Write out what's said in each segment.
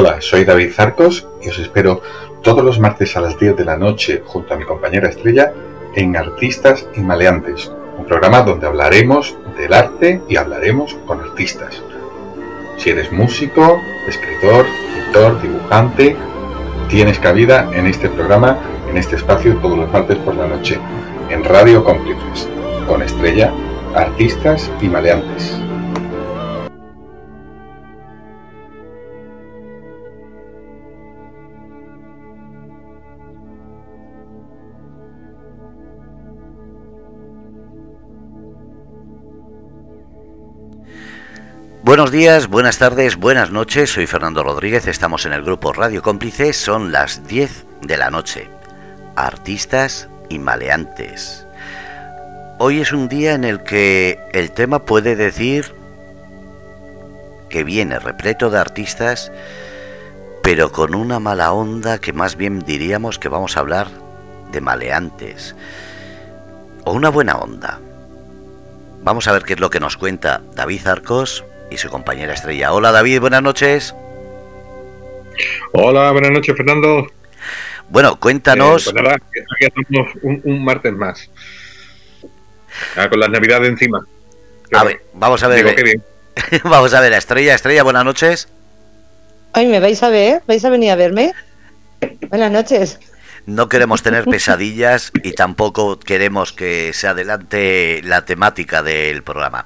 Hola, soy David Zarcos y os espero todos los martes a las 10 de la noche junto a mi compañera Estrella en Artistas y Maleantes, un programa donde hablaremos del arte y hablaremos con artistas. Si eres músico, escritor, pintor, dibujante, tienes cabida en este programa, en este espacio todos los martes por la noche, en Radio Cómplices, con Estrella, Artistas y Maleantes. Buenos días, buenas tardes, buenas noches. Soy Fernando Rodríguez, estamos en el grupo Radio Cómplices. Son las 10 de la noche. Artistas y maleantes. Hoy es un día en el que el tema puede decir que viene repleto de artistas, pero con una mala onda que más bien diríamos que vamos a hablar de maleantes. O una buena onda. Vamos a ver qué es lo que nos cuenta David Arcos, y su compañera estrella. Hola David, buenas noches. Hola, buenas noches Fernando. Bueno, cuéntanos. Eh, pues nada, aquí estamos un, martes más. con las navidades encima. a ver, vamos a ver. Eh, vamos a ver, Estrella, Estrella, buenas noches. Ay, ¿me vais a ver? ¿Vais a venir a verme? Buenas noches. No queremos tener pesadillas y tampoco queremos que se adelante la temática del programa.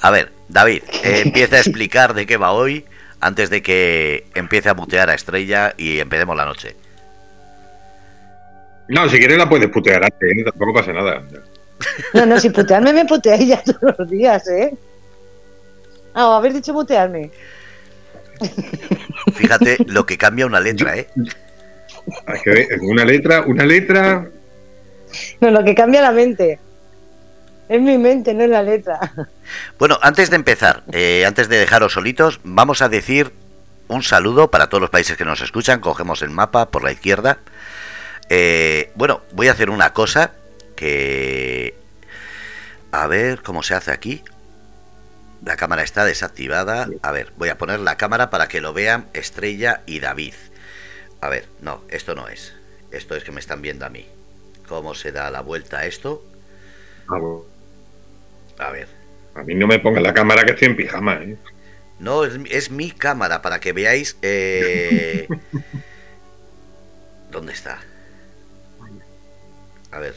A ver, David, eh, empieza a explicar de qué va hoy antes de que empiece a mutear a Estrella y empecemos la noche. No, si quieres la puedes putear antes, ¿eh? tampoco pasa nada. No, no, si putearme me puteáis ya todos los días, ¿eh? Ah, haber dicho putearme. Fíjate lo que cambia una letra, ¿eh? Una letra, una letra. No, lo que cambia la mente. Es mi mente, no es la letra. Bueno, antes de empezar, eh, antes de dejaros solitos, vamos a decir un saludo para todos los países que nos escuchan. Cogemos el mapa por la izquierda. Eh, bueno, voy a hacer una cosa que... A ver cómo se hace aquí. La cámara está desactivada. A ver, voy a poner la cámara para que lo vean Estrella y David. A ver, no, esto no es. Esto es que me están viendo a mí. ¿Cómo se da la vuelta a esto? Ah, a ver. A mí no me ponga la cámara que estoy en pijama, ¿eh? No, es, mi cámara para que veáis. Eh... ¿Dónde está? A ver,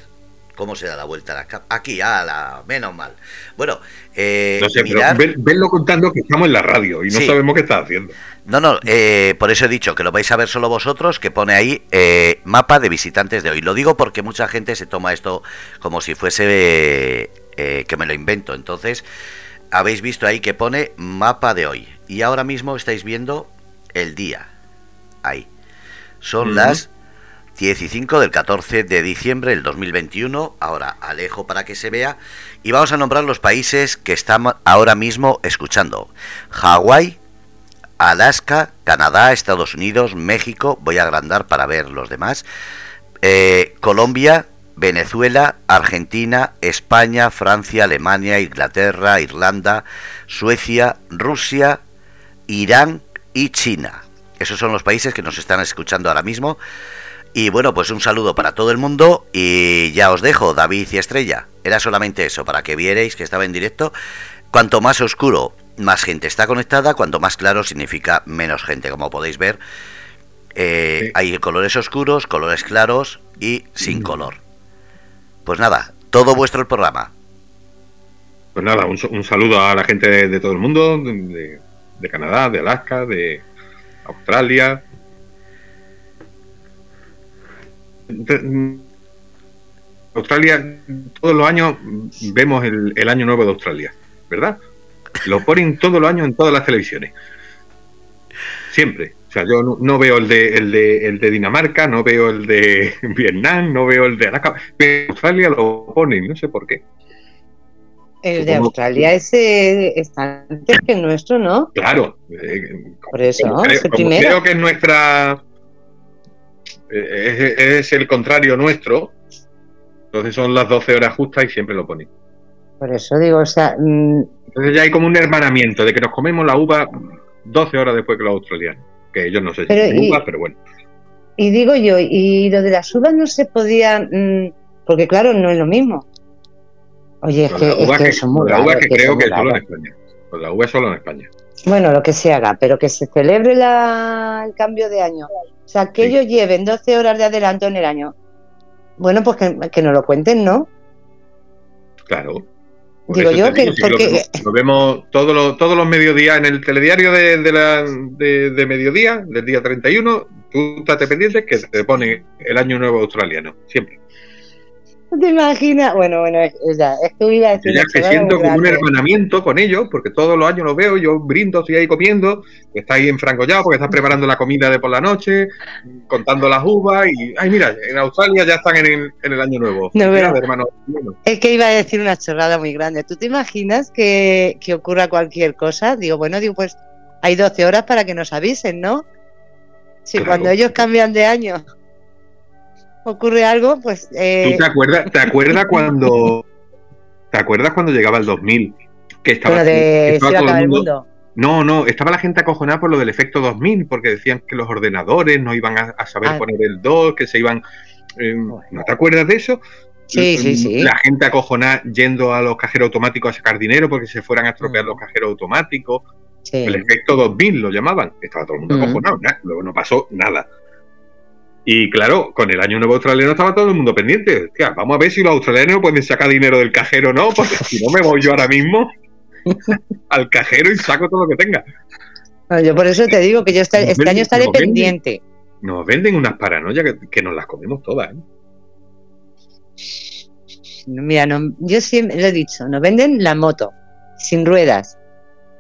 ¿cómo se da la vuelta a la cámara? Aquí, a la menos mal. Bueno, eh, no sé, pero venlo contando que estamos en la radio y no sabemos qué está haciendo. No, no, eh, por eso he dicho que lo vais a ver solo vosotros, que pone ahí eh, mapa de visitantes de hoy. Lo digo porque mucha gente se toma esto como si fuese eh, que me lo invento. Entonces, habéis visto ahí que pone mapa de hoy. Y ahora mismo estáis viendo el día. Ahí. Son las 15 del 14 de diciembre del 2021. Ahora alejo para que se vea. Y vamos a nombrar los países que están ahora mismo escuchando. Hawái, Alaska, Canadá, Estados Unidos, México. Voy a agrandar para ver los demás. Eh, Colombia, Venezuela, Argentina, España, Francia, Alemania, Inglaterra, Irlanda, Suecia, Rusia, Irán y China. Esos son los países que nos están escuchando ahora mismo. Y bueno, pues un saludo para todo el mundo y ya os dejo, David y Estrella. Era solamente eso, para que vierais que estaba en directo. Cuanto más oscuro, más gente está conectada, cuanto más claro significa menos gente, como podéis ver. Eh, hay colores oscuros, colores claros y sin mm. color. Pues nada, todo vuestro el programa. Pues nada, un, saludo a la gente de, todo el mundo, de, Canadá, de Alaska, de Australia. Australia, todos los años vemos el, el año nuevo de Australia, ¿verdad? Lo ponen todos los años en todas las televisiones. Siempre. O sea, yo no, veo el de, el, de, el de Dinamarca, no veo el de Vietnam, no veo el de Alaska, pero Australia lo ponen, no sé por qué. El de Australia es, está antes que el nuestro, ¿no? Claro. Eh, por eso, creo, creo que es nuestra. Eh, es, el contrario nuestro. Entonces son las 12 horas justas y siempre lo ponen. Por eso digo, o sea. Mm, Entonces ya hay como un hermanamiento de que nos comemos la uva 12 horas después que los australianos. Que ellos no sé si Pero tienen y- uvas, pero bueno. Y digo yo, y lo de las uvas no se podía, mm, porque claro, no es lo mismo. Oye, es que, la es uva que que, son muy la uva que que creo que muy solo en. España. La uva es solo en España. Bueno, lo que se haga, pero que se celebre la- el cambio de año. O sea, que Sí. ellos lleven 12 horas de adelanto en el año. Bueno, pues que, que nos lo cuenten, ¿no? Claro. Por Digo yo que lo vemos, lo vemos todos los, todos los mediodías en el telediario de, de, la, de, de mediodía, del día 31, tú estate pendiente que te pone el año nuevo australiano, siempre. ¿No te imaginas? Bueno, bueno, es, es ya, es que iba a decir Yo ya una que siento como un hermanamiento con ellos, porque todos los años los veo, yo brindo, estoy ahí comiendo, está ahí enfrangollado porque estás preparando la comida de por la noche, contando las uvas y, ay mira, en Australia ya están en el, en el año nuevo. No Mira, veo. hermano, bueno, Es que iba a decir una chorrada muy grande. ¿Tú te imaginas que, que ocurra cualquier cosa? Digo, bueno, digo, pues hay 12 horas para que nos avisen, ¿no? Si Claro. cuando ellos cambian de año ocurre algo, pues... eh, ¿Tú te acuerdas, te acuerdas cuando te acuerdas cuando llegaba el 2000? Que estaba, bueno, de estaba todo el mundo- mundo. No, no, estaba la gente acojonada por lo del efecto 2000, porque decían que los ordenadores no iban a, a saber Ah. poner el 2, que se iban... eh, ¿No te acuerdas de eso? Sí, sí, sí. La gente acojonada yendo a los cajeros automáticos a sacar dinero porque se fueran a estropear Mm. los cajeros automáticos. Sí. El efecto 2000 lo llamaban. Estaba todo el mundo Mm. acojonado. Luego no pasó nada. Y claro, con el año nuevo australiano estaba todo el mundo pendiente. Hostia, vamos a ver si los australianos pueden sacar dinero del cajero o no, porque si no me voy yo ahora mismo al cajero y saco todo lo que tenga. No, yo por eso te digo que yo Nos este venden- año estaré nos venden. pendiente. Nos venden unas paranoias que, que nos las comemos todas. ¿eh? Mira, no- yo siempre lo he dicho, nos venden la moto, sin ruedas,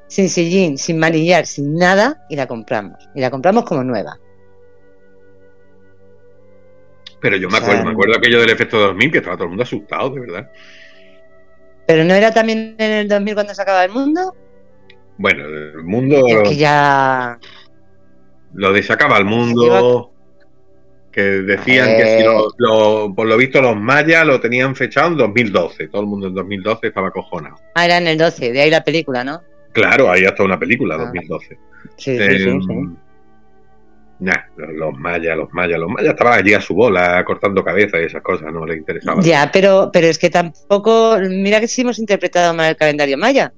sin sillín, sin manillar, sin nada, y la compramos. Y la compramos como nueva. Pero yo me O sea, acuerdo, me acuerdo aquello del efecto 2000, que estaba todo el mundo asustado, de verdad. Pero no era también en el 2000 cuando se acaba el mundo, Bueno, el mundo, es que ya... lo de se acaba el mundo, que decían que si Eh. lo, lo- por lo visto los mayas lo tenían fechado en 2012. Todo el mundo en 2012 estaba acojonado. Ah, era en el 12, de ahí la película, ¿no? Claro, hay hasta una película, Ah. 2012. Sí, sí, Eh, sí, sí. Nah, los, mayas, los mayas, los mayas estaban allí a su bola cortando cabezas y esas cosas, no les interesaba. Ya, pero, pero es que tampoco, mira que sí hemos interpretado mal el calendario maya.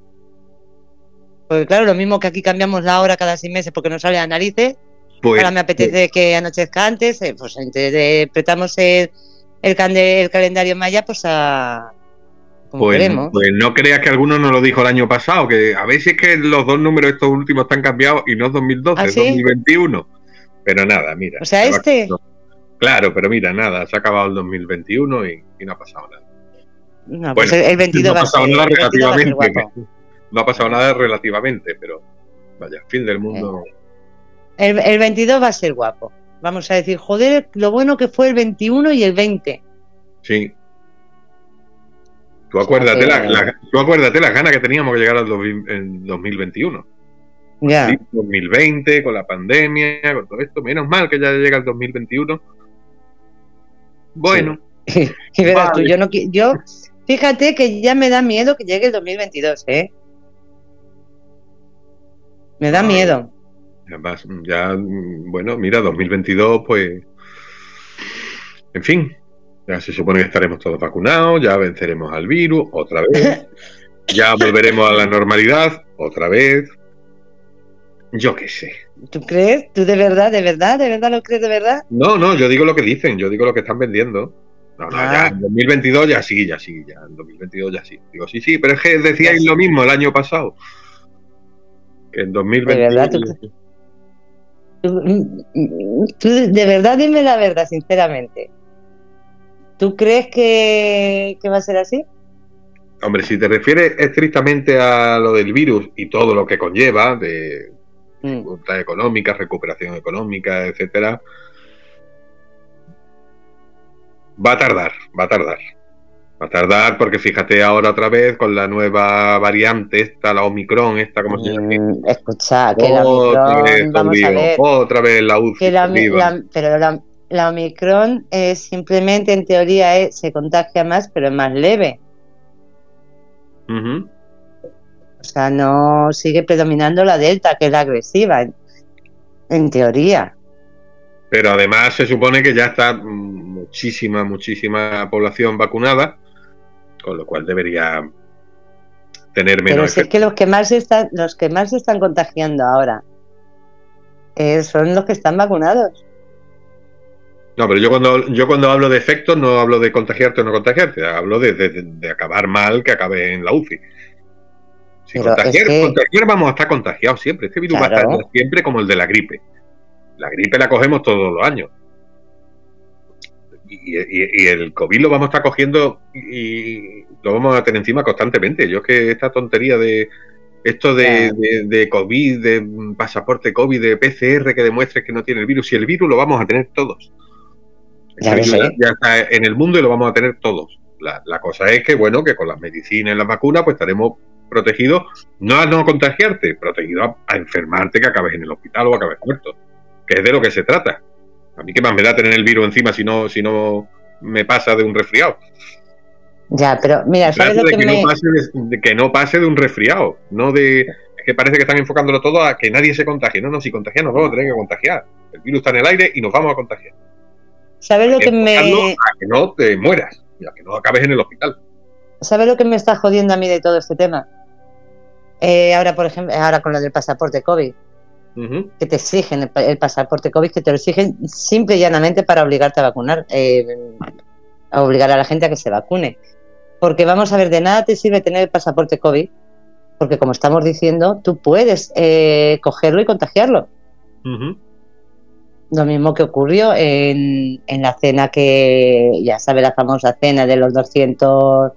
Porque claro, lo mismo que aquí cambiamos la hora cada seis meses porque nos sale a narices, Pues, ahora me apetece que anochezca antes, eh, pues interpretamos el, el, calendario maya pues a... como Pues, queremos. pues no creas que alguno nos lo dijo el año pasado, que a ver si es que los dos números estos últimos están cambiados y no es 2012, ¿Ah, es sí? 2021. Pero nada, mira. O sea, este. Claro, pero mira, nada, se ha acabado el 2021 y, y no ha pasado nada. No, pues bueno, el, el 22 no ha va a pasado ser, nada el 22 va a ser relativamente. No ha pasado nada relativamente, pero vaya, fin del mundo. El, el 22 va a ser guapo. Vamos a decir, joder, lo bueno que fue el 21 y el 20. Sí. Tú acuérdate, que- la, la- tú acuérdate las ganas que teníamos que llegar al 2000 en 2021. Sí, 2020, con la pandemia, con todo esto. Menos mal que ya llega el 2021. Bueno, y verás tú, yo no yo fíjate que ya me da miedo que llegue el 2022, ¿eh? Me da Ah. miedo. además, ya, bueno, mira, 2022, pues. En fin, ya se supone que estaremos todos vacunados, ya venceremos al virus otra vez, ya volveremos a la normalidad otra vez. Yo qué sé. ¿Tú crees? ¿Tú de verdad, de verdad, de verdad lo crees de verdad? No, no, yo digo lo que dicen, yo digo lo que están vendiendo. No, no, Ah. ya en 2022 ya sí, ya sí, ya en 2022 ya sí. Digo, sí, sí, pero es que decíais lo mismo el año pasado. Que en 2022. verdad, tú- Tú, tú de verdad dime la verdad, sinceramente. ¿Tú crees que, que va a ser así? Hombre, si te refieres estrictamente a lo del virus y todo lo que conlleva, de Mm. dificultad económica, recuperación económica, etcétera, va a tardar, va a tardar. Va a tardar porque fíjate ahora otra vez con la nueva variante esta, la Omicron, esta, ¿cómo se llama? Mm, Escucha, que la Otra vez, Omicron, vamos lío, a ver, otra vez la UCI. que la, arriba. la- pero la, la Omicron es simplemente en teoría es- se contagia más, pero es más leve. O sea, no sigue predominando la Delta, que es la agresiva. En teoría. Pero además se supone que ya está muchísima, muchísima población vacunada, con lo cual debería tener menos. Pero es que los que más están, los que más se están contagiando ahora eh, son los que están vacunados. No, pero yo cuando yo cuando hablo de efectos no hablo de contagiarte o no contagiarte, hablo de, acabar mal, que acabe en la UCI. Si contagiar, vamos a estar contagiados siempre. Este virus va a estar siempre como el de la gripe. La gripe la cogemos todos los años. Y, el COVID lo vamos a estar cogiendo y lo vamos a tener encima constantemente. Yo es que esta tontería de esto de, de, COVID, de pasaporte COVID, de PCR que demuestre que no tiene el virus, si el virus lo vamos a tener todos. Ya, está en el mundo y lo vamos a tener todos. La, cosa es que, bueno, que con las medicinas y las vacunas, pues estaremos protegidos, no a no contagiarte, protegidos a, enfermarte, que acabes en el hospital o acabes muerto, que es de lo que se trata. A mí qué más me da tener el virus encima si no, si no me pasa de un resfriado. Ya, pero mira, ¿sabes lo que, no pase de, que no pase de un resfriado, no de es que parece que están enfocándolo todo a que nadie se contagie. No, no, si contagiamos nos vamos a tener que contagiar. El virus está en el aire y nos vamos a contagiar. ¿Sabes lo que me. A que no te mueras y a que no acabes en el hospital. ¿Sabes lo que me está jodiendo a mí de todo este tema? Eh, ahora, por ejemplo, ahora con lo del pasaporte COVID. Que te exigen el, pasaporte COVID, que te lo exigen simple y llanamente para obligarte a vacunar, eh, a obligar a la gente a que se vacune. Porque vamos a ver, de nada te sirve tener el pasaporte COVID, porque como estamos diciendo, tú puedes eh, cogerlo y contagiarlo. Lo mismo que ocurrió en, en la cena que, ya sabe, la famosa cena de los 200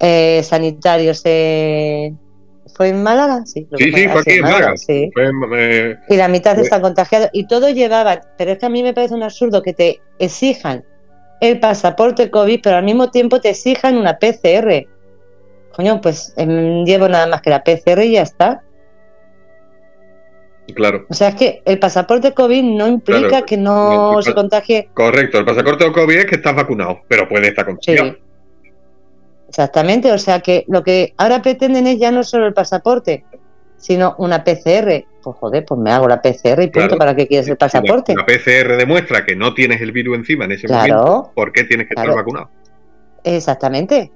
eh, sanitarios. ¿Fue en Málaga? Sí, sí, fue aquí en Málaga. Eh, y la mitad están contagiados. Y todo llevaban, pero es que a mí me parece un absurdo que te exijan el pasaporte COVID, pero al mismo tiempo te exijan una PCR. Coño, pues em, llevo nada más que la PCR y ya está. Claro. O sea, es que el pasaporte COVID no implica que no se contagie. Correcto, el pasaporte COVID es que estás vacunado, pero puede estar contagiado. Exactamente, o sea que lo que ahora pretenden es ya no solo el pasaporte, sino una PCR. Pues joder, pues me hago la PCR y punto, ¿para qué quieres el pasaporte? La PCR demuestra que no tienes el virus encima en ese momento, ¿por qué tienes que estar vacunado? Exactamente.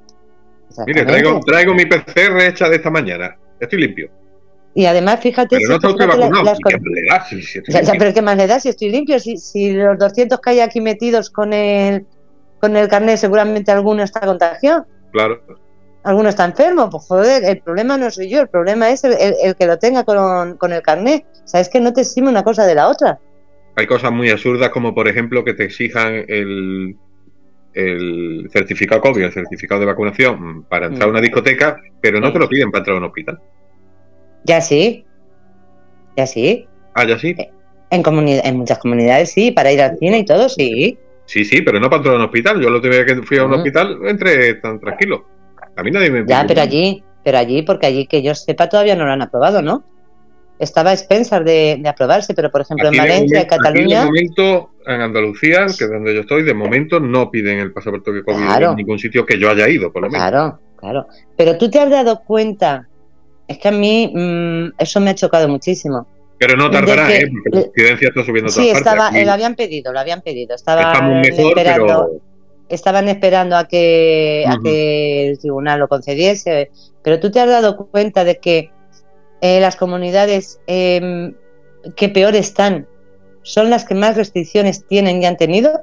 Mire, traigo, traigo mi PCR hecha de esta mañana, estoy limpio. Y además, fíjate. Pero no está usted vacunado. pero ¿qué más le da si estoy limpio? Si, si los 200 que hay aquí metidos con el, con el carnet, seguramente alguno está contagiado. Claro. Alguno está enfermo. Pues joder, el problema no soy yo, el problema es el, que lo tenga con, con, el carnet. O sea, es que no te exime una cosa de la otra. Hay cosas muy absurdas, como por ejemplo que te exijan el, el certificado COVID, el certificado de vacunación para entrar a mm. una discoteca, pero no te lo piden para entrar a un hospital. Ya sí. Ya sí. Ah, ya sí. Eh, en, en muchas comunidades sí, para ir al cine y todo, sí. Sí, sí, pero no para entrar a un hospital. Yo lo tuve que fui a un hospital, entré tan tranquilo. A mí nadie me. Ya, pero allí, pero allí, porque allí que yo sepa todavía no lo han aprobado, ¿no? Estaba a expensas de, aprobarse, pero por ejemplo en Valencia, en Cataluña. de momento, en Andalucía, que es donde yo estoy, de momento no piden el pasaporte de COVID en ningún sitio que yo haya ido, por lo menos. Claro, claro. Pero tú te has dado cuenta es que a mí mm, eso me ha chocado muchísimo. Pero no tardará, ¿eh? Porque la incidencia está subiendo Sí, estaba, lo habían pedido, lo habían pedido. Estaban esperando, estaban esperando a que, que el tribunal lo concediese. Pero tú te has dado cuenta de que eh, las comunidades em, que peor están son las que más restricciones tienen y han tenido.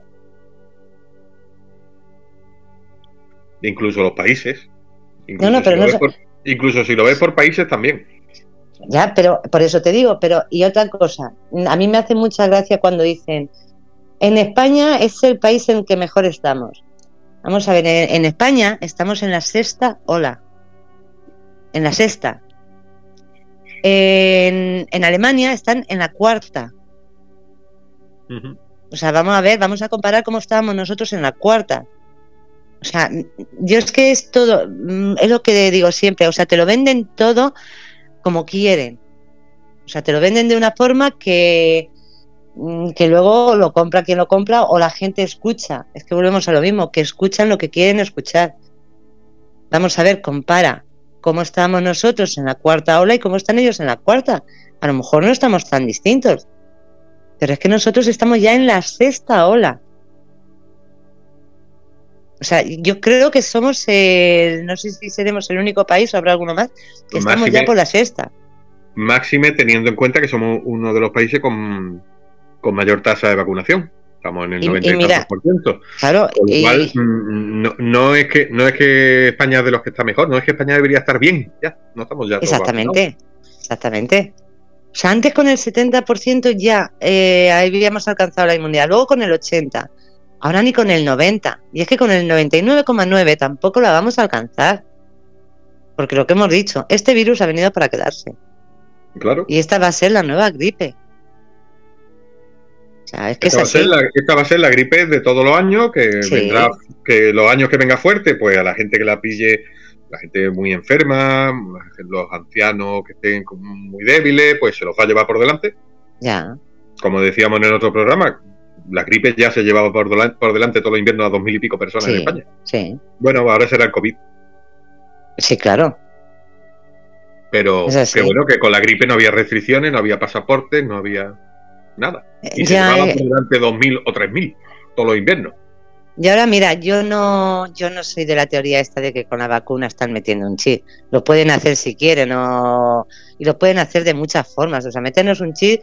Incluso los países. no, no, pero no, Incluso si lo ves por países también. Ya, pero por eso te digo, pero y otra cosa, a mí me hace mucha gracia cuando dicen, en España es el país en que mejor estamos. Vamos a ver, en, España estamos en la sexta ola, en la sexta. En, Alemania están en la cuarta. O sea, vamos a ver, vamos a comparar cómo estábamos nosotros en la cuarta. O sea, yo es que es todo, mm, es lo que digo siempre, o sea, te lo venden todo como quieren. O sea, te lo venden de una forma que, mm, que luego lo compra quien lo compra o la gente escucha. Es que volvemos a lo mismo, que escuchan lo que quieren escuchar. Vamos a ver, compara cómo estamos nosotros en la cuarta ola y cómo están ellos en la cuarta. A lo mejor no estamos tan distintos. Pero es que nosotros estamos ya en la sexta ola. O sea, yo creo que somos, el, no sé si seremos el único país o habrá alguno más, que estamos ya por la sexta. Máxime teniendo en cuenta que somos uno de los países con, con mayor tasa de vacunación. Estamos en el 90%. Claro, Con lo cual, mm, no, no, es que, no es que España es de los que está mejor, no es que España debería estar bien. Ya, no estamos ya. todos Exactamente, exactamente. O sea, antes con el 70% ya eh, habíamos alcanzado la inmunidad, luego con el 80%, ahora ni con el 90%. Y es que con el 99,9% tampoco la vamos a alcanzar. Porque lo que hemos dicho, este virus ha venido para quedarse. Claro. Y esta va a ser la nueva gripe. O sea, es que es Esta va, a ser la, esta va a ser la gripe de todos los años, que Sí. vendrá, que los años que venga fuerte, pues a la gente que la pille, la gente muy enferma, los ancianos que estén muy débiles, pues se los va a llevar por delante. Ya. Como decíamos en el otro programa, la gripe ya se llevaba por, delan- por delante todo el invierno a dos mil y pico personas en España. sí. Bueno, ahora será el COVID. Sí, claro. Pero que bueno, que con la gripe no había restricciones, no había pasaportes, no había nada. Y se llevaba eh, por delante dos mil o tres mil todos los inviernos. Y ahora mira, yo no, yo no soy de la teoría esta de que con la vacuna están metiendo un chip. Lo pueden hacer si quieren o, y lo pueden hacer de muchas formas. O sea, meternos un chip,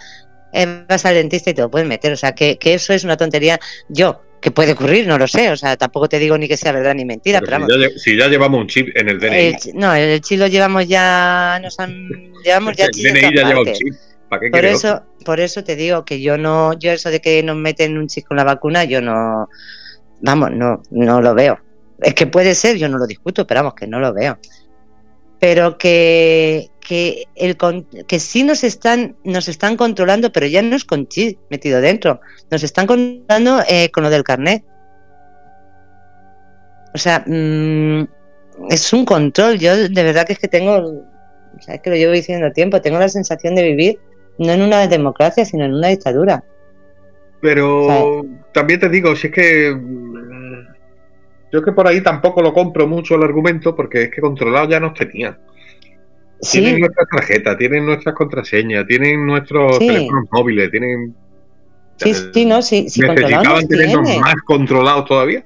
eh, vas al dentista y te lo pueden meter. O sea, que, que eso es una tontería. Yo, que puede ocurrir, no lo sé. O sea, tampoco te digo ni que sea verdad ni mentira, Pero pero, si, vamos. ya, si ya llevamos un chip en el DNI, El no, el chip lo llevamos ya, nos han, llevamos ya el chips en DNI ya lleva un chip. ¿Para qué Por quieres eso, por eso te digo que yo no, yo eso de que nos meten un chip con la vacuna, yo no, vamos, no, no lo veo. Es que puede ser, yo no lo discuto, pero vamos, que no lo veo. Pero que, que el con- que sí nos están, nos están controlando, pero ya no es con chip metido dentro, nos están controlando eh, con lo del carnet. O sea, mm, es un control. Yo de verdad que es que tengo, o sea, es que lo llevo diciendo tiempo, tengo la sensación de vivir no en una democracia, sino en una dictadura. Pero también te digo, si es que mm, yo es que por ahí tampoco lo compro mucho el argumento, porque es que controlado ya nos tenían. Tienen Sí, nuestras tarjetas, tienen nuestras contraseñas, tienen nuestros Sí. teléfonos móviles, tienen. sí, sí, no, sí, sí, ¿Necesitaban nos tenernos tiene. más controlados todavía?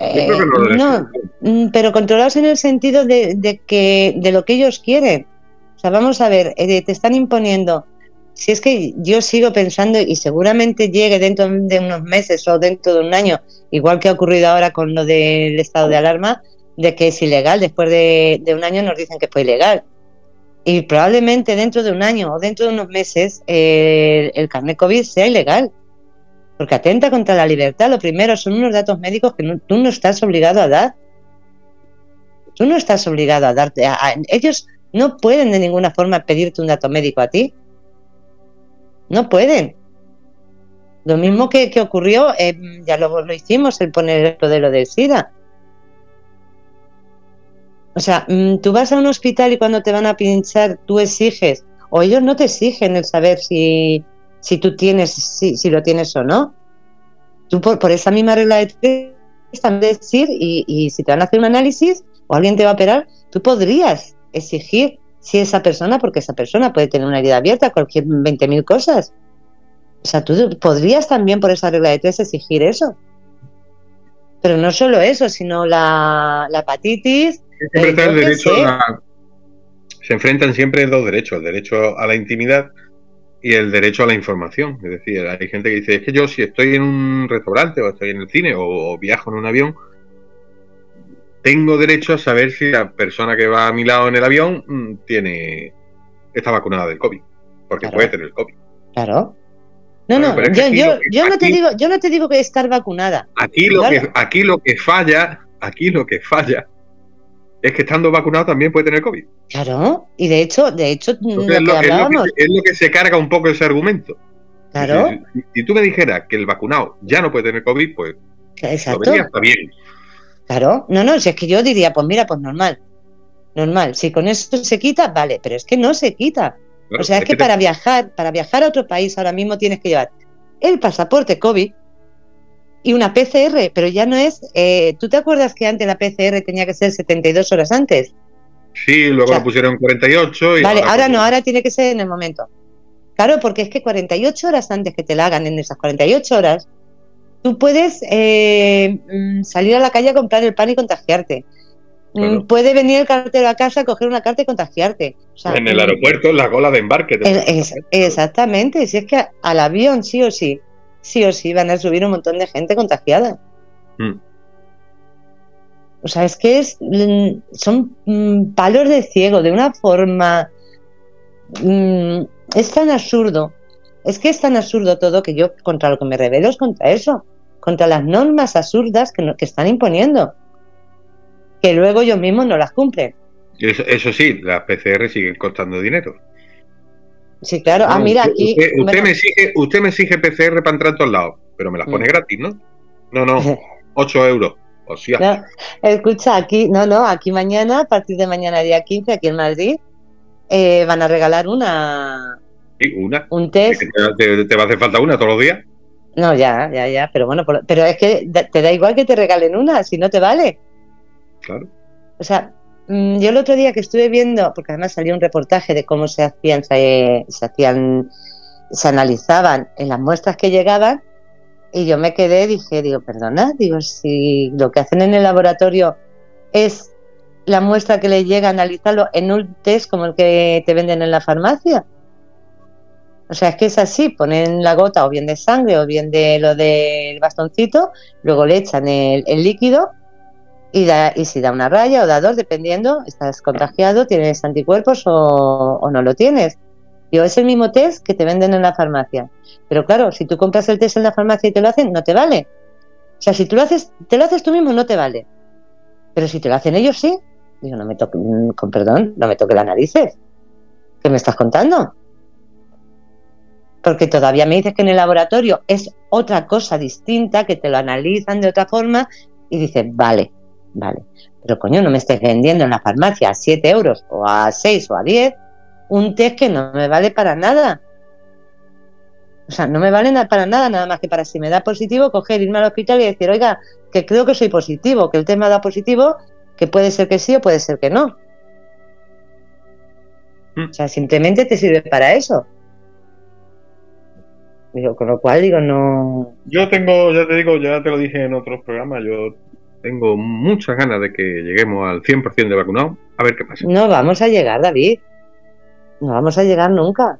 Yo Eh, creo que no lo no, mm, pero controlados en el sentido de, de que de lo que ellos quieren. O sea, vamos a ver, eh, te están imponiendo. Si es que yo sigo pensando y seguramente llegue dentro de unos meses o dentro de un año, igual que ha ocurrido ahora con lo del estado de alarma, de que es ilegal. Después de, de un año nos dicen que fue ilegal. Y probablemente dentro de un año o dentro de unos meses el carnet COVID sea ilegal. Porque atenta contra la libertad. Lo primero son unos datos médicos que no- tú no estás obligado a dar. Tú no estás obligado a darte. a- ellos no pueden de ninguna forma pedirte un dato médico a ti. No pueden. Lo mismo que, que ocurrió, eh, ya lo, lo hicimos, el poner lo de lo del SIDA. O sea, mm, tú vas a un hospital y cuando te van a pinchar, tú exiges, o ellos no te exigen el saber si, si tú tienes, si, si lo tienes o no. Tú por, por esa misma regla de tres también decir, y, y si te van a hacer un análisis o alguien te va a operar, tú podrías exigir si esa persona, porque esa persona puede tener una herida abierta, cualquier 20.000 cosas. O sea, tú podrías también por esa regla de tres exigir eso. Pero no solo eso, sino la, la hepatitis, Siempre está el derecho sé. a- Se enfrentan siempre dos derechos, el derecho a la intimidad y el derecho a la información. Es decir, hay gente que dice, es que yo si estoy en un restaurante o estoy en el cine o, o viajo en un avión, tengo derecho a saber si la persona que va a mi lado en el avión mm, tiene está vacunada del COVID, porque Claro. puede tener COVID. claro. No, no, yo, aquí yo, no te digo, yo no te digo que estar vacunada. Aquí lo Claro. que aquí lo que falla, aquí lo que falla es que estando vacunado también puede tener COVID. Claro, y de hecho, de hecho, lo es, lo, es lo que, es lo que se carga un poco ese argumento. claro, Si, si- si tú me dijeras que el vacunado ya no puede tener COVID, pues lo exacto, vería está bien. claro. No, no, si es que yo diría, pues mira, pues normal, normal. Si con eso se quita, vale, pero es que no se quita. Claro, O sea, es que te- para viajar, para viajar a otro país ahora mismo tienes que llevar el pasaporte COVID y una PCR, pero ya no es. eh, ¿Tú te acuerdas que antes la PCR tenía que ser 72 horas antes? Sí, luego o sea, lo pusieron en 48 y Vale, ahora pues, no, ahora tiene que ser en el momento. Claro, porque es que 48 horas antes que te la hagan, en esas 48 horas, tú puedes eh, mm, salir a la calle a comprar el pan y contagiarte. Mm, Claro. Puede venir el cartero a casa a coger una carta y contagiarte. O sea, en el mm, aeropuerto, en la cola de embarque. es- exactamente, si es que al avión sí o sí, sí o sí van a subir un montón de gente contagiada. Mm. O sea, es que es, mm, son mm, palos de ciego de una forma... es tan absurdo, es que es tan absurdo todo que yo contra lo que me revelo es contra eso, contra las normas absurdas que, no- que están imponiendo, que luego ellos mismos no las cumplen. Eso, eso sí, las PCR siguen costando dinero. Sí, claro. ah, mira, aquí... Usted, me exige, usted me exige PCR para entrar a todos lados, pero me las pone Mm. gratis, ¿no? No, no, 8 euros. O sea, No, escucha, aquí, no, no, aquí mañana, a partir de mañana día 15, aquí en Madrid, eh, van a regalar una sí, una. un test. Te, va a hacer falta una todos los días. No, ya, ya, ya, pero bueno, pero es que te da igual que te regalen una, si no te vale. Claro. O sea, yo el otro día que estuve viendo, porque además salió un reportaje de cómo se hacían, se, se hacían, se analizaban en las muestras que llegaban, y yo me quedé, dije, digo, perdona, digo, si lo que hacen en el laboratorio es la muestra que le llega a analizarlo en un test como el que te venden en la farmacia. O sea, es que es así, ponen la gota o bien de sangre o bien de lo del bastoncito, luego le echan el, el líquido y, da, y si da una raya o da dos, dependiendo, estás contagiado, tienes anticuerpos o, no lo tienes. Digo, es el mismo test que te venden en la farmacia. Pero claro, si tú compras el test en la farmacia y te lo hacen, no te vale. O sea, si tú lo haces, te lo haces tú mismo, no te vale. Pero si te lo hacen ellos, sí. Digo, no me toque, mm, con perdón, no me toque las narices. ¿Qué me estás contando? Porque todavía me dices que en el laboratorio es otra cosa distinta, que te lo analizan de otra forma y dices, vale, vale. Pero coño, no me estés vendiendo en la farmacia a 7 euros o a 6 o a 10 un test que no me vale para nada. O sea, no me vale na- para nada, nada más que para si me da positivo, coger, irme al hospital y decir, oiga, que creo que soy positivo, que el test me ha dado positivo, que puede ser que sí o puede ser que no. Mm. O sea, simplemente te sirve para eso. Digo, con lo cual digo, no. Yo tengo, ya te digo, ya te lo dije en otros programas, yo tengo muchas ganas de que lleguemos al 100% de vacunados. A ver qué pasa. No vamos a llegar, David. No vamos a llegar nunca.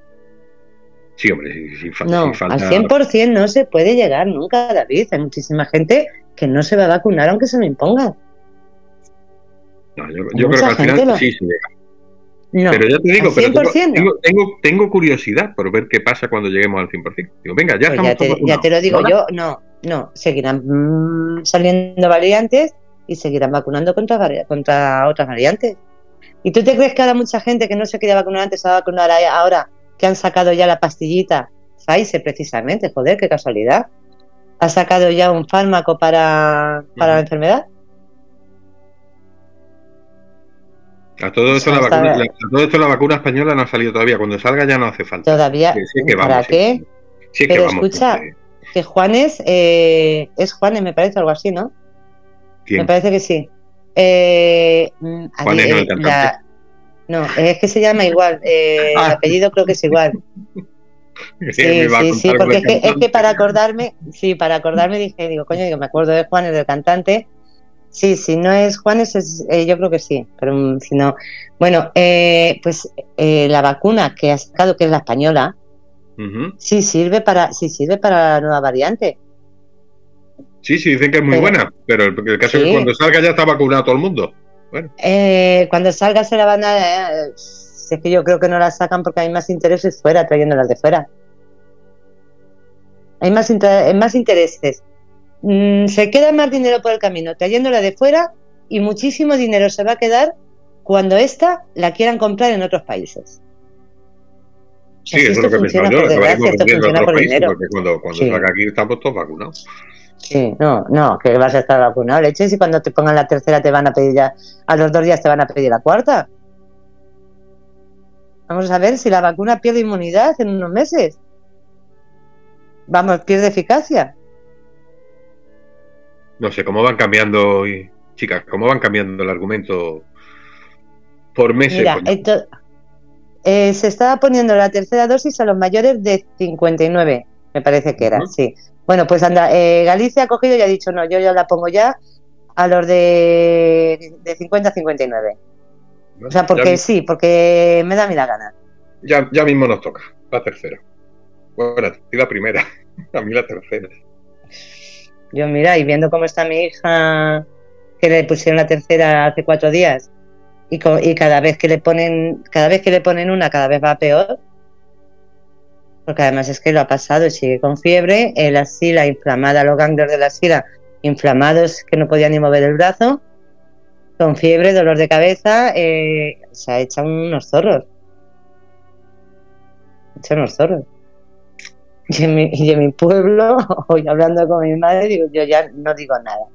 Sí, hombre, si, si fa- No, si falta... al 100% no se puede llegar nunca, David. Hay muchísima gente que no se va a vacunar aunque se lo impongan. No, yo, yo creo que al final lo- sí se llega. No, Pero ya te digo, pero tengo, 100% no. tengo, tengo, tengo curiosidad por ver qué pasa cuando lleguemos al 100%. Digo, venga, ya Pues estamos ya, te, todos ya te lo digo yo, no, no, seguirán mm, saliendo variantes y seguirán vacunando contra, contra otras variantes. ¿Y tú te crees que ahora mucha gente que no se quería vacunar antes se va a vacunar ahora que han sacado ya la pastillita? Pfizer precisamente, joder, qué casualidad. ¿Ha sacado ya un fármaco para, para la enfermedad? A todo, esto la vacuna, la- a todo esto la vacuna española no ha salido todavía. Cuando salga ya no hace falta. Todavía, Sí, sí que ¿para vamos, qué? Sí, es que Pero vamos. escucha, Que Juanes, eh, es Juanes, me parece, algo así, ¿no? ¿quién? Me parece que sí. Eh, mm, Juanes, mí, no, el eh, cantante. la- no, es que se llama igual. eh, Ah. El apellido creo que es igual. Sí, sí, sí, porque es que, es que para acordarme, sí, para acordarme dije, digo, coño, digo, me acuerdo de Juanes, del cantante. Sí, si no es Juanes, es, eh, yo creo que sí, pero mm, si no. Bueno, eh, pues eh, la vacuna que ha sacado, que es la española, Ujú. sí sirve para, sí sirve para la nueva variante. Sí, sí, dicen que es muy Pero- buena, pero el, el caso es que cuando salga ya está vacunado todo el mundo. Bueno, Eh, cuando salga se la van a... eh, es que yo creo que no la sacan porque hay más intereses fuera, trayéndolas de fuera. Hay más, inter- más intereses. Mm, se queda más dinero por el camino trayéndola de fuera y muchísimo dinero se va a quedar cuando esta la quieran comprar en otros países. Sí, eso es lo que pensado yo, esto funciona por países, dinero. porque cuando, cuando Sí. salga aquí estamos todos vacunados. Sí, no, no, que vas a estar vacunado, leches, y cuando te pongan la tercera te van a pedir ya, a los dos días te van a pedir la cuarta. Vamos a ver si la vacuna pierde inmunidad en unos meses. Vamos, pierde eficacia. No sé cómo van cambiando, chicas, cómo van cambiando el argumento por meses. Mira, esto- Eh, se estaba poniendo la tercera dosis a los mayores de 59, me parece que era, sí. Bueno, pues anda, eh, Galicia ha cogido y ha dicho, no, yo ya la pongo ya a los de, de 50 a 59. O sea, porque ya, sí, porque me da a mí la gana. ya, ya mismo nos toca, la tercera. Bueno, a ti la primera, a mí la tercera. Yo, mira, y viendo cómo está mi hija, que le pusieron la tercera hace cuatro días, y, cada vez que le ponen, cada vez que le ponen una, cada vez va peor. Porque además es que lo ha pasado y sigue con fiebre, la sila inflamada, los ganglios de la sila inflamados que no podía ni mover el brazo, con fiebre, dolor de cabeza, eh, se ha hecho unos zorros. Ha hecho unos zorros. Y en, mi, pueblo, hoy hablando con mi madre, digo, yo ya no digo nada.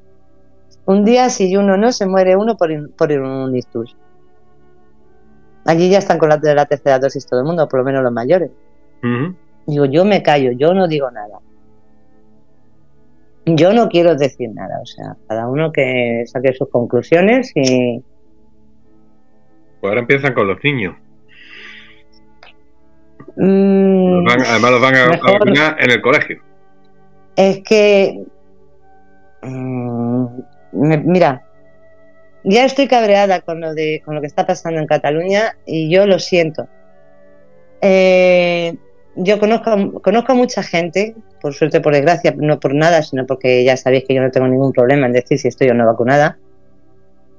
Un día, si uno no, se muere uno por, por un ictus. Allí ya están con la, de la tercera dosis todo el mundo, por lo menos los mayores. Digo, yo me callo, yo no digo nada. Yo no quiero decir nada, o sea, cada uno que saque sus conclusiones y Pues ahora empiezan con los niños. mm, Los van- además los van a, a Mejor- vacunar en el colegio. es que mm, me- mira, ya estoy cabreada con lo de con lo que está pasando en Cataluña y yo lo siento. Eh, yo conozco, conozco a mucha gente, por suerte, por desgracia, no por nada, sino porque ya sabéis que yo no tengo ningún problema en decir si estoy o no vacunada.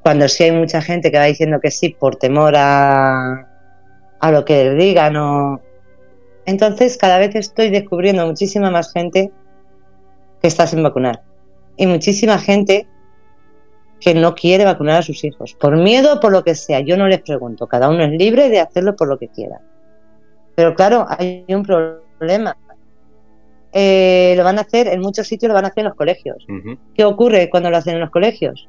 Cuando sí hay mucha gente que va diciendo que sí por temor a, a lo que digan o... Entonces cada vez estoy descubriendo muchísima más gente que está sin vacunar. Y muchísima gente que no quiere vacunar a sus hijos. Por miedo o por lo que sea. Yo no les pregunto. Cada uno es libre de hacerlo por lo que quiera. Pero claro, hay un problema. Eh, lo van a hacer, en muchos sitios lo van a hacer en los colegios. ¿Qué ocurre cuando lo hacen en los colegios?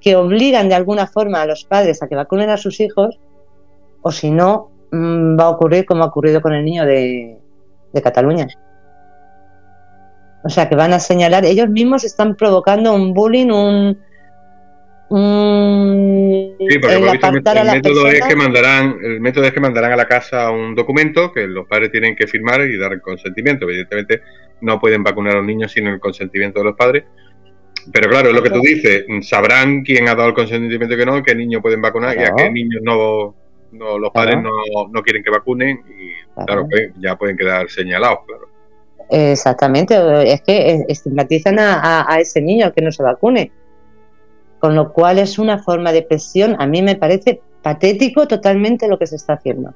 Que obligan de alguna forma a los padres a que vacunen a sus hijos, o si no, mm, va a ocurrir como ha ocurrido con el niño de, de Cataluña. O sea, que van a señalar, ellos mismos están provocando un bullying, un. Sí, porque el por visto método es que mandarán, el método es que mandarán a la casa un documento que los padres tienen que firmar y dar el consentimiento. Evidentemente no pueden vacunar a los niños sin el consentimiento de los padres. Pero claro, es lo que tú dices, sabrán quién ha dado el consentimiento y que no, qué niños pueden vacunar y a qué niños no, no los padres Claro. no, no quieren que vacunen y Claro. claro, pues, ya pueden quedar señalados, claro. Exactamente, es que estigmatizan a, a- a ese niño que no se vacune. Con lo cual es una forma de presión, a mí me parece patético totalmente lo que se está haciendo.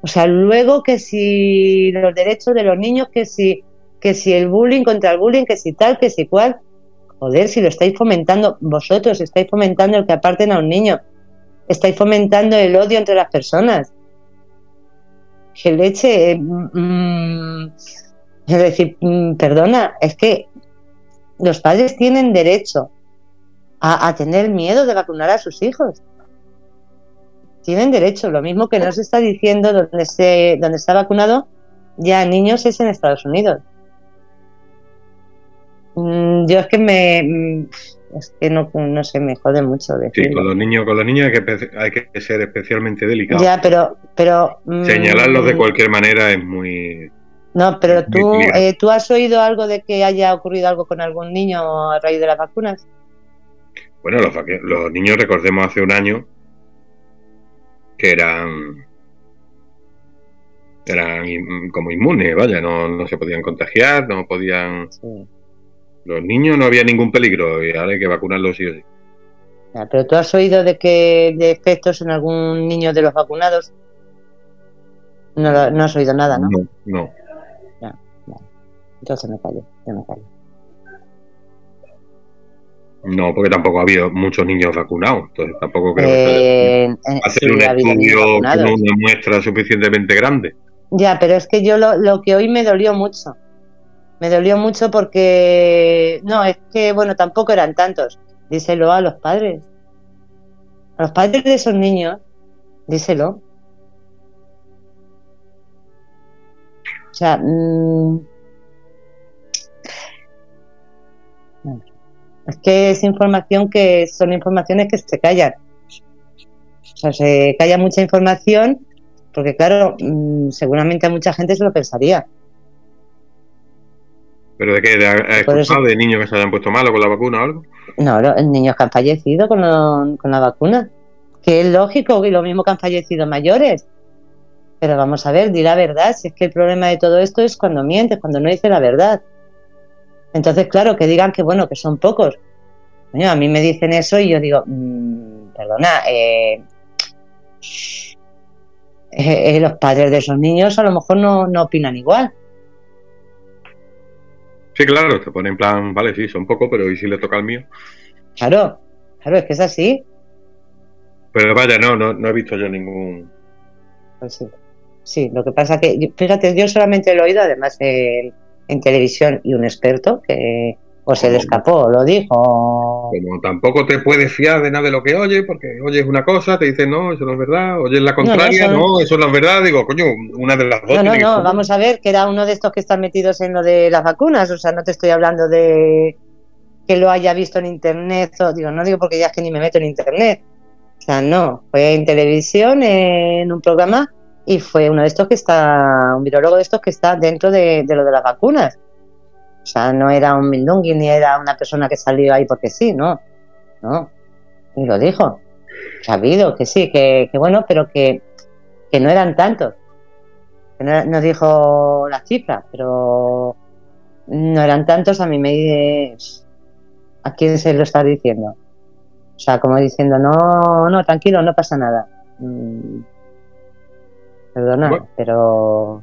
O sea, luego que si los derechos de los niños, que si, que si el bullying contra el bullying, que si tal, que si cual. Joder, si lo estáis fomentando, vosotros estáis fomentando el que aparten a un niño, estáis fomentando el odio entre las personas. Que leche, eh, mm, es decir, mm, perdona, es que los padres tienen derecho a, a tener miedo de vacunar a sus hijos. Tienen derecho, lo mismo que no se está diciendo donde se, donde está vacunado ya niños es en Estados Unidos. Mm, Yo es que me mm, es que no, no sé, me jode mucho Sí, decirlo. con los niños, con los niños hay que, hay que ser especialmente delicados. Ya, pero, pero mm, Señalarlos de cualquier manera es muy... No, pero tú, eh, ¿tú has oído algo de que haya ocurrido algo con algún niño a raíz de las vacunas? Bueno, los, los niños, recordemos hace un año, que eran eran como inmunes, vaya, no, no se podían contagiar, no podían... Sí. Los niños no había ningún peligro y ahora hay que vacunarlos sí o sí. Ya, pero tú has oído de que de efectos en algún niño de los vacunados. No, no has oído nada, ¿no? No, no. Entonces me callo, yo me callo. No, porque tampoco ha habido muchos niños vacunados, entonces tampoco creo que Eh, hacer sí, un estudio con una muestra suficientemente grande. Ya, pero es que yo lo, lo que hoy me dolió mucho. Me dolió mucho porque. No, es que, bueno, tampoco eran tantos. Díselo a los padres. A los padres de esos niños, díselo. O sea, mm, es que es información que son informaciones que se callan. O sea, se calla mucha información Porque claro, mm, seguramente a mucha gente se lo pensaría. ¿Pero de qué? ¿De, ¿Has escuchado de niños que se hayan puesto malos con la vacuna o algo? No, los niños que han fallecido con, lo- con la vacuna. Que es lógico, y lo mismo que han fallecido mayores. Pero vamos a ver, di la verdad. Si es que el problema de todo esto es cuando mientes, cuando no dices la verdad. Entonces, claro, que digan que bueno, que son pocos. Coño, a mí me dicen eso y yo digo, mm, perdona, eh, eh, eh, los padres de esos niños a lo mejor no, no opinan igual. Sí, claro, te pone en plan, vale, sí, son pocos, pero ¿y si le toca al mío? Claro, claro, es que es así. Pero vaya, no, no, no he visto yo ningún... Pues sí. Sí, lo que pasa que, fíjate, yo solamente lo he oído, además en, en televisión, y un experto que o se le escapó, o lo dijo. Como tampoco te puedes fiar de nada de lo que oyes, porque oyes una cosa, te dicen, no, eso no es verdad, oyes la contraria, eso no, eso no es verdad, digo, coño, una de las dos. No, no, no, ser. vamos a ver que era uno de estos que están metidos en lo de las vacunas, o sea, no te estoy hablando de que lo haya visto en internet, o digo, no digo porque ya es que ni me meto en internet, o sea, no, fue en televisión, en un programa, y fue uno de estos que está, un virólogo de estos que está dentro de, lo de las vacunas. O sea, no era un mindungui ni era una persona que salió ahí porque sí, no, no, y lo dijo, sabido que sí, que, que bueno, pero que, que no eran tantos no, no dijo las cifras, pero no eran tantos, a mí me dice, ¿a quién se lo está diciendo? O sea, como diciendo, no, no, tranquilo, no pasa nada. Mm, perdona, Bueno. pero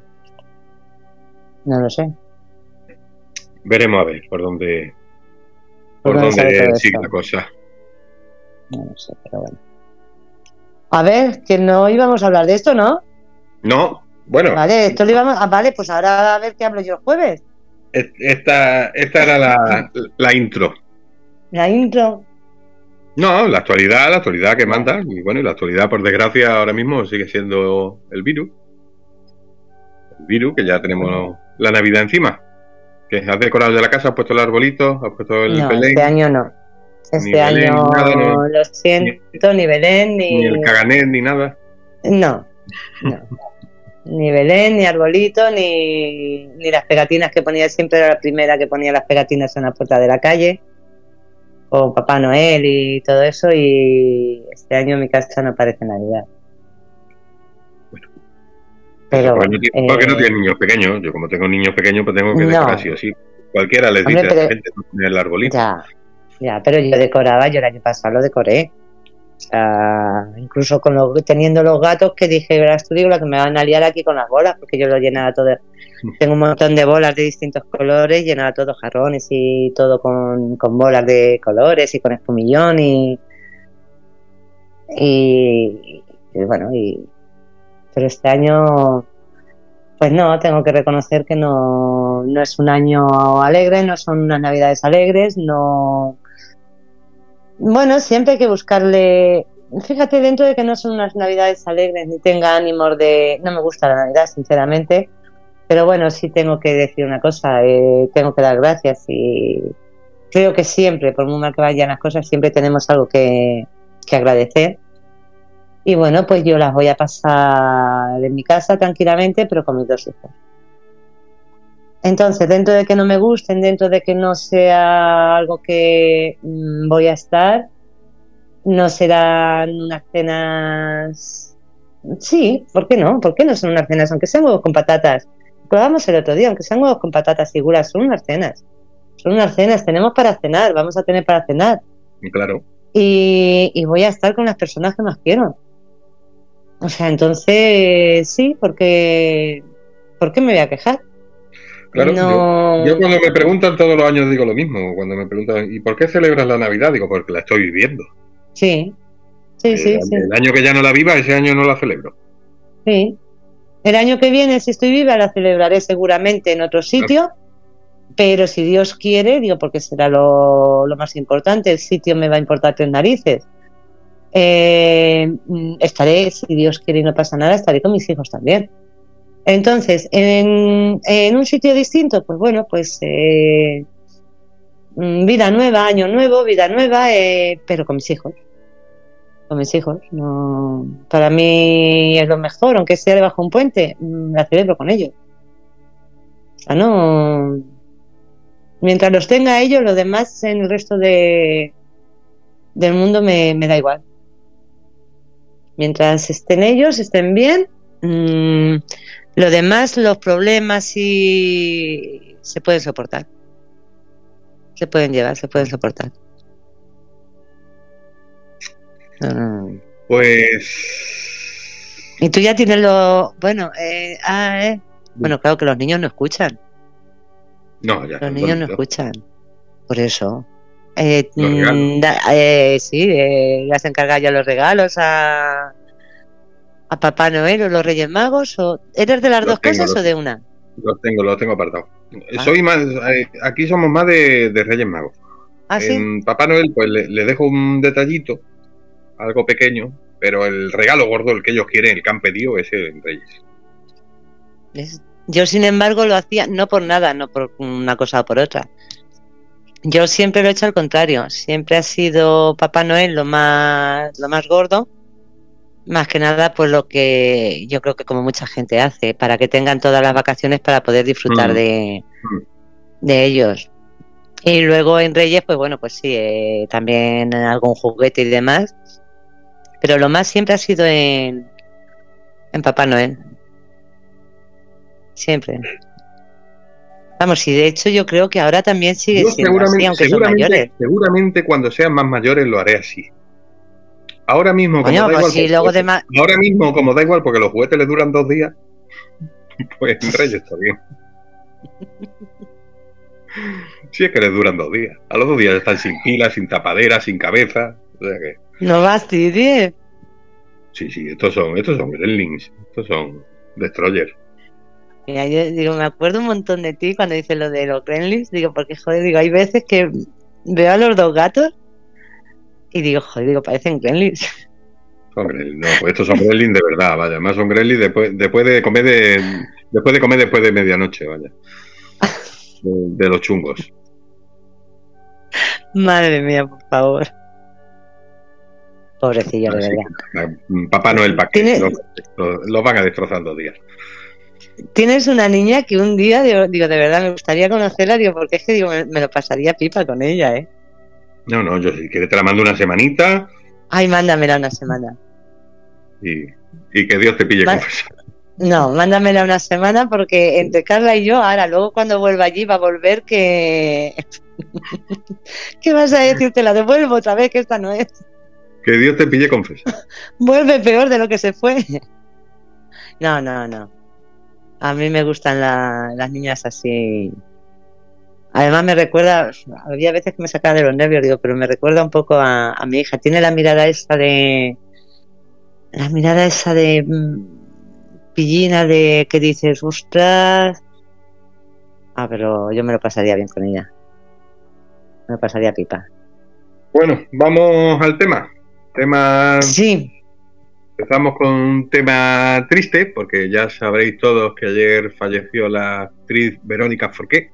no lo sé. Veremos a ver por dónde, ¿Por por dónde dónde sigue la cosa. No lo sé, pero bueno. A ver, que no íbamos a hablar de esto, ¿no? No, bueno, Vale, esto lo íbamos. Ah, vale, pues ahora a ver qué hablo yo el jueves. esta, esta era la, la intro. La intro. No, la actualidad, la actualidad que manda, y bueno, y la actualidad, por desgracia, ahora mismo sigue siendo el virus. El virus, que ya tenemos la Navidad encima. Que has decorado ya la casa, has puesto el arbolito, has puesto el No, Belén, este año no. Este Ni año, nada, no. lo siento, ni Belén, ni... ni el caganet, ni nada. No, no. Ni Belén, ni arbolito, ni, ni las pegatinas que ponía siempre, era la primera que ponía las pegatinas en la puerta de la calle, o Papá Noel y todo eso, y este año en mi casa no parece Navidad. Pero porque, no, tiene- porque no eh, tiene niños pequeños. Yo, como tengo niños pequeños, pues tengo que No. decorar sí o sí. Cualquiera les Hombre, dice a la pero- gente no el arbolito. Ya, ya, pero yo decoraba, yo el año pasado lo decoré. O sea, incluso con los, teniendo los gatos que dije, verás tú digo la que me van a liar aquí con las bolas, porque yo lo llenaba todo. Tengo un montón de bolas de distintos colores, llenaba todo jarrones y todo con, con bolas de colores y con espumillón y, y, y bueno, y pero este año pues no, tengo que reconocer que no, no es un año alegre, no son unas navidades alegres, no... Bueno, siempre hay que buscarle... Fíjate, dentro de que no son unas navidades alegres ni tenga ánimos de... No me gusta la Navidad, sinceramente, pero bueno, sí tengo que decir una cosa, eh, tengo que dar gracias y creo que siempre, por muy mal que vayan las cosas, siempre tenemos algo que, que agradecer. Y bueno, pues yo las voy a pasar en mi casa tranquilamente, pero con mis dos hijos. Entonces, dentro de que no me gusten, dentro de que no sea algo que mm, voy a estar, no serán unas cenas. Sí, ¿por qué no? ¿Por qué no son unas cenas? Aunque sean huevos con patatas. Lo hablamos el otro día, aunque sean huevos con patatas y gulas, son unas cenas. Son unas cenas, tenemos para cenar, vamos a tener para cenar Claro. y, y voy a estar con las personas que más quiero. O sea, entonces sí, porque ¿por qué me voy a quejar? Claro, no, Yo cuando me preguntan todos los años digo lo mismo. Cuando me preguntan, ¿y por qué celebras la Navidad? Digo, porque la estoy viviendo. sí, sí, sí, el, sí, el año que ya no la viva, ese año no la celebro. sí. El año que viene, si estoy viva, la celebraré seguramente en otro sitio, pero si Dios quiere, digo, porque será lo, lo más importante, el sitio me va a importar tres narices. Eh, mm, estaré, si Dios quiere y no pasa nada, estaré con mis hijos también. Entonces, en, en un sitio distinto, pues bueno, pues eh, mm, vida nueva, año nuevo, vida nueva, eh, pero con mis hijos. con mis hijos. No, para mí es lo mejor, aunque sea debajo de un puente, mm, la celebro con ellos. O sea, no. Mientras los tenga ellos, lo demás en el resto de del mundo me, me da igual. Mientras estén ellos, estén bien, mm, lo demás, los problemas sí se pueden soportar. Se pueden llevar, se pueden soportar. Mm. Pues. Y tú ya tienes lo. Bueno, eh, ah, eh. Bueno, claro que los niños no escuchan. No, ya. Los niños no escuchan. Por eso. Eh, Los mm, da- eh, sí, eh, ya se encarga ya los regalos a, a Papá Noel o los Reyes Magos. O, ¿Eres de las Los dos tengo, cosas los o de una? Los tengo, los tengo apartados. Ah. Soy más. eh, aquí somos más de, de Reyes Magos. Ah, sí. En Papá Noel, pues le, le dejo un detallito, algo pequeño, pero el regalo gordo, el que ellos quieren, el que han pedido, es el Reyes. Es- Yo, sin embargo, lo hacía no por nada, no por una cosa o por otra. Yo siempre lo he hecho al contrario. Siempre ha sido Papá Noel lo más, lo más gordo. Más que nada, pues lo que yo creo que como mucha gente hace, para que tengan todas las vacaciones para poder disfrutar Mm. de, Mm. de ellos. Y luego en Reyes, pues bueno, pues sí, eh, también algún juguete y demás. Pero lo más siempre ha sido en, en Papá Noel. Siempre. Vamos, y de hecho yo creo que ahora también sigue Yo siendo así, aunque son mayores. seguramente cuando sean más mayores lo haré así. Ahora mismo, como Coño, da igual, si luego de ahora mismo, como da igual, porque los juguetes les duran dos días, pues en Reyes está bien. Sí, es que les duran dos días. A los dos días están sin pilas, sin tapadera, sin cabeza. O sea que, No fastidies. sí, sí, estos son, estos son gremlins, estos son destroyers. Mira, yo digo, me acuerdo un montón de ti cuando dices lo de los gremlins. Digo, porque joder, digo, hay veces que veo a los dos gatos y digo, joder, digo, parecen gremlins. Son gremlins, no, pues estos son gremlins de verdad, vaya. Además son gremlins después, después de comer de, después de comer después de medianoche, vaya. De, de los chungos. Madre mía, por favor. Pobrecillo, de verdad. Papá Noel, ¿para qué? Los van a destrozar dos días. Tienes una niña que un día, digo, digo, de verdad, me gustaría conocerla, digo, porque es que digo, me, me lo pasaría pipa con ella, ¿eh? No, no, yo si quieres te la mando una semanita Ay, mándamela una semana. y, y que Dios te pille confesar. No, mándamela una semana porque entre Carla y yo, ahora, luego cuando vuelva allí va a volver que... ¿Qué vas a decir? Te la devuelvo otra vez, que esta no es. Que Dios te pille confesar. Vuelve peor de lo que se fue. No, no, no. A mí me gustan la- las niñas así. Además me recuerda, había veces que me sacaba de los nervios, digo, pero me recuerda un poco a, a mi hija. Tiene la mirada esa de... La mirada esa de... mm, Pillina de que dices, ostras. Ah, pero yo me lo pasaría bien con ella. Me lo pasaría pipa. Bueno, vamos al tema. Tema Sí, Empezamos con un tema triste, porque ya sabréis todos que ayer falleció la actriz Verónica Forqué,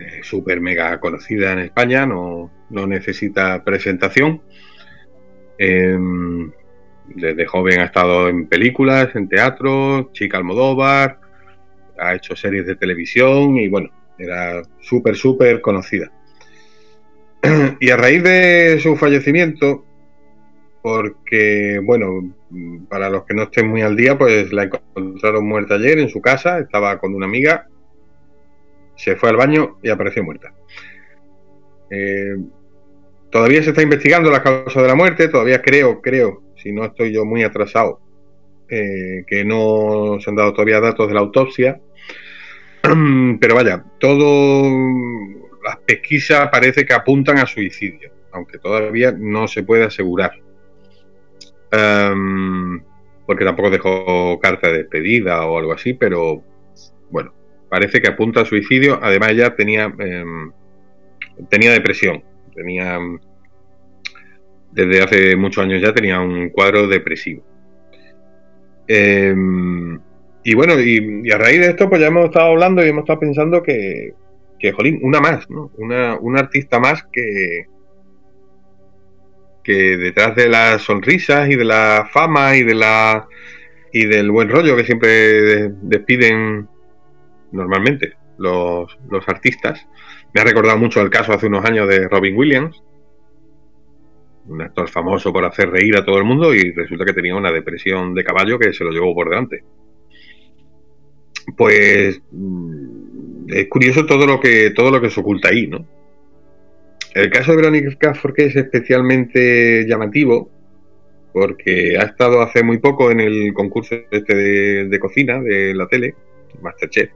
eh, súper mega conocida en España, no, no necesita presentación. Eh, desde joven ha estado en películas, en teatro, Chica Almodóvar, ha hecho series de televisión y bueno, era súper, súper conocida. Y a raíz de su fallecimiento, porque, bueno, para los que no estén muy al día, pues la encontraron muerta ayer en su casa, estaba con una amiga, se fue al baño y apareció muerta. Eh, todavía se está investigando la causa de la muerte, todavía creo, creo, si no estoy yo muy atrasado, eh, que no se han dado todavía datos de la autopsia, pero vaya, todo las pesquisas parece que apuntan a suicidio, aunque todavía no se puede asegurar. Em, porque tampoco dejó carta de despedida o algo así, pero bueno, parece que apunta a suicidio. Además, ella tenía, em, tenía depresión, tenía desde hace muchos años ya tenía un cuadro depresivo. Em, y bueno, y, y a raíz de esto, pues ya hemos estado hablando y hemos estado pensando que, que jolín, una más, ¿no? Una, una artista más que, que detrás de las sonrisas y de la fama y de la y del buen rollo que siempre despiden normalmente los, los artistas, me ha recordado mucho el caso hace unos años de Robin Williams, un actor famoso por hacer reír a todo el mundo y resulta que tenía una depresión de caballo que se lo llevó por delante. Pues mm, es curioso todo lo que todo lo que se oculta ahí, ¿no? El caso de Verónica Forqué es especialmente llamativo porque ha estado hace muy poco en el concurso este de, cocina de la tele, Masterchef,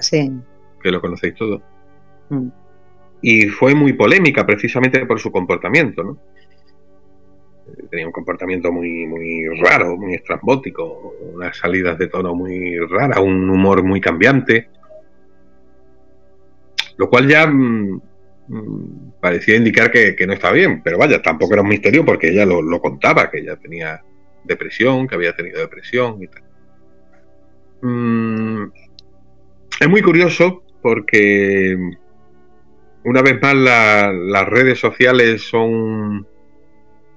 sí. que lo conocéis todos. Mm. Y fue muy polémica precisamente por su comportamiento, ¿no? tenía un comportamiento muy, muy raro, muy estrambótico, unas salidas de tono muy raras, un humor muy cambiante, lo cual ya mm, mm, parecía indicar que, no está bien, pero vaya, tampoco era un misterio porque ella lo, contaba, que ella tenía depresión, que había tenido depresión y tal. Mm, es muy curioso porque una vez más las redes sociales son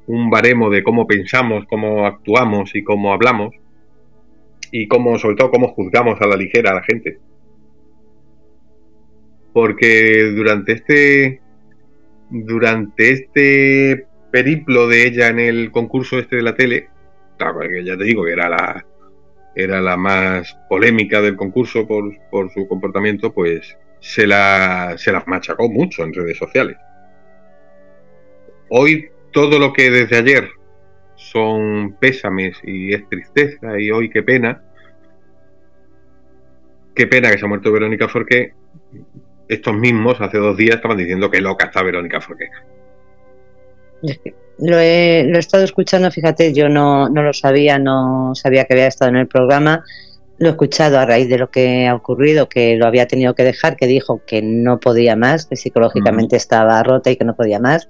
un baremo de cómo pensamos, cómo actuamos y cómo hablamos y cómo, sobre todo, cómo juzgamos a la ligera a la gente. Porque durante este durante este periplo de ella en el concurso este de la tele, que ya te digo que era la era la más polémica del concurso por, por su comportamiento, pues se la, se machacó mucho en redes sociales. Hoy todo lo que desde ayer son pésames y es tristeza y hoy qué pena, qué pena que se ha muerto Verónica Forqué, estos mismos hace dos días estaban diciendo que loca está Verónica Forqué. Lo he, lo he estado escuchando, fíjate, yo no, no lo sabía, no sabía que había estado en el programa. Lo he escuchado a raíz de lo que ha ocurrido, que lo había tenido que dejar, que dijo que no podía más, que psicológicamente estaba rota y que no podía más.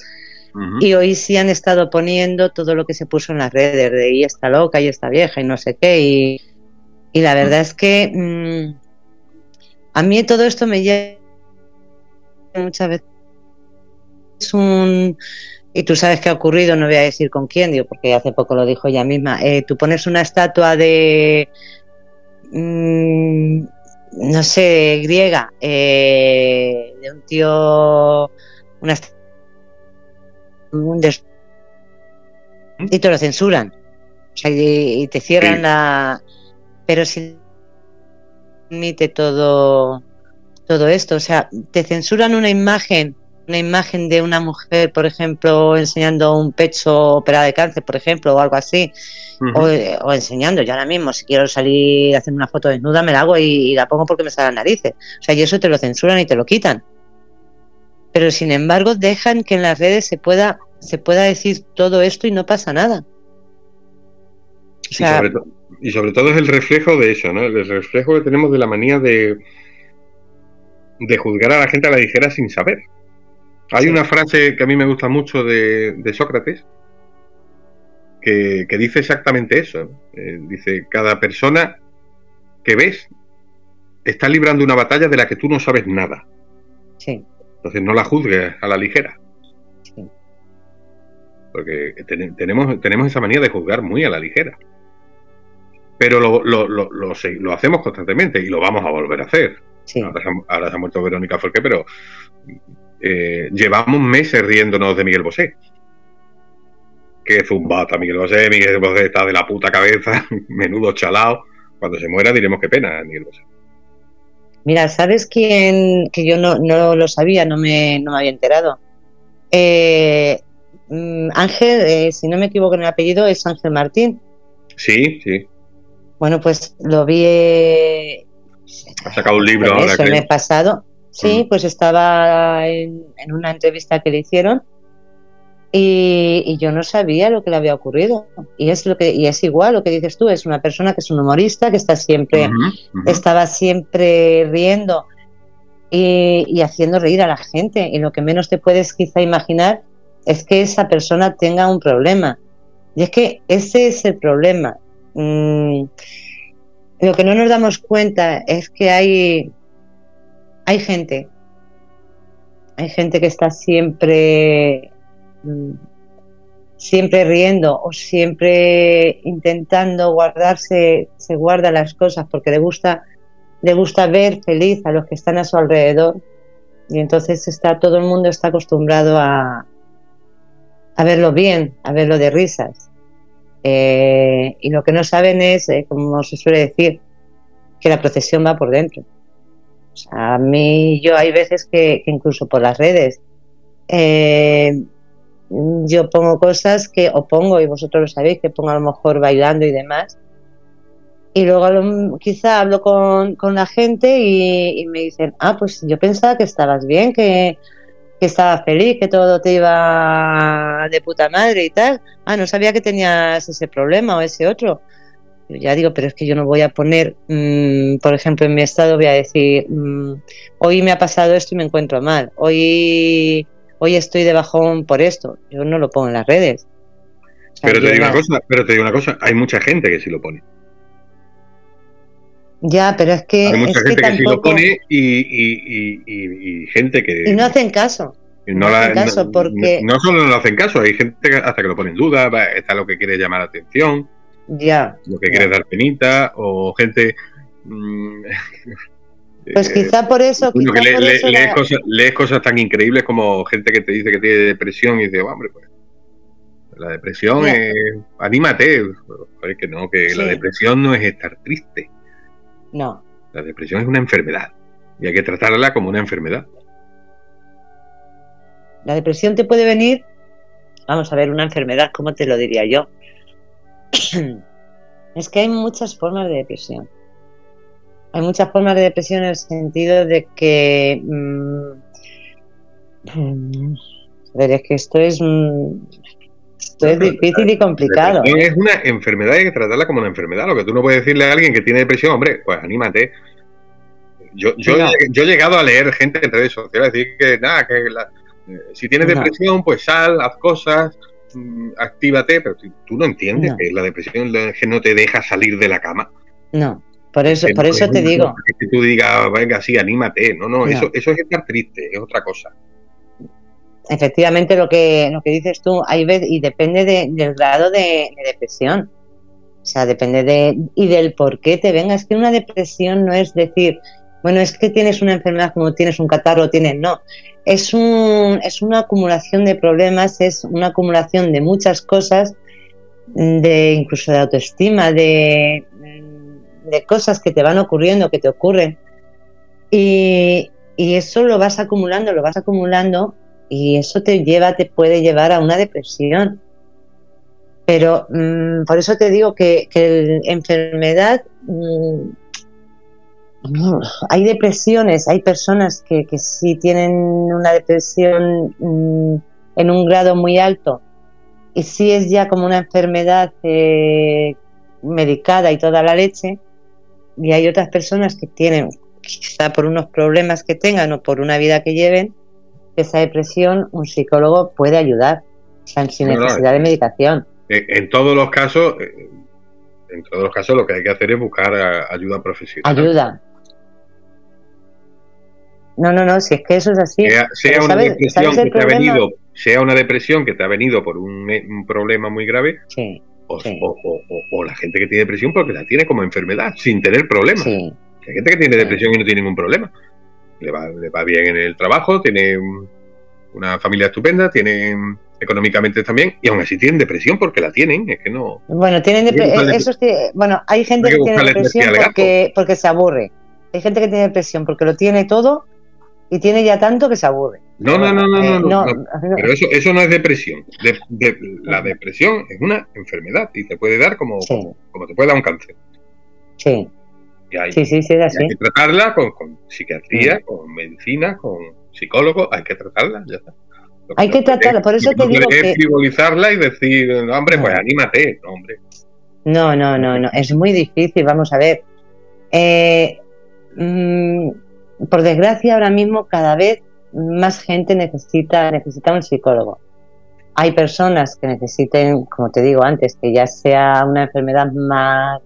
Y hoy sí han estado poniendo todo lo que se puso en las redes de y está loca y está vieja y no sé qué. Y, la verdad es que mm, a mí todo esto me lleva muchas veces. Es un. Y tú sabes qué ha ocurrido, no voy a decir con quién, digo, porque hace poco lo dijo ella misma. Eh, tú pones una estatua de. Mm, no sé, griega, eh, de un tío. Una estatua y te lo censuran. O sea, y, te cierran la. Pero si permite todo, todo esto, o sea, te censuran una imagen, una imagen de una mujer, por ejemplo, enseñando un pecho operado de cáncer, por ejemplo, o algo así, o, enseñando. Yo ahora mismo, si quiero salir a hacer una foto desnuda, me la hago y, y la pongo porque me salen narices. O sea, y eso te lo censuran y te lo quitan pero sin embargo dejan que en las redes se pueda, se pueda decir todo esto y no pasa nada. y, sobre todo es el reflejo de eso, ¿no? El reflejo que tenemos de la manía de, de juzgar a la gente a la ligera sin saber. Hay una frase que a mí me gusta mucho de, Sócrates que, dice exactamente eso. Eh, dice, cada persona que ves está librando una batalla de la que tú no sabes nada. Sí. Entonces no la juzgues a la ligera. Porque tenemos, tenemos esa manía de juzgar muy a la ligera. Pero lo, lo, lo, lo, hacemos constantemente y lo vamos a volver a hacer. Ahora, se, ha muerto Verónica Forqué, pero eh, llevamos meses riéndonos de Miguel Bosé. Que zumbata Miguel Bosé, Miguel Bosé está de la puta cabeza, menudo chalao. Cuando se muera diremos qué pena, Miguel Bosé. Mira, ¿sabes quién? Que yo no, no lo sabía, no me, no me había enterado. Eh, mm, Ángel, eh, si no me equivoco en el apellido, es Ángel Martín. Sí, sí. Bueno, pues lo vi. Eh, ha sacado un libro ahora. el mes pasado. Sí, mm. pues estaba en, en, una entrevista que le hicieron y, yo no sabía lo que le había ocurrido. Y es lo que y es igual lo que dices tú, es una persona que es un humorista, que está siempre, estaba siempre riendo y, haciendo reír a la gente. Y lo que menos te puedes quizá imaginar es que esa persona tenga un problema. Y es que ese es el problema. Mm, lo que no nos damos cuenta es que hay, hay gente, hay gente que está siempre siempre riendo o siempre intentando guardarse, se guarda las cosas porque le gusta, le gusta ver feliz a los que están a su alrededor. Y entonces está, todo el mundo está acostumbrado a, a verlo bien, a verlo de risas. Eh, y lo que no saben es, eh, como se suele decir, que la procesión va por dentro. A mí, yo hay veces que, incluso por las redes, eh, yo pongo cosas que, o pongo, y vosotros lo sabéis, que pongo a lo mejor bailando y demás. Y luego quizá hablo con, la gente y, me dicen, ah, pues yo pensaba que estabas bien, que, que estabas feliz, que todo te iba de puta madre y tal. Ah, no sabía que tenías ese problema o ese otro. Ya digo, pero es que yo no voy a poner, mm, por ejemplo, en mi estado voy a decir, mm, hoy me ha pasado esto y me encuentro mal, hoy hoy estoy de bajón por esto. Yo no lo pongo en las redes. pero, te digo una cosa, pero te digo una cosa, hay mucha gente que sí lo pone. Ya, pero es que. Hay mucha gente que, sí lo pone y, gente que. Y no hacen caso. No, hacen caso porque... no, solo no hacen caso, hay gente hasta que lo pone en duda, está lo que quiere llamar la atención, ya, lo que quiere dar penita, o gente mm, Pues eh, quizá por eso. lees, cosas, tan increíbles como gente que te dice que tiene depresión y dice, hombre, pues la depresión es. Anímate. Es que no, que la depresión no es estar triste. No. La depresión es una enfermedad y hay que tratarla como una enfermedad. La depresión te puede venir, vamos a ver, una enfermedad, ¿cómo te lo diría yo? es que hay muchas formas de depresión hay muchas formas de depresión en el sentido de que mm, ver, es que esto es mm, esto es difícil y complicado. Es una enfermedad, hay que tratarla como una enfermedad. Lo que tú no puedes decirle a alguien que tiene depresión, hombre, pues anímate. Yo, yo, yo he llegado a leer gente en redes sociales decir que nada, que eh, si tienes depresión, pues sal, haz cosas, actívate, pero tú no entiendes que la depresión que no te deja salir de la cama. No. Por eso, por eso te digo. Que tú digas, venga, sí, anímate. No, no, Eso, eso es estar triste, es otra cosa. Efectivamente, lo que, lo que dices tú, hay veces, y depende del grado de, depresión. O sea, depende de. y del por qué te venga. Es que una depresión no es decir, bueno, es que tienes una enfermedad como tienes un catarro, tienes. No. Es, un, es una acumulación de problemas, es una acumulación de muchas cosas, de incluso de autoestima, de de cosas que te van ocurriendo, que te ocurren. Y, eso lo vas acumulando, lo vas acumulando y eso te lleva, te puede llevar a una depresión. Pero mm, por eso te digo que, que enfermedad, mm, hay depresiones, hay personas que, que sí tienen una depresión mm, en un grado muy alto y sí es ya como una enfermedad eh, medicada y toda la leche, y hay otras personas que tienen, quizá por unos problemas que tengan o por una vida que lleven, esa depresión un psicólogo puede ayudar, sin necesidad de medicación. En, todos los casos, eh, en todos los casos lo que hay que hacer es buscar ayuda profesional. Ayuda. No, no, no, si es que eso es así. Sea, una depresión que te ha venido, sea una depresión que te ha venido por un, un problema muy grave, sí. O, la gente que tiene depresión porque la tiene como enfermedad, sin tener problemas. Hay gente que tiene depresión y no tiene ningún problema. Le va, le va bien en el trabajo, tiene una familia estupenda, tiene económicamente también, y aún así tienen depresión porque la tienen, es que no... Bueno, tienen eso bueno, hay gente que, tiene depresión porque, porque se aburre. Hay gente que tiene depresión porque lo tiene todo y tiene ya tanto que se aburre. No, no, no, no, no, eh, Pero eso, eso no es depresión. la depresión es una enfermedad y te puede dar como, como, te puede dar un cáncer. Sí. sí, sí, sí, Hay que tratarla con, psiquiatría, con medicina, con psicólogo, hay que tratarla, ya está. hay que, tratarla, por eso te digo que... frivolizarla y decir, hombre, pues anímate, no, hombre. No, no, no, no, es muy difícil, vamos a ver. Eh, mmm, por desgracia, ahora mismo cada vez más gente necesita, necesita un psicólogo. Hay personas que necesiten, como te digo antes, que ya sea una enfermedad más,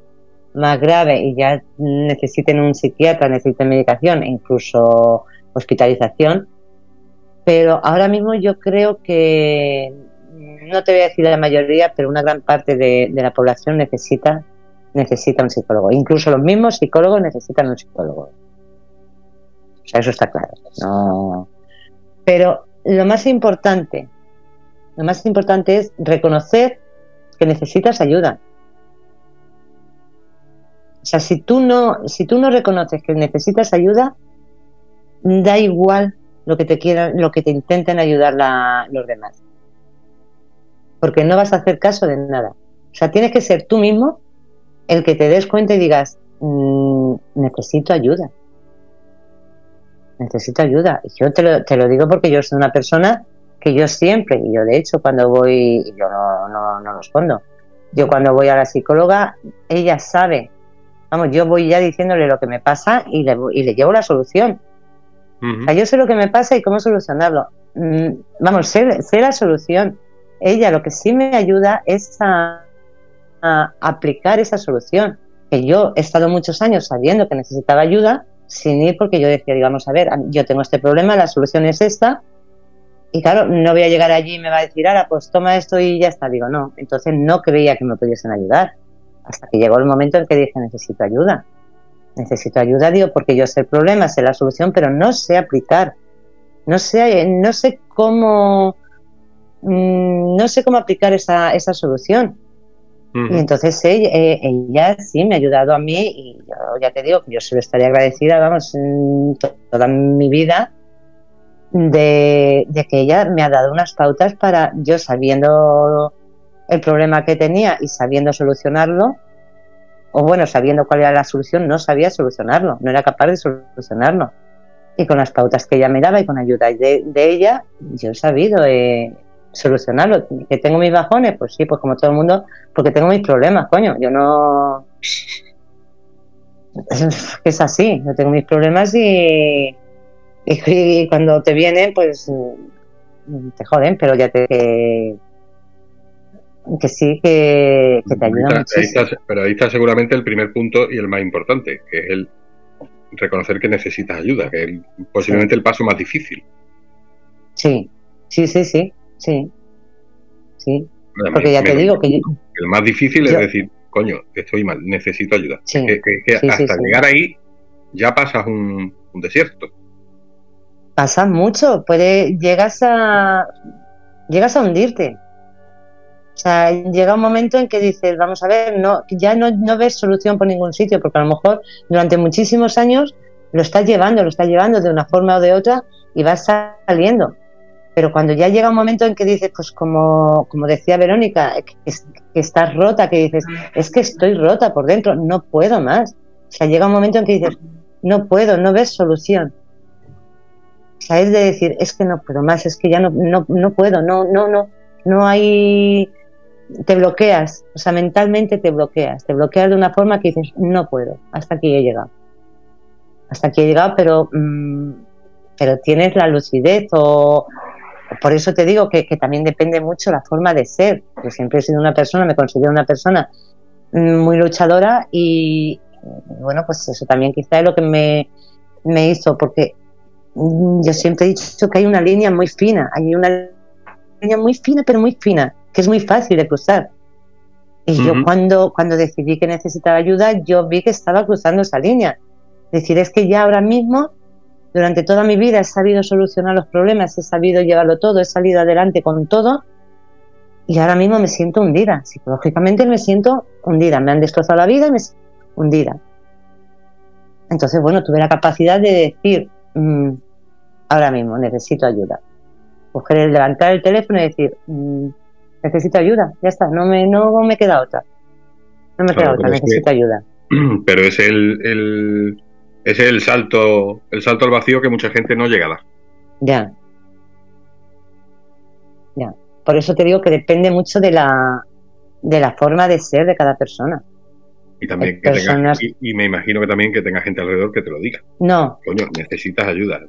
más grave y ya necesiten un psiquiatra, necesiten medicación incluso hospitalización. Pero ahora mismo yo creo que no te voy a decir la mayoría, pero una gran parte de, de la población necesita, necesita un psicólogo. Incluso los mismos psicólogos necesitan un psicólogo. Eso está claro. No. Pero lo más importante, lo más importante es reconocer que necesitas ayuda. O sea, si tú no, si tú no reconoces que necesitas ayuda, da igual lo que te quieran, lo que te intenten ayudar los demás. Porque no vas a hacer caso de nada. O sea, tienes que ser tú mismo el que te des cuenta y digas, mm, necesito ayuda necesito ayuda. Y yo te lo, te lo digo porque yo soy una persona que yo siempre, y yo de hecho cuando voy, yo no, no, no lo escondo, yo cuando voy a la psicóloga, ella sabe, vamos, yo voy ya diciéndole lo que me pasa y le, y le llevo la solución. O sea, yo sé lo que me pasa y cómo solucionarlo. Mm, vamos, sé, sé, la solución. Ella lo que sí me ayuda es a, a aplicar esa solución. Que yo he estado muchos años sabiendo que necesitaba ayuda, sin ir porque yo decía, digamos, a ver, yo tengo este problema, la solución es esta, y claro, no voy a llegar allí y me va a decir, ahora, pues toma esto y ya está. Digo, no, entonces no creía que me pudiesen ayudar. Hasta que llegó el momento en que dije, necesito ayuda. Necesito ayuda, digo, porque yo sé el problema, sé la solución, pero no sé aplicar. No sé, no sé cómo, mm, no sé cómo aplicar esa, esa solución. Y entonces eh, ella, sí me ha ayudado a mí y yo ya te digo que yo se lo estaría agradecida, vamos, toda mi vida de, que ella me ha dado unas pautas para yo sabiendo el problema que tenía y sabiendo solucionarlo, o bueno, sabiendo cuál era la solución, no sabía solucionarlo, no era capaz de solucionarlo. Y con las pautas que ella me daba y con ayuda de, de ella, yo he sabido eh, solucionarlo. ¿Que tengo mis bajones? Pues sí, pues como todo el mundo, porque tengo mis problemas, coño. Yo no. Es así, yo tengo mis problemas y, y, cuando te vienen, pues te joden, pero ya te. Que, que sí, que, te ayuda pero ahí está seguramente el primer punto y el más importante, que es el reconocer que necesitas ayuda, que es posiblemente el paso más difícil. Sí, sí, sí, sí. Sí, sí. Porque ya te digo que... el más difícil es decir, coño, estoy mal, necesito ayuda. que, hasta llegar ahí ya pasas un, desierto. Pasas mucho, puede, llegas a llegas a hundirte. O sea, llega un momento en que dices, vamos a ver, no, ya no, no ves solución por ningún sitio, porque a lo mejor durante muchísimos años lo estás llevando, lo estás llevando de una forma o de otra y vas saliendo. Pero cuando ya llega un momento en que dices, pues como, como decía Verónica, que, estás rota, que dices, es que estoy rota por dentro, no puedo más. O sea, llega un momento en que dices, no puedo, no ves solución. O sea, es de decir, es que no puedo más, es que ya no, no, no puedo, no, no, no, no hay, te bloqueas, o sea, mentalmente te bloqueas, te bloqueas de una forma que dices, no puedo, hasta aquí he llegado. Hasta aquí he llegado, pero, mm, pero tienes la lucidez o, por eso te digo que, también depende mucho la forma de ser. Yo siempre he sido una persona, me considero una persona muy luchadora y bueno, pues eso también quizá es lo que me, hizo, porque yo siempre he dicho que hay una línea muy fina, hay una línea muy fina, pero muy fina, que es muy fácil de cruzar. Y yo cuando, cuando decidí que necesitaba ayuda, yo vi que estaba cruzando esa línea. Es decir, es que ya ahora mismo durante toda mi vida he sabido solucionar los problemas, he sabido llevarlo todo, he salido adelante con todo y ahora mismo me siento hundida. Psicológicamente me siento hundida. Me han destrozado la vida y me siento hundida. Entonces, bueno, tuve la capacidad de decir, mm, ahora mismo necesito ayuda. Coger, levantar el teléfono y decir, mm, necesito ayuda, ya está, no me, no me queda otra. No me queda otra, necesito ayuda. Pero es el, ese es el salto, el salto al vacío que mucha gente no llega a dar. Ya. Ya. Por eso te digo que depende mucho de la, de la forma de ser de cada persona. Y también que y, me imagino que también que tenga gente alrededor que te lo diga. No. Coño, necesitas ayuda.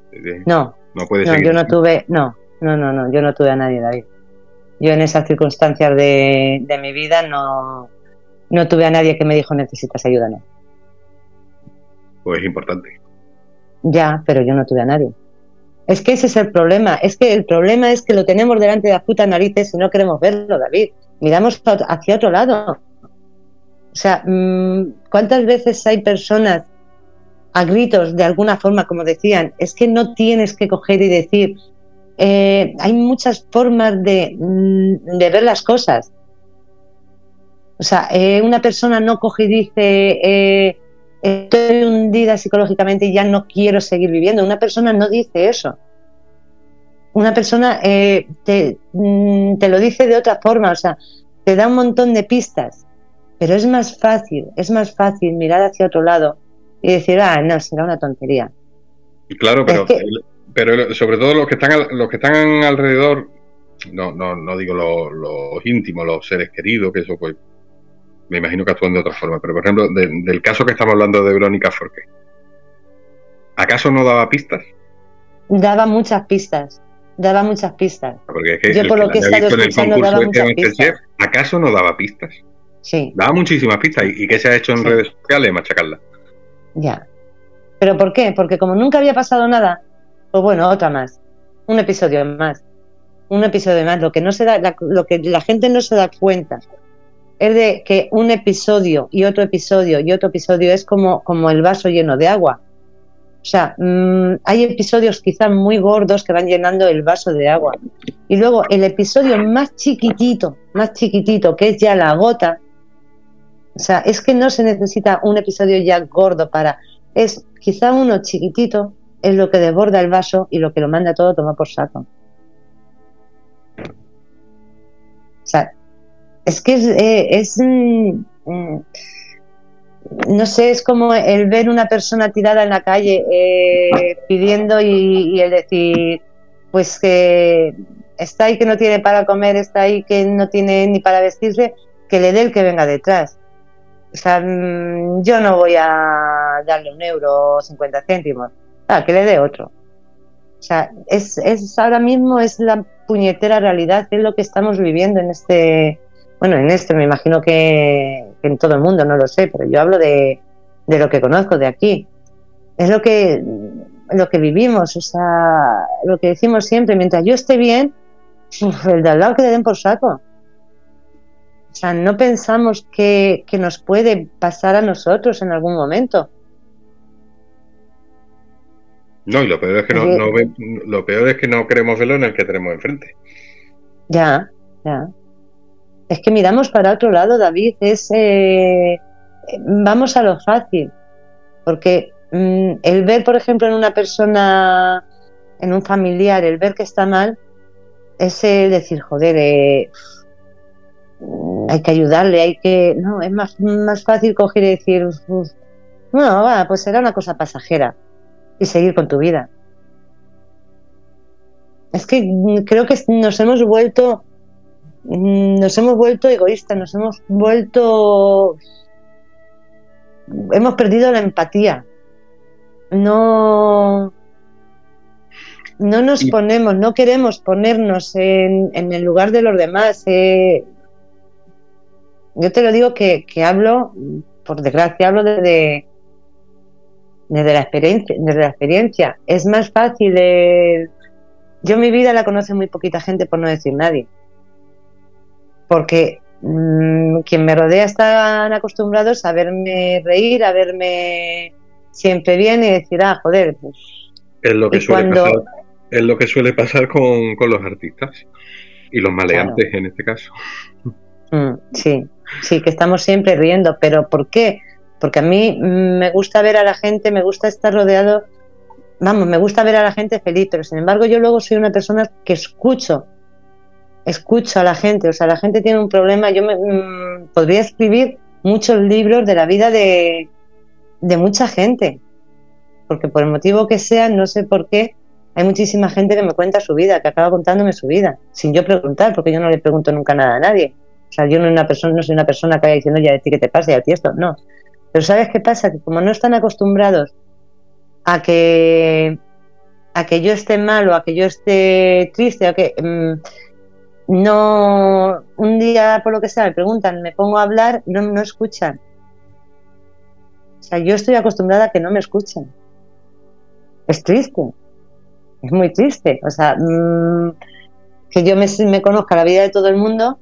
No. No puedes no, Yo no tuve, no, no, no, no, yo no tuve a nadie, David. Yo en esas circunstancias de, de mi vida no, no tuve a nadie que me dijo necesitas ayuda, no. Es importante. Ya, pero yo no tuve a nadie. Es que ese es el problema. Es que el problema es que lo tenemos delante de las putas narices y no queremos verlo, David. Miramos hacia otro lado. O sea, mm, ¿cuántas veces hay personas a gritos de alguna forma, como decían, es que no tienes que coger y decir, eh, hay muchas formas de, mm, de, ver las cosas. O sea, eh, una persona no coge y dice, eh, estoy hundida psicológicamente y ya no quiero seguir viviendo. Una persona no dice eso. Una persona te, mm, te lo dice de otra forma, o sea, te da un montón de pistas. Pero es más fácil, es más fácil mirar hacia otro lado y decir, ah, no, será una tontería. Claro, pero, pero sobre todo los que están los que están alrededor, no, no, no digo los, íntimos, los seres queridos, que eso pues me imagino que actúan de otra forma, pero por ejemplo, del caso que estamos hablando de Verónica Forqué, ¿acaso no daba pistas? Daba muchas pistas, daba muchas pistas. Porque Yo por lo que he estado escuchando daba muchas pistas. ¿Acaso no daba pistas? Sí. Daba muchísimas pistas. ¿Y, qué se ha hecho en redes sociales? Machacarla. Ya. ¿Pero por qué? Porque como nunca había pasado nada, pues bueno, otra más. Un episodio más. Un episodio más. Lo que, no se da, la, lo que la gente no se da cuenta es de que un episodio y otro episodio y otro episodio es como, como el vaso lleno de agua. O sea, mmm, hay episodios quizás muy gordos que van llenando el vaso de agua. Y luego el episodio más chiquitito, más chiquitito, que es ya la gota, o sea, es que no se necesita un episodio ya gordo para. Es quizá uno chiquitito, es lo que desborda el vaso y lo que lo manda todo toma por saco. O sea, es que es. Eh, mm, mm, no sé, es como el ver una persona tirada en la calle eh, pidiendo y, y el decir, pues que está ahí que no tiene para comer, está ahí que no tiene ni para vestirse, que le dé el que venga detrás. O sea, mm, yo no voy a darle un euro o 50 céntimos. Ah, que le dé otro. O sea, es, es ahora mismo es la puñetera realidad, es lo que estamos viviendo en este, bueno, en este me imagino que, en todo el mundo, no lo sé, pero yo hablo de, de lo que conozco de aquí. Es lo que, lo que vivimos, o sea, lo que decimos siempre, mientras yo esté bien, el de al lado que le den por saco. O sea, no pensamos que, nos puede pasar a nosotros en algún momento. No, y lo peor es que no, lo peor es que no queremos verlo en el que tenemos enfrente. Ya, ya. Es que miramos para otro lado, David. Es eh, vamos a lo fácil, porque mm, el ver, por ejemplo, en una persona, en un familiar, el ver que está mal, es decir, joder, eh, hay que ayudarle, hay que... No, es más, fácil coger y decir, no, va, pues será una cosa pasajera y seguir con tu vida. Es que creo que nos hemos vuelto, nos hemos vuelto egoístas, nos hemos vuelto, hemos perdido la empatía. No, no nos ponemos, no queremos ponernos en, en el lugar de los demás. Eh, yo te lo digo que, hablo, por desgracia, hablo desde, desde, la experiencia, desde la experiencia. Es más fácil. yo mi vida la conoce muy poquita gente, por no decir nadie. Porque mm, quien me rodea están acostumbrados a verme reír, a verme siempre bien y decir, ah, joder, pues. Es lo que, suele, pasar, es lo que suele pasar con, los artistas y los maleantes en este caso. Mm, sí, sí, que estamos siempre riendo, pero ¿por qué? Porque a mí me gusta ver a la gente, me gusta estar rodeado, vamos, me gusta ver a la gente feliz, pero sin embargo yo luego soy una persona que escucho, escucho a la gente, o sea, la gente tiene un problema, yo me, mm, podría escribir muchos libros de la vida de, de mucha gente, porque por el motivo que sea, no sé por qué, hay muchísima gente que me cuenta su vida, que acaba contándome su vida, sin yo preguntar, porque yo no le pregunto nunca nada a nadie. O sea, yo no, una persona, no soy una persona que vaya diciendo, ya a ti que te pasa y a ti esto, no. Pero ¿sabes qué pasa? Que como no están acostumbrados a que, a que yo esté mal o a que yo esté triste, a que mm, no, un día por lo que sea me preguntan, me pongo a hablar, no, no escuchan. O sea, yo estoy acostumbrada a que no me escuchen. Es triste. Es muy triste. O sea, mm, que yo me, conozca la vida de todo el mundo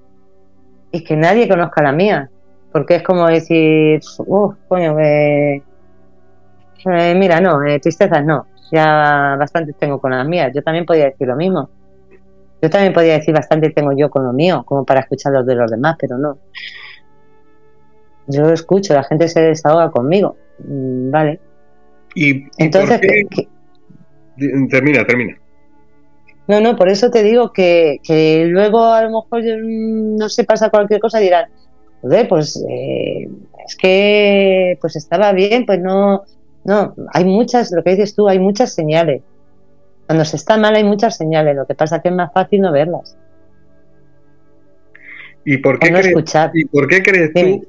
y que nadie conozca la mía. Porque es como decir, uff, coño, eh, mira, no, eh, tristezas no. Ya bastantes tengo con las mías. Yo también podía decir lo mismo. Yo también podía decir bastante tengo yo con lo mío, como para escuchar los de los demás, pero no. Yo lo escucho, la gente se desahoga conmigo. Mm, vale. Y, entonces. Termina, termina. No, no, por eso te digo que, luego a lo mejor mm, no se pasa cualquier cosa y dirán, joder, pues eh, es que pues estaba bien, pues no, no, hay muchas, lo que dices tú, hay muchas señales. Cuando se está mal hay muchas señales, lo que pasa es que es más fácil no verlas. ¿Y por qué, crees, ¿y por qué crees tú,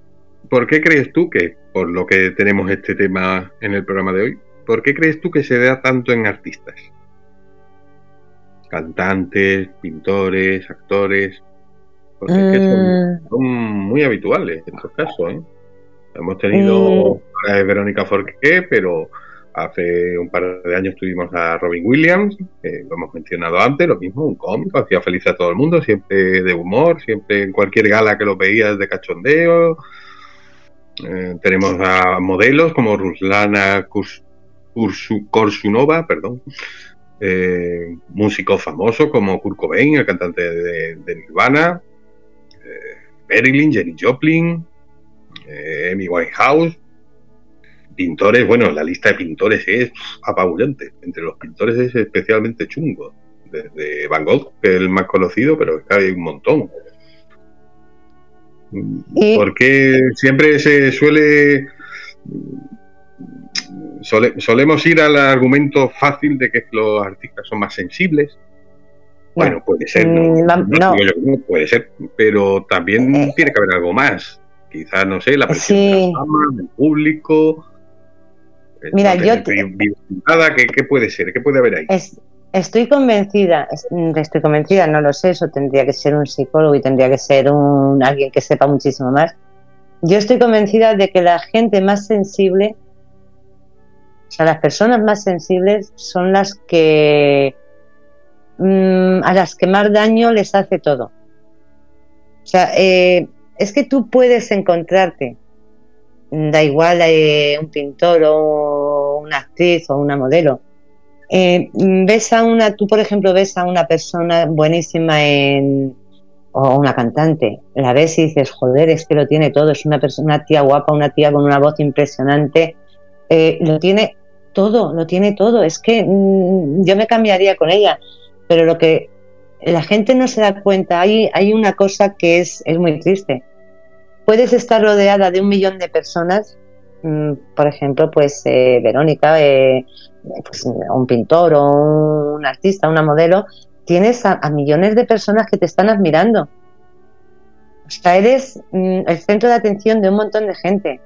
por qué crees tú que, por lo que tenemos este tema en el programa de hoy, por qué crees tú que se da tanto en artistas? Cantantes, pintores, actores, porque mm. son, muy habituales en estos casos. ¿eh? Hemos tenido mm. a Verónica Forqué, pero Hace un par de años tuvimos a Robin Williams, que lo hemos mencionado antes, lo mismo, un cómico, hacía feliz a todo el mundo, siempre de humor, siempre en cualquier gala que lo veías de cachondeo. Eh, tenemos a modelos como Ruslana Korsunova, perdón, eh, músicos famosos como Kurt Cobain, el cantante de, Nirvana, eh, Marilyn, Jenny Joplin, eh, Amy Whitehouse, pintores, bueno, la lista de pintores es apabullante. Entre los pintores es especialmente chungo. Desde Van Gogh, que es el más conocido, pero hay un montón. Porque siempre se suele, solemos ir al argumento fácil de que los artistas son más sensibles. Bueno, puede ser, no, mm, puede ser, pero también eh, tiene que haber algo más. Quizás, no sé, la presión de la fama, del público, Mira, yo... ¿qué, puede ser? ¿Qué puede haber ahí? estoy convencida, mm, estoy convencida, no lo sé, eso tendría que ser un psicólogo y tendría que ser un alguien que sepa muchísimo más. Yo estoy convencida de que la gente más sensible, o sea, las personas más sensibles son las que mm, a las que más daño les hace todo. O sea, eh, es que tú puedes encontrarte da igual eh, un pintor o una actriz o una modelo. Eh, ves a una, tú por ejemplo ves a una persona buenísima en, o una cantante, la ves y dices, joder, es que lo tiene todo, es una persona, una tía guapa, una tía con una voz impresionante, eh, lo tiene todo, lo tiene todo, es que mm, yo me cambiaría con ella, pero lo que la gente no se da cuenta, hay, hay una cosa que es, es muy triste, puedes estar rodeada de un millón de personas, mm, por ejemplo, pues eh, Verónica, eh, pues, un pintor o un artista, una modelo, tienes a, millones de personas que te están admirando. O sea, eres mm, el centro de atención de un montón de gente.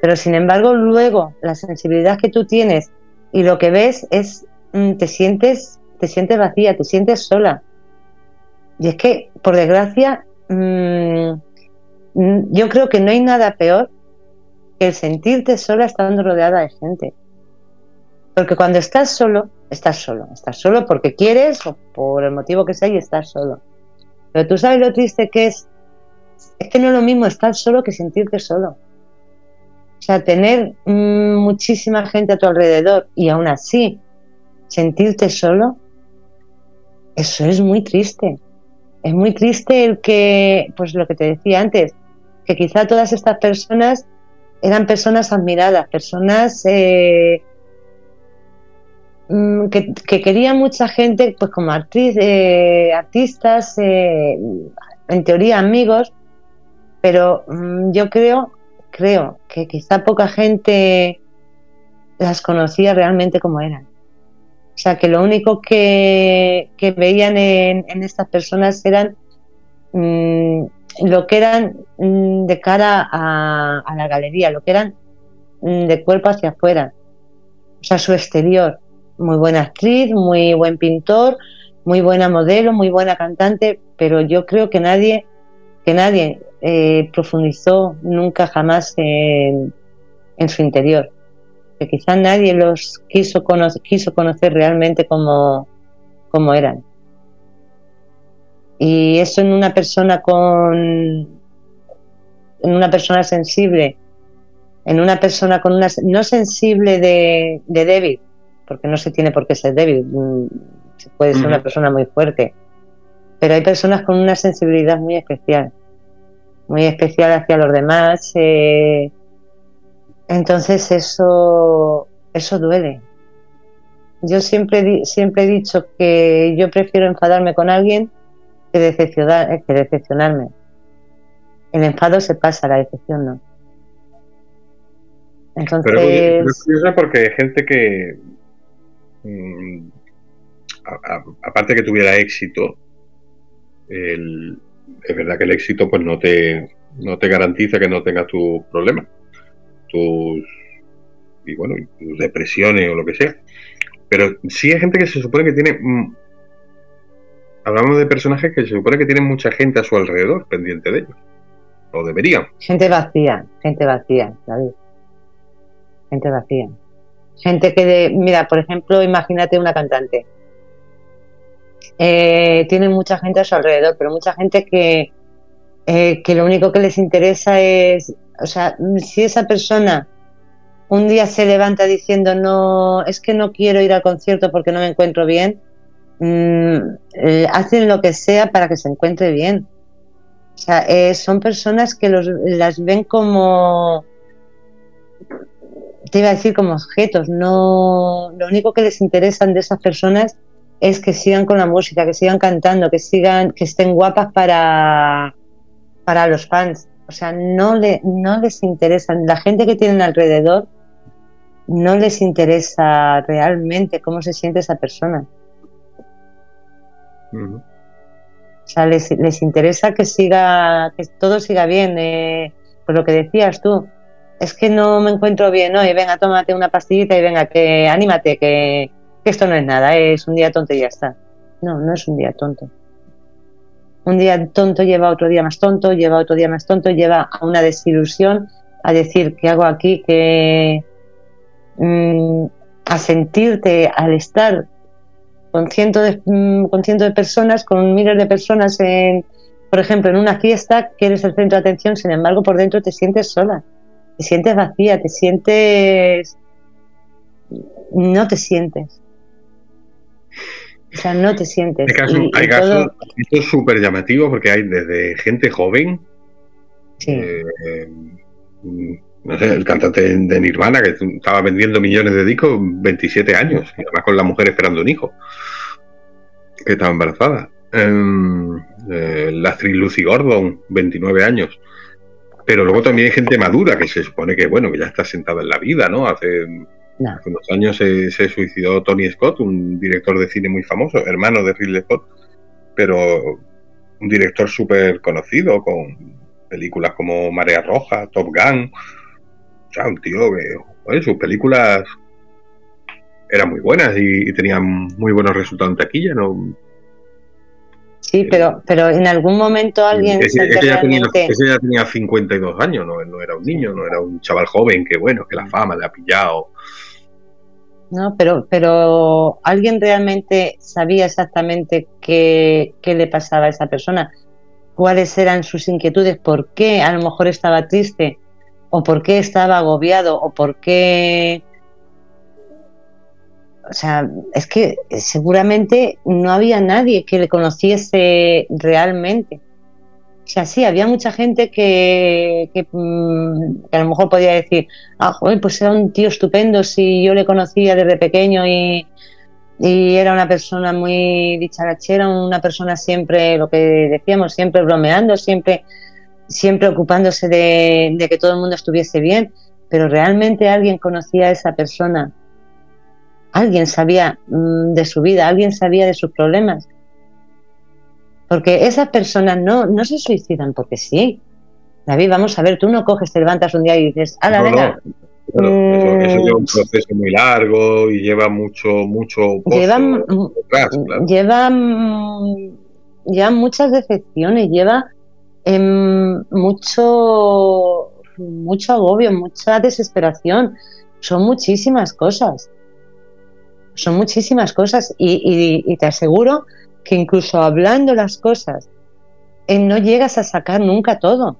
Pero sin embargo, luego la sensibilidad que tú tienes y lo que ves es mm, te sientes te sientes vacía, te sientes sola. Y es que, por desgracia, Mm, yo creo que no hay nada peor que el sentirte sola estando rodeada de gente. Porque cuando estás solo, estás solo. Estás solo porque quieres o por el motivo que sea y estás solo. Pero tú sabes lo triste que es. Es que no es lo mismo estar solo que sentirte solo. O sea, tener mm, muchísima gente a tu alrededor y aún así sentirte solo, eso es muy triste. Es muy triste el que, pues lo que te decía antes, que quizá todas estas personas eran personas admiradas, personas eh, mm, que, quería mucha gente, pues como eh, artistas, eh, en teoría amigos, pero mm, yo creo, creo que quizá poca gente las conocía realmente como eran. O sea, que lo único que, veían en, estas personas eran mm, lo que eran mm, de cara a, la galería, lo que eran mm, de cuerpo hacia afuera. O sea, su exterior. Muy buena actriz, muy buen pintor, muy buena modelo, muy buena cantante, pero yo creo que nadie, que nadie eh, profundizó nunca jamás en, su interior. que quizá nadie los quiso, quiso conocer realmente como eran. Y eso en una persona con en una persona sensible, en una persona con una no sensible de, de débil, porque no se tiene por qué ser débil, mm, se puede ser una persona muy fuerte, pero hay personas con una sensibilidad muy especial, muy especial hacia los demás. Eh, entonces eso, eso duele. Yo siempre, siempre he dicho que yo prefiero enfadarme con alguien que, decepcionar, eh, que decepcionarme. El enfado se pasa, la decepción no. Entonces... Pero es curioso porque hay gente que, mm, aparte que tuviera éxito, es verdad que el éxito pues no te, no te garantiza que no tengas tus problemas, tus y bueno, tus depresiones o lo que sea. Pero sí hay gente que se supone que tiene mm, hablamos de personajes que se supone que tienen mucha gente a su alrededor pendiente de ellos. O deberían. Gente vacía, gente vacía, David. Gente vacía. Gente que, de, mira, por ejemplo, imagínate una cantante eh, tienen mucha gente a su alrededor, pero mucha gente que, eh, que lo único que les interesa es, o sea, si esa persona un día se levanta diciendo no, es que no quiero ir al concierto porque no me encuentro bien, mm, eh, hacen lo que sea para que se encuentre bien. O sea, eh, son personas que los, las ven como, te iba a decir como objetos, no, lo único que les interesan de esas personas es que sigan con la música, que sigan cantando, que sigan, que estén guapas para, para los fans. O sea, no, le, no les interesa, la gente que tienen alrededor no les interesa realmente cómo se siente esa persona. O sea, les, les, interesa que siga, que todo siga bien. Eh, por lo que decías tú, es que no me encuentro bien hoy, venga, tómate una pastillita y venga, que anímate, que, esto no es nada, es un día tonto y ya está. No, no es un día tonto. Un día tonto lleva otro día más tonto, lleva otro día más tonto, lleva a una desilusión, a decir, ¿qué hago aquí? Que mm, a sentirte al estar con cientos de, mm, con cientos de personas, con miles de personas, en, por ejemplo, en una fiesta, que eres el centro de atención, sin embargo, por dentro te sientes sola, te sientes vacía, te sientes... no te sientes. O sea, no te sientes. Hay casos, esto es súper llamativo porque hay desde gente joven, eh, no sé, el cantante de Nirvana que estaba vendiendo millones de discos, 27 años, y además con la mujer esperando un hijo, que estaba embarazada. Em, eh, la actriz Lucy Gordon, 29 años. Pero luego también hay gente madura que se supone que, bueno, que ya está sentada en la vida, ¿no? Hace Hace unos años se, suicidó Tony Scott, un director de cine muy famoso, hermano de Ridley Scott, pero un director súper conocido, con películas como Marea Roja, Top Gun. O sea, un tío que sus películas eran muy buenas y, tenían muy buenos resultados en taquilla, ¿no? Sí, pero, pero en algún momento alguien... Ese, ya, tenía, ese ya, tenía, 52 años, ¿no? no era un niño, no era un chaval joven que, bueno, que la fama le ha pillado ¿no? Pero, pero alguien realmente sabía exactamente qué, qué le pasaba a esa persona, cuáles eran sus inquietudes, por qué a lo mejor estaba triste, o por qué estaba agobiado, o por qué... O sea, es que seguramente no había nadie que le conociese realmente. O sea, sí, había mucha gente que, mm, que, a lo mejor podía decir, ah, pues era un tío estupendo si yo le conocía desde pequeño y, era una persona muy dicharachera, una persona siempre, lo que decíamos, siempre bromeando, siempre, siempre ocupándose de, de que todo el mundo estuviese bien, pero realmente alguien conocía a esa persona, alguien sabía mm, de su vida, alguien sabía de sus problemas porque esas personas no, no se suicidan porque sí. David, vamos a ver, tú no coges, te levantas un día y dices, ¡Hala, venga! eso, mm. lleva un proceso muy largo y lleva mucho, mucho. lleva, lleva, lleva, muchas decepciones, lleva em, mucho, mucho agobio, mucha desesperación. son muchísimas cosas. Son muchísimas cosas y, te aseguro que incluso hablando las cosas, no llegas a sacar nunca todo.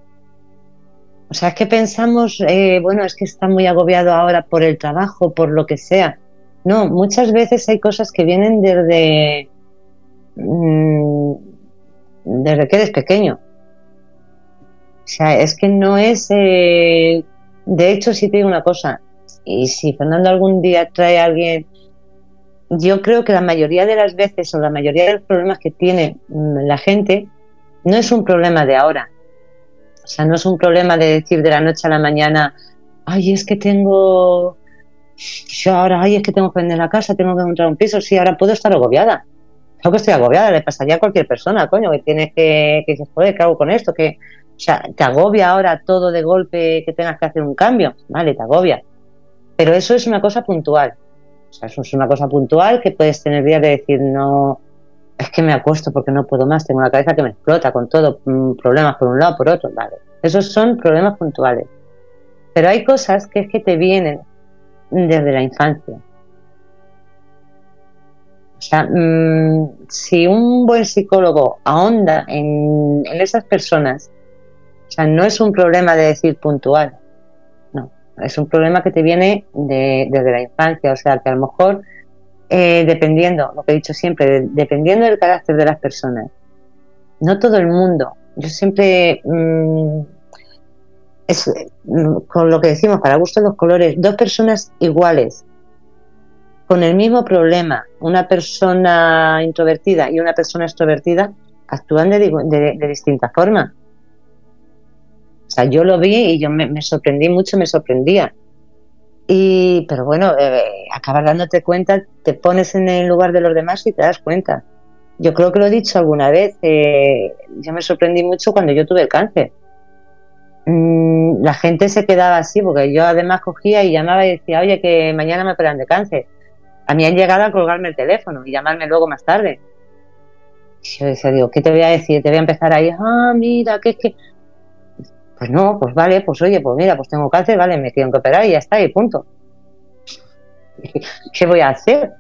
O sea, es que pensamos, eh, bueno, es que está muy agobiado ahora por el trabajo, por lo que sea. No, muchas veces hay cosas que vienen desde, mm, desde que eres pequeño. O sea, es que no es... Eh, de hecho, si te digo una cosa, y si Fernando algún día trae a alguien, yo creo que la mayoría de las veces o la mayoría de los problemas que tiene mm, la gente no es un problema de ahora. O sea, no es un problema de decir de la noche a la mañana, ay, es que tengo, yo ahora, ay, es que tengo que vender la casa, tengo que encontrar un piso, sí, ahora puedo estar agobiada. Creo que estoy agobiada, le pasaría a cualquier persona, coño, que tienes que, que joder, ¿qué hago con esto? Que, o sea, te agobia ahora todo de golpe que tengas que hacer un cambio, vale, te agobia. Pero eso es una cosa puntual. O sea, eso es una cosa puntual que puedes tener días de decir, no, es que me acuesto porque no puedo más, tengo una cabeza que me explota con todo, mm, problemas por un lado, por otro, vale. Esos son problemas puntuales. Pero hay cosas que es que te vienen desde la infancia. O sea, mm, si un buen psicólogo ahonda en, esas personas, o sea, no es un problema de decir puntual, no, es un problema que te viene desde la infancia, o sea, que a lo mejor, eh, dependiendo, lo que he dicho siempre, dependiendo del carácter de las personas, no todo el mundo, yo siempre, mm, es, mm, con lo que decimos, para gusto los colores, dos personas iguales, con el mismo problema, una persona introvertida y una persona extrovertida actúan de, de, distinta forma. O sea, yo lo vi y yo me, sorprendí mucho, me sorprendía. Y, pero bueno, eh, acabas dándote cuenta, te pones en el lugar de los demás y te das cuenta. Yo creo que lo he dicho alguna vez, eh, yo me sorprendí mucho cuando yo tuve el cáncer. Mm, la gente se quedaba así, porque yo además cogía y llamaba y decía, oye, que mañana me operan de cáncer a mí han llegado a colgarme el teléfono y llamarme luego más tarde. yo decía, digo, ¿qué te voy a decir? Te voy a empezar ahí, ah, mira, que es que... Pues no, pues vale, pues oye, pues mira, pues tengo cáncer, vale, me tienen que operar y ya está, y punto. ¿Qué voy a hacer?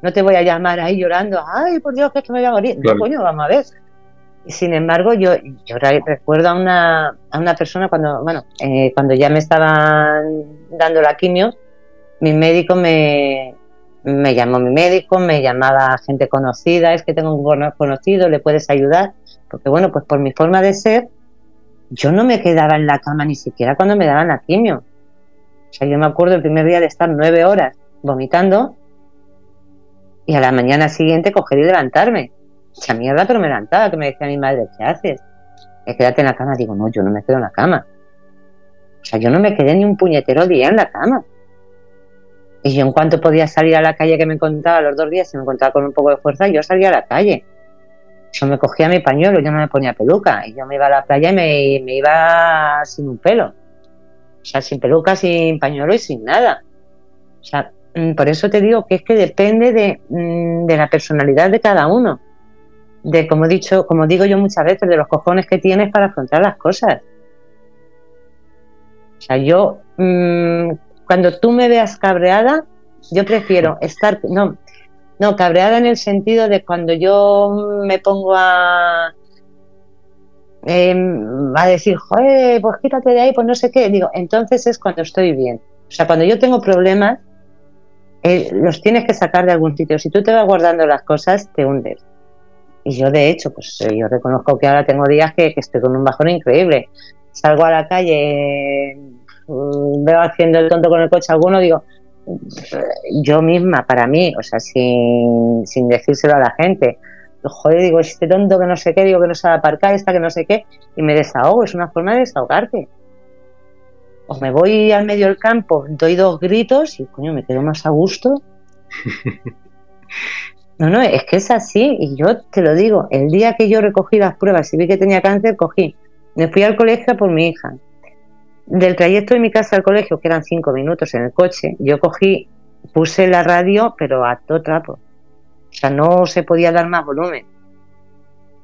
No te voy a llamar ahí llorando, ay, por Dios, que es que me voy a morir. No, coño, vamos a ver. Y sin embargo, yo, yo recuerdo a una, a una persona cuando, bueno, eh, cuando ya me estaban dando la quimio, mi médico me, me llamó mi médico, me llamaba gente conocida, es que tengo un conocido, le puedes ayudar, porque bueno, pues por mi forma de ser, yo no me quedaba en la cama ni siquiera cuando me daban la quimio. O sea, yo me acuerdo el primer día de estar nueve horas vomitando y a la mañana siguiente coger y levantarme. Esa mierda, pero me levantaba, que me decía mi madre, ¿qué haces? quédate en la cama. Digo, no, yo no me quedo en la cama. O sea, yo no me quedé ni un puñetero día en la cama. Y yo en cuanto podía salir a la calle que me encontraba los dos días, si me encontraba con un poco de fuerza, yo salía a la calle. Yo me cogía mi pañuelo, yo no me ponía peluca. Y yo me iba a la playa y me, iba sin un pelo. O sea, sin peluca, sin pañuelo y sin nada. O sea, mm, por eso te digo que es que depende de, mm, de la personalidad de cada uno. De, como he dicho, como digo yo muchas veces, de los cojones que tienes para afrontar las cosas. O sea, yo mmm, cuando tú me veas cabreada, yo prefiero estar, no, no, cabreada en el sentido de cuando yo me pongo a, em, a decir, joder, pues quítate de ahí, pues no sé qué, digo, entonces es cuando estoy bien. O sea, cuando yo tengo problemas, eh, los tienes que sacar de algún sitio. Si tú te vas guardando las cosas, te hundes. Y yo, de hecho, pues eh, yo reconozco que ahora tengo días que, que estoy con un bajón increíble. Salgo a la calle Mm, veo haciendo el tonto con el coche alguno, digo, yo misma, para mí, o sea, sin, sin decírselo a la gente, joder, digo, este tonto que no sé qué, digo que no sabe aparcar, esta que no sé qué, y me desahogo, es una forma de desahogarte. O me voy al medio del campo, doy dos gritos y coño, me quedo más a gusto. No, no, es que es así, y yo te lo digo, el día que yo recogí las pruebas y vi que tenía cáncer, cogí, me fui al colegio por mi hija, del trayecto de mi casa al colegio, que eran cinco minutos en el coche, yo cogí, puse la radio, pero a todo trapo. O sea, no se podía dar más volumen.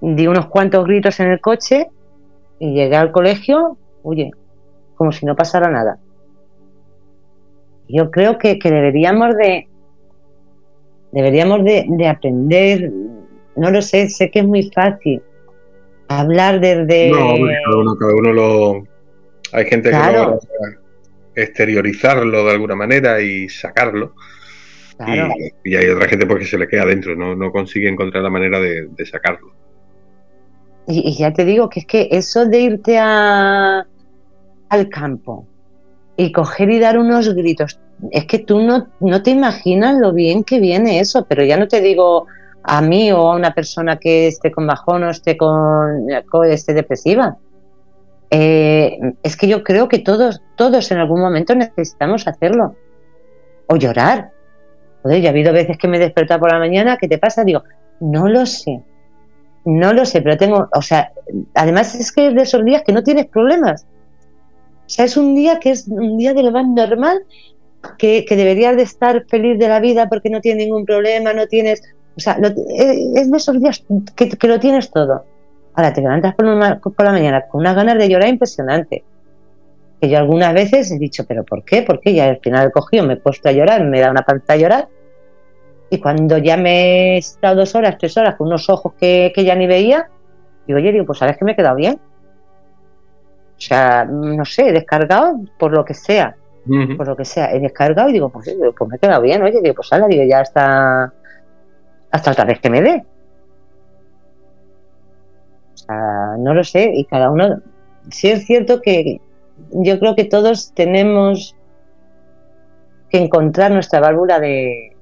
Di unos cuantos gritos en el coche y llegué al colegio, oye, como si no pasara nada. Yo creo que, deberíamos de deberíamos de, de, aprender, no lo sé, sé que es muy fácil hablar desde... No, cada uno, cada uno lo... Hay gente que logra exteriorizarlo de alguna manera y sacarlo. Claro. Y, y, hay otra gente porque se le queda dentro, no, no consigue encontrar la manera de, de sacarlo. Y, y, ya te digo que es que eso de irte a, al campo y coger y dar unos gritos, es que tú no, no te imaginas lo bien que viene eso, pero ya no te digo a mí o a una persona que esté con bajón o esté con, esté depresiva. Eh, es que yo creo que todos, todos en algún momento necesitamos hacerlo. O llorar. Joder, ya ha habido veces que me he despertado por la mañana, ¿qué te pasa? Digo, no lo sé. No lo sé, pero tengo, o sea, además es que es de esos días que no tienes problemas. O sea, es un día que es un día de lo más normal que, deberías de estar feliz de la vida porque no tienes ningún problema, no tienes... O sea, lo, eh, es de esos días que, lo tienes todo. Ahora te levantas por, una, por la mañana con unas ganas de llorar impresionante. Que yo algunas veces he dicho, ¿pero por qué? Porque ya al final he cogido, me he puesto a llorar, me da una panza a llorar. Y cuando ya me he estado dos horas, tres horas con unos ojos que, que ya ni veía, digo, oye, digo, pues sabes que me he quedado bien. O sea, no sé, he descargado por lo que sea por lo que sea, he descargado y digo, pues, pues me he quedado bien, oye, digo, pues ala, digo, ya hasta hasta otra vez que me dé. O sea, no lo sé, y cada uno, sí es cierto que yo creo que todos tenemos que encontrar nuestra válvula de,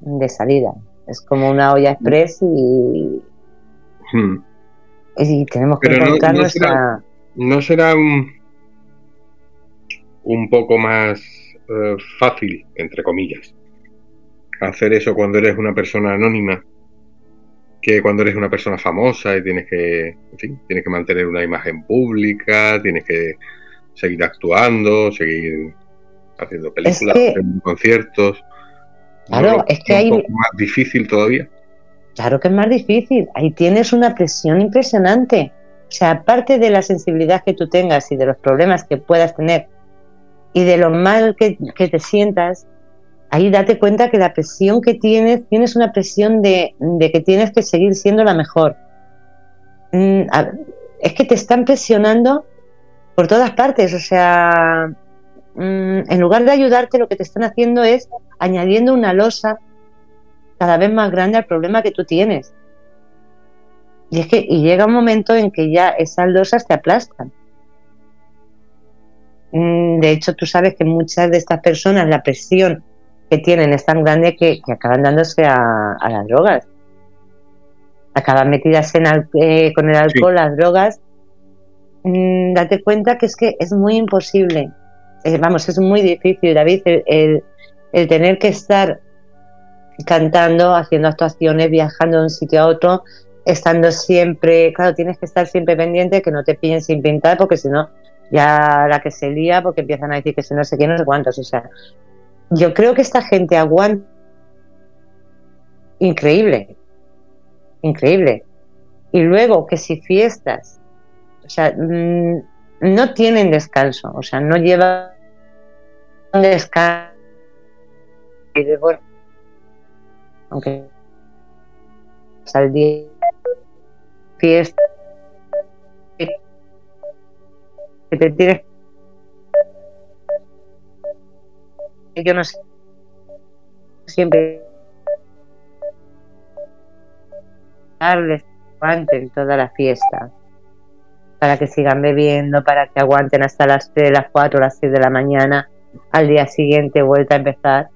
de salida. Es como una olla express y, hmm. y tenemos que Pero encontrar no, no nuestra... Será, no será un, un poco más uh, fácil, entre comillas, hacer eso cuando eres una persona anónima que cuando eres una persona famosa y tienes que, en fin, tienes que mantener una imagen pública, tienes que seguir actuando, seguir haciendo películas, es que, haciendo conciertos. Claro, ¿no? es que hay más difícil todavía. Claro que es más difícil. Ahí tienes una presión impresionante. O sea, aparte de la sensibilidad que tú tengas y de los problemas que puedas tener y de lo mal que, que, te sientas, ahí date cuenta que la presión que tienes, tienes una presión de, que tienes que seguir siendo la mejor. Mm, es que te están presionando por todas partes, o sea, mm, en lugar de ayudarte, lo que te están haciendo es añadiendo una losa cada vez más grande al problema que tú tienes. Y es que y llega un momento en que ya esas losas te aplastan. De hecho, tú sabes que muchas de estas personas la presión que tienen es tan grande que, que acaban dándose a, a, las drogas. Acaban metidas en al, eh, con el alcohol, sí. las drogas. Mm, date cuenta que es que es muy imposible. Eh, vamos, es muy difícil, David, el, el, el, tener que estar cantando, haciendo actuaciones, viajando de un sitio a otro, estando siempre, claro, tienes que estar siempre pendiente que no te pillen sin pintar, porque si no, ya la que se lía porque empiezan a decir que si no sé qué, no sé cuántos. O sea, yo creo que esta gente aguanta increíble, increíble. Y luego que si fiestas, o sea, mmm, no tienen descanso, o sea, no llevan descanso. Bueno, aunque al día fiesta que te tienes yo no siempre. Darles aguanten toda la fiesta. Para que sigan bebiendo, para que aguanten hasta las 3, las 4, las 6 de la mañana, al día siguiente vuelta a empezar.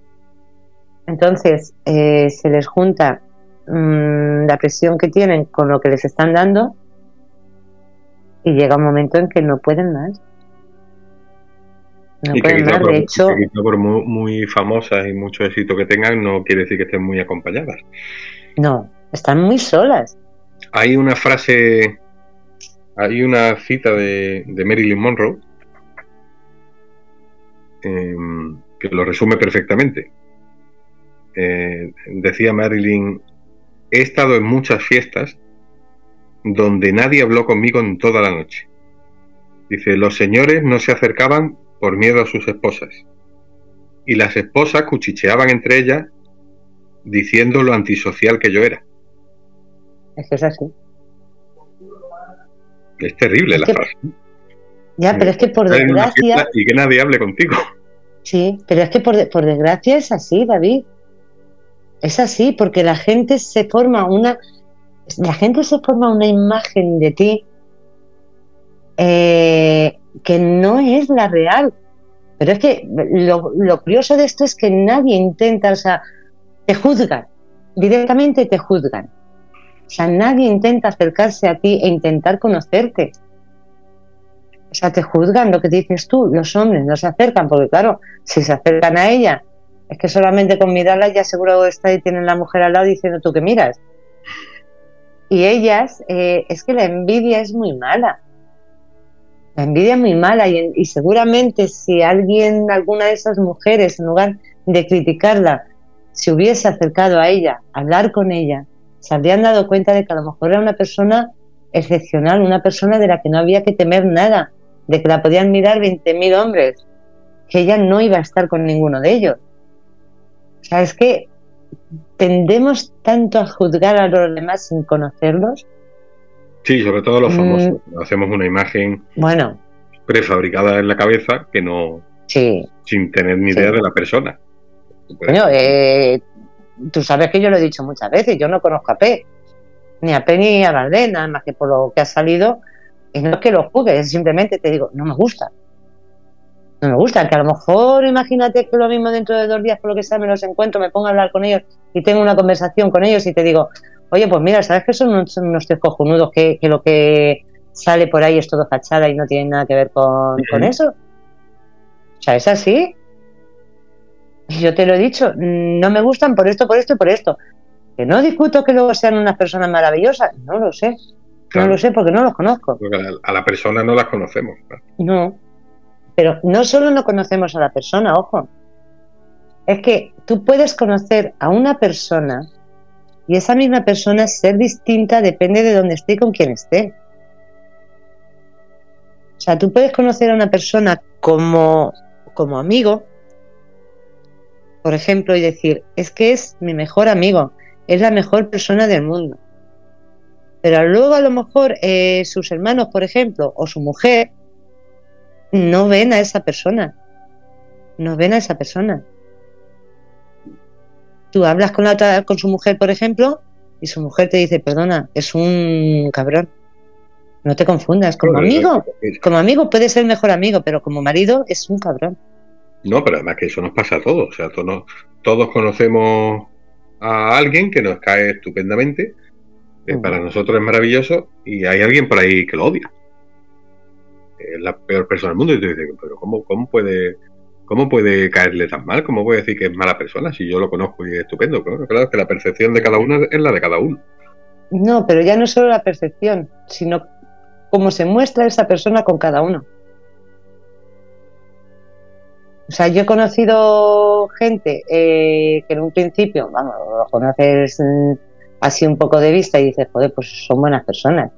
Entonces, eh, se les junta mmm, la presión que tienen con lo que les están dando. Y llega un momento en que no pueden más. No y pueden más, por, de hecho. por muy, muy, famosas y mucho éxito que tengan, no quiere decir que estén muy acompañadas. No, están muy solas. Hay una frase, hay una cita de, de Marilyn Monroe eh, que lo resume perfectamente. Eh, decía Marilyn: He estado en muchas fiestas donde nadie habló conmigo en toda la noche. Dice, los señores no se acercaban por miedo a sus esposas. y las esposas cuchicheaban entre ellas diciendo lo antisocial que yo era. Es que es así. Es terrible la frase. Ya, pero es que por desgracia. Y que nadie hable contigo. Sí, pero es que por, por desgracia es así, David. Es así, porque la gente se forma una. La gente se forma una imagen de ti eh, que no es la real. Pero es que lo, lo, curioso de esto es que nadie intenta, o sea, te juzgan, directamente te juzgan. O sea, nadie intenta acercarse a ti e intentar conocerte. O sea, te juzgan lo que dices tú, los hombres no se acercan, porque claro, si se acercan a ella, es que solamente con mirarla ya seguro está y tienen la mujer al lado diciendo tú que miras. Y ellas, eh, es que la envidia es muy mala. La envidia es muy mala y, seguramente si alguien, alguna de esas mujeres, en lugar de criticarla, se hubiese acercado a ella, hablar con ella, se habrían dado cuenta de que a lo mejor era una persona excepcional, una persona de la que no había que temer nada, de que la podían mirar 20.000 hombres, que ella no iba a estar con ninguno de ellos. O sea, es que tendemos tanto a juzgar a los demás sin conocerlos. Sí, sobre todo los famosos. Mm. Hacemos una imagen bueno, prefabricada en la cabeza que no. Sí. Sin tener ni idea de la persona. Bueno, eh, tú sabes que yo lo he dicho muchas veces, yo no conozco a P, ni a P ni a Valdés, nada más que por lo que ha salido, y no es que lo juzgue, simplemente te digo, no me gusta. No me gusta, que a lo mejor imagínate que lo mismo dentro de dos días, por lo que sea, me los encuentro, me pongo a hablar con ellos y tengo una conversación con ellos y te digo, oye, pues mira, ¿sabes que son unos, unos tíos cojonudos que, que, lo que sale por ahí es todo fachada y no tiene nada que ver con, con eso? O sea, es así. Yo te lo he dicho, no me gustan por esto, por esto y por esto. Que no discuto que luego sean unas personas maravillosas, no lo sé. No lo sé porque no los conozco. A la persona no las conocemos. No. Pero no solo no conocemos a la persona, ojo. Es que tú puedes conocer a una persona y esa misma persona ser distinta depende de dónde esté y con quién esté. O sea, tú puedes conocer a una persona como, como amigo, por ejemplo, y decir, es que es mi mejor amigo, es la mejor persona del mundo. Pero luego a lo mejor eh, sus hermanos, por ejemplo, o su mujer, no ven a esa persona. No ven a esa persona. Tú hablas con, la otra, con su mujer, por ejemplo, y su mujer te dice, perdona, es un cabrón. No te confundas, como amigo, como amigo puede ser mejor amigo, pero como marido es un cabrón. No, pero además que eso nos pasa a todos. O sea, todos, todos conocemos a alguien que nos cae estupendamente, que para nosotros es maravilloso, y hay alguien por ahí que lo odia. Es la peor persona del mundo. Y tú dices, pero ¿cómo, cómo puede ¿Cómo puede caerle tan mal? ¿Cómo puede decir que es mala persona si yo lo conozco y es estupendo? Claro, claro que la percepción de cada uno es la de cada uno. No, pero ya no solo la percepción, sino cómo se muestra esa persona con cada uno. O sea, yo he conocido gente eh, que en un principio, vamos, lo conoces mm, así un poco de vista y dices, joder, pues son buenas personas.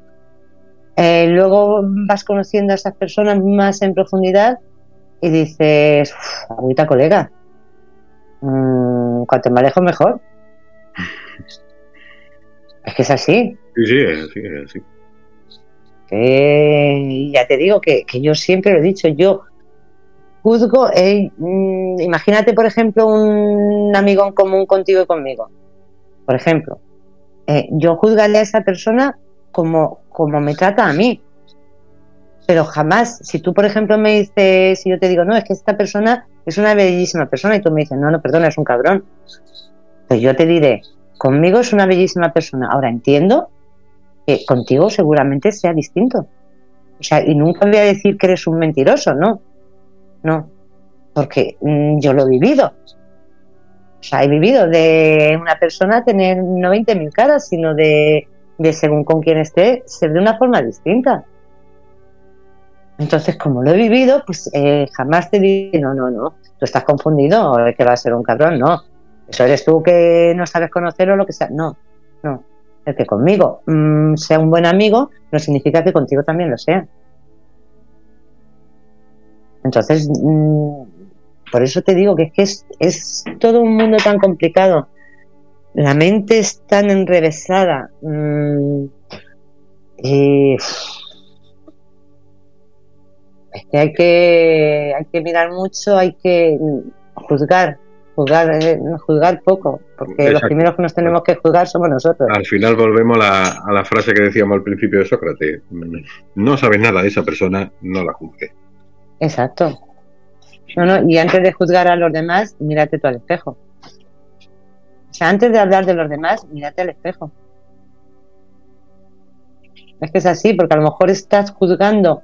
Eh, luego vas conociendo a esas personas más en profundidad y dices, ahorita colega, mmm, cuanto más lejos mejor. Es que es así. Sí, sí, es así, es así. Eh, ya te digo que, que yo siempre lo he dicho, yo juzgo, eh, mm, imagínate, por ejemplo, un amigo en común contigo y conmigo. Por ejemplo, eh, yo juzgaré a esa persona como, como me trata a mí. Pero jamás, si tú, por ejemplo, me dices, si yo te digo, no, es que esta persona es una bellísima persona y tú me dices, no, no, perdona, es un cabrón. Pues yo te diré, conmigo es una bellísima persona. Ahora entiendo que contigo seguramente sea distinto. O sea, y nunca voy a decir que eres un mentiroso, ¿no? no, porque mm, yo lo he vivido. O sea, he vivido de una persona tener no 20.000 caras, sino de, de según con quien esté, ser de una forma distinta. Entonces, como lo he vivido, pues eh, jamás te digo, no, no, no, tú estás confundido, o que va a ser un cabrón, no. Eso eres tú que no sabes conocer o lo que sea. No, no. El que conmigo mm, sea un buen amigo no significa que contigo también lo sea. Entonces, mm, por eso te digo que es que es, es todo un mundo tan complicado. La mente es tan enrevesada. Mm, y es que hay que hay que mirar mucho, hay que juzgar, juzgar, eh, juzgar poco, porque los primeros que nos tenemos que juzgar somos nosotros. Al final volvemos a la, a la frase que decíamos al principio de Sócrates: no sabes nada de esa persona, no la juzgues. Exacto. No, no, y antes de juzgar a los demás, mírate tú al espejo. O sea, antes de hablar de los demás, mírate al espejo. Es que es así, porque a lo mejor estás juzgando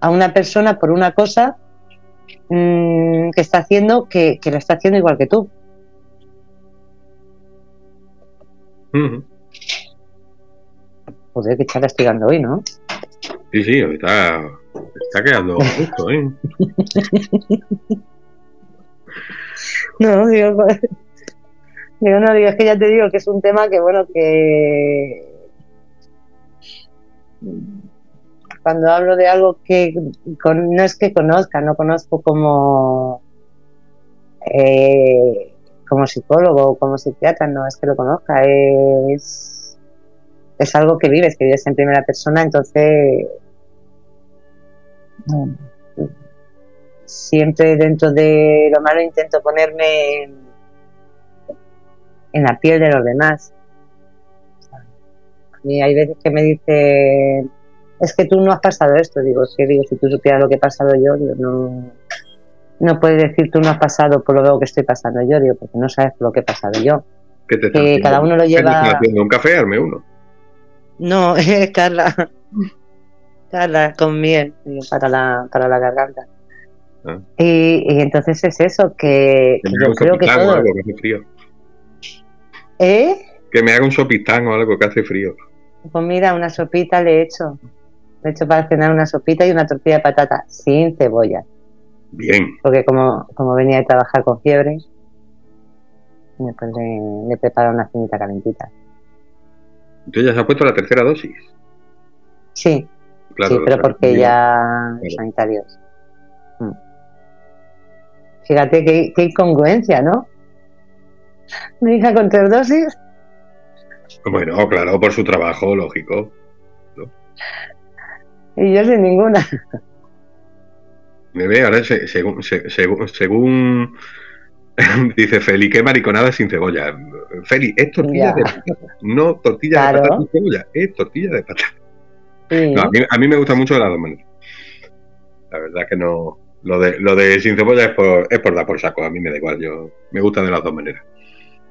a una persona por una cosa mmm, que está haciendo que, que, lo está haciendo igual que tú. Uh -huh. Joder, charla estoy dando hoy, ¿no? Sí, sí, está, está quedando justo, ¿eh? no, digo, digo, no, digo, es que ya te digo que es un tema que, bueno, que cuando hablo de algo que no es que conozca, no conozco como eh, como psicólogo o como psiquiatra, no es que lo conozca, es, es algo que vives, que vives en primera persona, entonces siempre dentro de lo malo intento ponerme en, en la piel de los demás. A mí hay veces que me dicen es que tú no has pasado esto. Digo, sí, digo, si tú supieras lo que he pasado yo, digo, no, no puedes decir tú no has pasado por lo que estoy pasando yo, digo, porque no sabes por lo que he pasado yo. ¿Qué te que cada uno lo lleva. ¿Qué te haciendo? ¿Un café? Arme uno. No, Carla. Carla, con miel, para la, para la garganta. Ah. Y, y, entonces es eso, que, que yo creo que todo. Algo que hace frío. ¿Eh? Que me haga un sopitán o algo que hace frío. Pues mira, una sopita le he hecho. He hecho para cenar una sopita y una tortilla de patata sin cebolla. Bien. Porque como, como venía de trabajar con fiebre, pues le, le preparo una cenita calentita. ¿Entonces ya se ha puesto la tercera dosis? Sí, claro, sí pero porque ya claro. sanitarios. Hmm. Fíjate qué, qué incongruencia, ¿no? Mi hija con tres dosis bueno, claro, por su trabajo, lógico. ¿no? Y yo sin ninguna. Me ve, ahora se, según, se, según, según dice Feli, qué mariconada sin cebolla. Feli, es tortilla ya. de patata, no tortilla claro. de patata sin cebolla, es tortilla de patata. Sí. No, a, mí, a, mí, me gusta mucho de las dos maneras. La verdad que no. Lo de, lo de sin cebolla es por, es por dar por saco, a mí me da igual, yo me gusta de las dos maneras.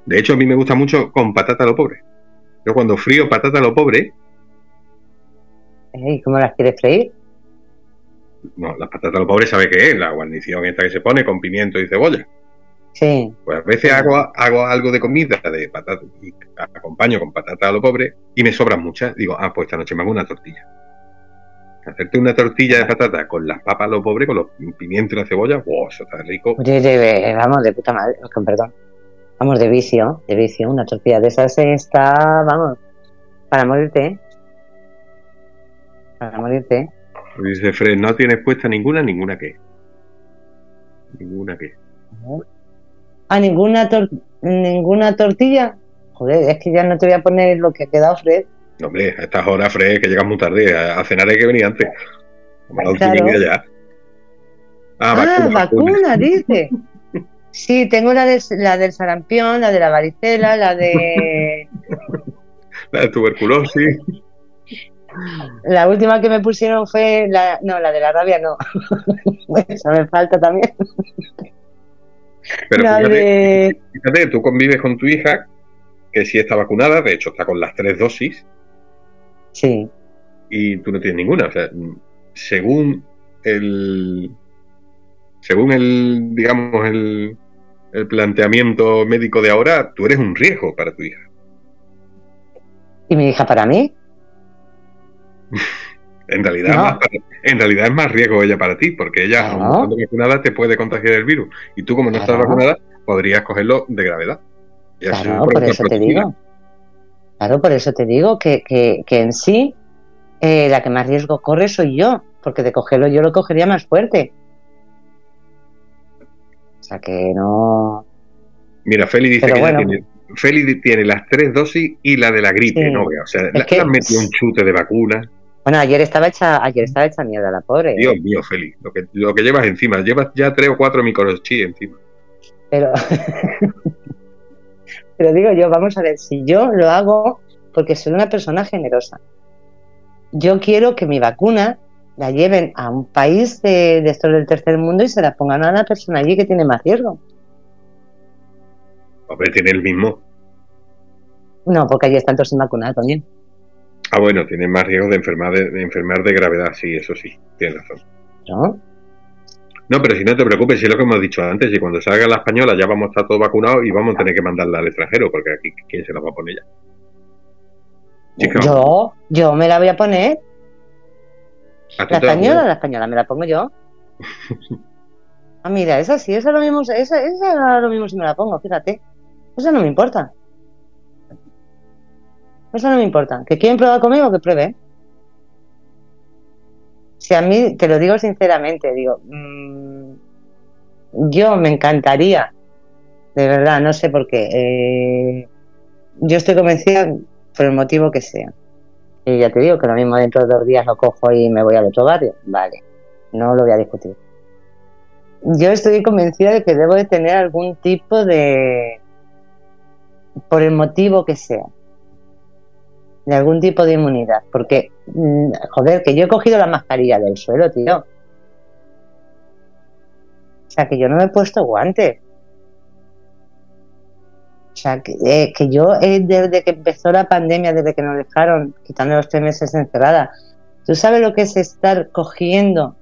De hecho, a mí me gusta mucho con patata a lo pobre. Yo cuando frío patata a lo pobre. ¿Y cómo las quieres freír? No, las patatas a lo pobre sabe qué es, la guarnición esta que se pone con pimiento y cebolla. Sí. Pues a veces hago, hago algo de comida de patata y acompaño con patata a lo pobre y me sobran muchas. Digo, ah, pues esta noche me hago una tortilla. Hacerte una tortilla de patata con las papas a lo pobre, con los pimientos y la cebolla, wow, eso está rico. De, de, de, vamos, de puta madre, perdón. Vamos, de vicio, de vicio, una tortilla de esas está, vamos, para morirte, ¿eh? Para morirte. Dice Fred, no tienes puesta ninguna, ninguna qué. Ninguna qué. Ah, ninguna, tor ninguna tortilla. Joder, es que ya no te voy a poner lo que ha quedado, Fred. Hombre, a estas horas, Fred, que llegas muy tarde. A, cenar hay que venir antes. A claro. ya. Ah, ah vacuna, vacuna dice. Sí, tengo la, de, la del sarampión, la de la varicela, la de... la de tuberculosis. La última que me pusieron fue la... No, la de la rabia no. Esa me falta también. Pero fíjate, de... fíjate, tú convives con tu hija, que sí está vacunada, de hecho está con las tres dosis. Sí. Y tú no tienes ninguna. O sea, según el... Según el, digamos, el, el planteamiento médico de ahora, tú eres un riesgo para tu hija. ¿Y mi hija para mí? en, realidad no. más, en realidad es más riesgo ella para ti, porque ella, aun estando vacunada, te puede contagiar el virus. Y tú, como no estás vacunada, podrías cogerlo de gravedad. Y Claro, por eso te protegida. digo. Claro, por eso te digo que, que, que en sí eh, la que más riesgo corre soy yo, porque de cogerlo yo lo cogería más fuerte. sea que no. Mira, Feli dice que tiene, Feli tiene las tres dosis y la de la gripe, ¿no? O sea, le han metido un chute de vacuna. Bueno, ayer estaba hecha, ayer estaba hecha mierda la pobre. Dios mío, Feli, lo que, lo que llevas encima, llevas ya tres o cuatro microchips encima. Pero, pero digo yo, vamos a ver, si yo lo hago porque soy una persona generosa, yo quiero que mi vacuna la lleven a un país de, de estos del tercer mundo y se la pongan a una persona allí que tiene más riesgo. Hombre, tiene el mismo. No, porque allí están todos sin vacunar también. Ah, bueno, tiene más riesgo de enfermar de, enfermar de gravedad, sí, eso sí, tienes razón. ¿No? No, pero si no te preocupes, si es lo que hemos dicho antes, y cuando salga la española ya vamos a estar todos vacunados y vamos a tener que mandarla al extranjero, porque aquí, ¿quién se la va a poner ya? yo, yo me la voy a poner. ¿La española? La española me la pongo yo. ah, mira, esa sí, esa lo mismo, esa, esa lo mismo si me la pongo, fíjate. Eso no me importa. Eso no me importa. ¿Que quieren probar conmigo? Que pruebe. Si a mí, te lo digo sinceramente, digo, mmm, yo me encantaría, de verdad, no sé por qué. Eh, yo estoy convencida por el motivo que sea. Y ya te digo que lo mismo dentro de dos días lo cojo y me voy al otro barrio. Vale, no lo voy a discutir. Yo estoy convencida de que debo de tener algún tipo de... por el motivo que sea de algún tipo de inmunidad. Porque, mm, joder, que yo he cogido la mascarilla del suelo, tío. O sea, que yo no me he puesto guantes. O sea, que, eh, que yo eh, desde que empezó la pandemia, desde que nos dejaron quitando los tres meses encerrada, ¿tú sabes lo que es estar cogiendo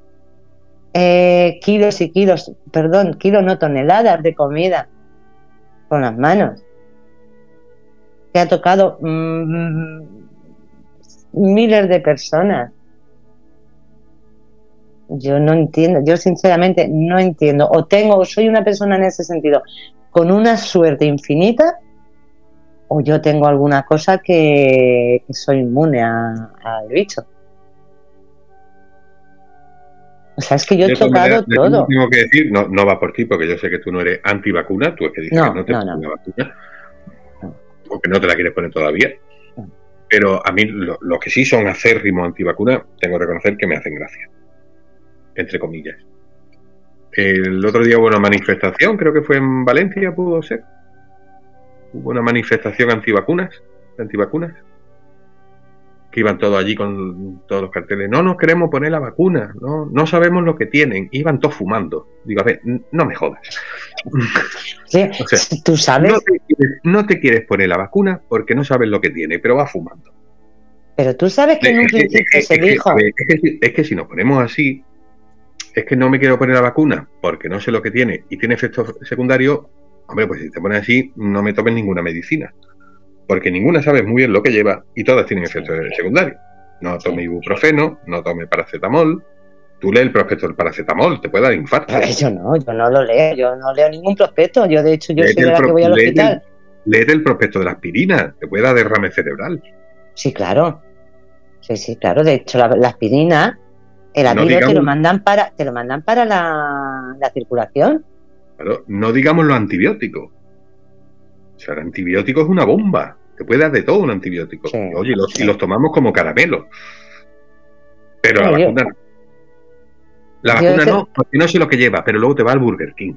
eh, kilos y kilos, perdón, kilos no toneladas de comida con las manos? Que ha tocado mm, miles de personas. Yo no entiendo, yo sinceramente no entiendo. O tengo, soy una persona en ese sentido con una suerte infinita, o yo tengo alguna cosa que, soy inmune al bicho. O sea, es que yo he tocado todo. Tengo que decir, no, no va por ti, porque yo sé que tú no eres antivacuna, tú es que dices que no te no, no. vacuna porque no te la quieres poner todavía. Pero a mí, los lo que sí son acérrimos antivacunas, tengo que reconocer que me hacen gracia. Entre comillas. El otro día hubo una manifestación, creo que fue en Valencia, pudo ser. Hubo una manifestación antivacunas, antivacunas que iban todos allí con todos los carteles. No nos queremos poner la vacuna, no, no sabemos lo que tienen. Iban todos fumando. Digo, a ver, no me jodas. tú sabes. No te, quieres, poner la vacuna porque no sabes lo que tiene, pero va fumando. Pero tú sabes que en un principio se dijo. Es que, si nos ponemos así, es que no me quiero poner la vacuna porque no sé lo que tiene y tiene efectos secundarios. Hombre, pues si te pones así, no me tomes ninguna medicina porque ninguna sabe muy bien lo que lleva y todas tienen efectos secundarios. No tome ibuprofeno, no tome paracetamol. Tú lees el prospecto del paracetamol, te puede dar infarto. yo no, yo no lo leo, yo no leo ningún prospecto. Yo, de hecho, yo soy de la que voy al hospital. Leer el prospecto de la aspirina, te puede dar derrame cerebral. Sí, claro. Sí, sí, claro. De hecho, la, aspirina, el amigo te lo mandan para, te lo mandan para la, la circulación. Claro, no digamos los antibióticos. O sea, el antibiótico es una bomba. Te puede dar de todo un antibiótico. Oye, los, y los tomamos como caramelo. Pero la vacuna no. La vacuna no, porque no sé lo que lleva, pero luego te va al Burger King.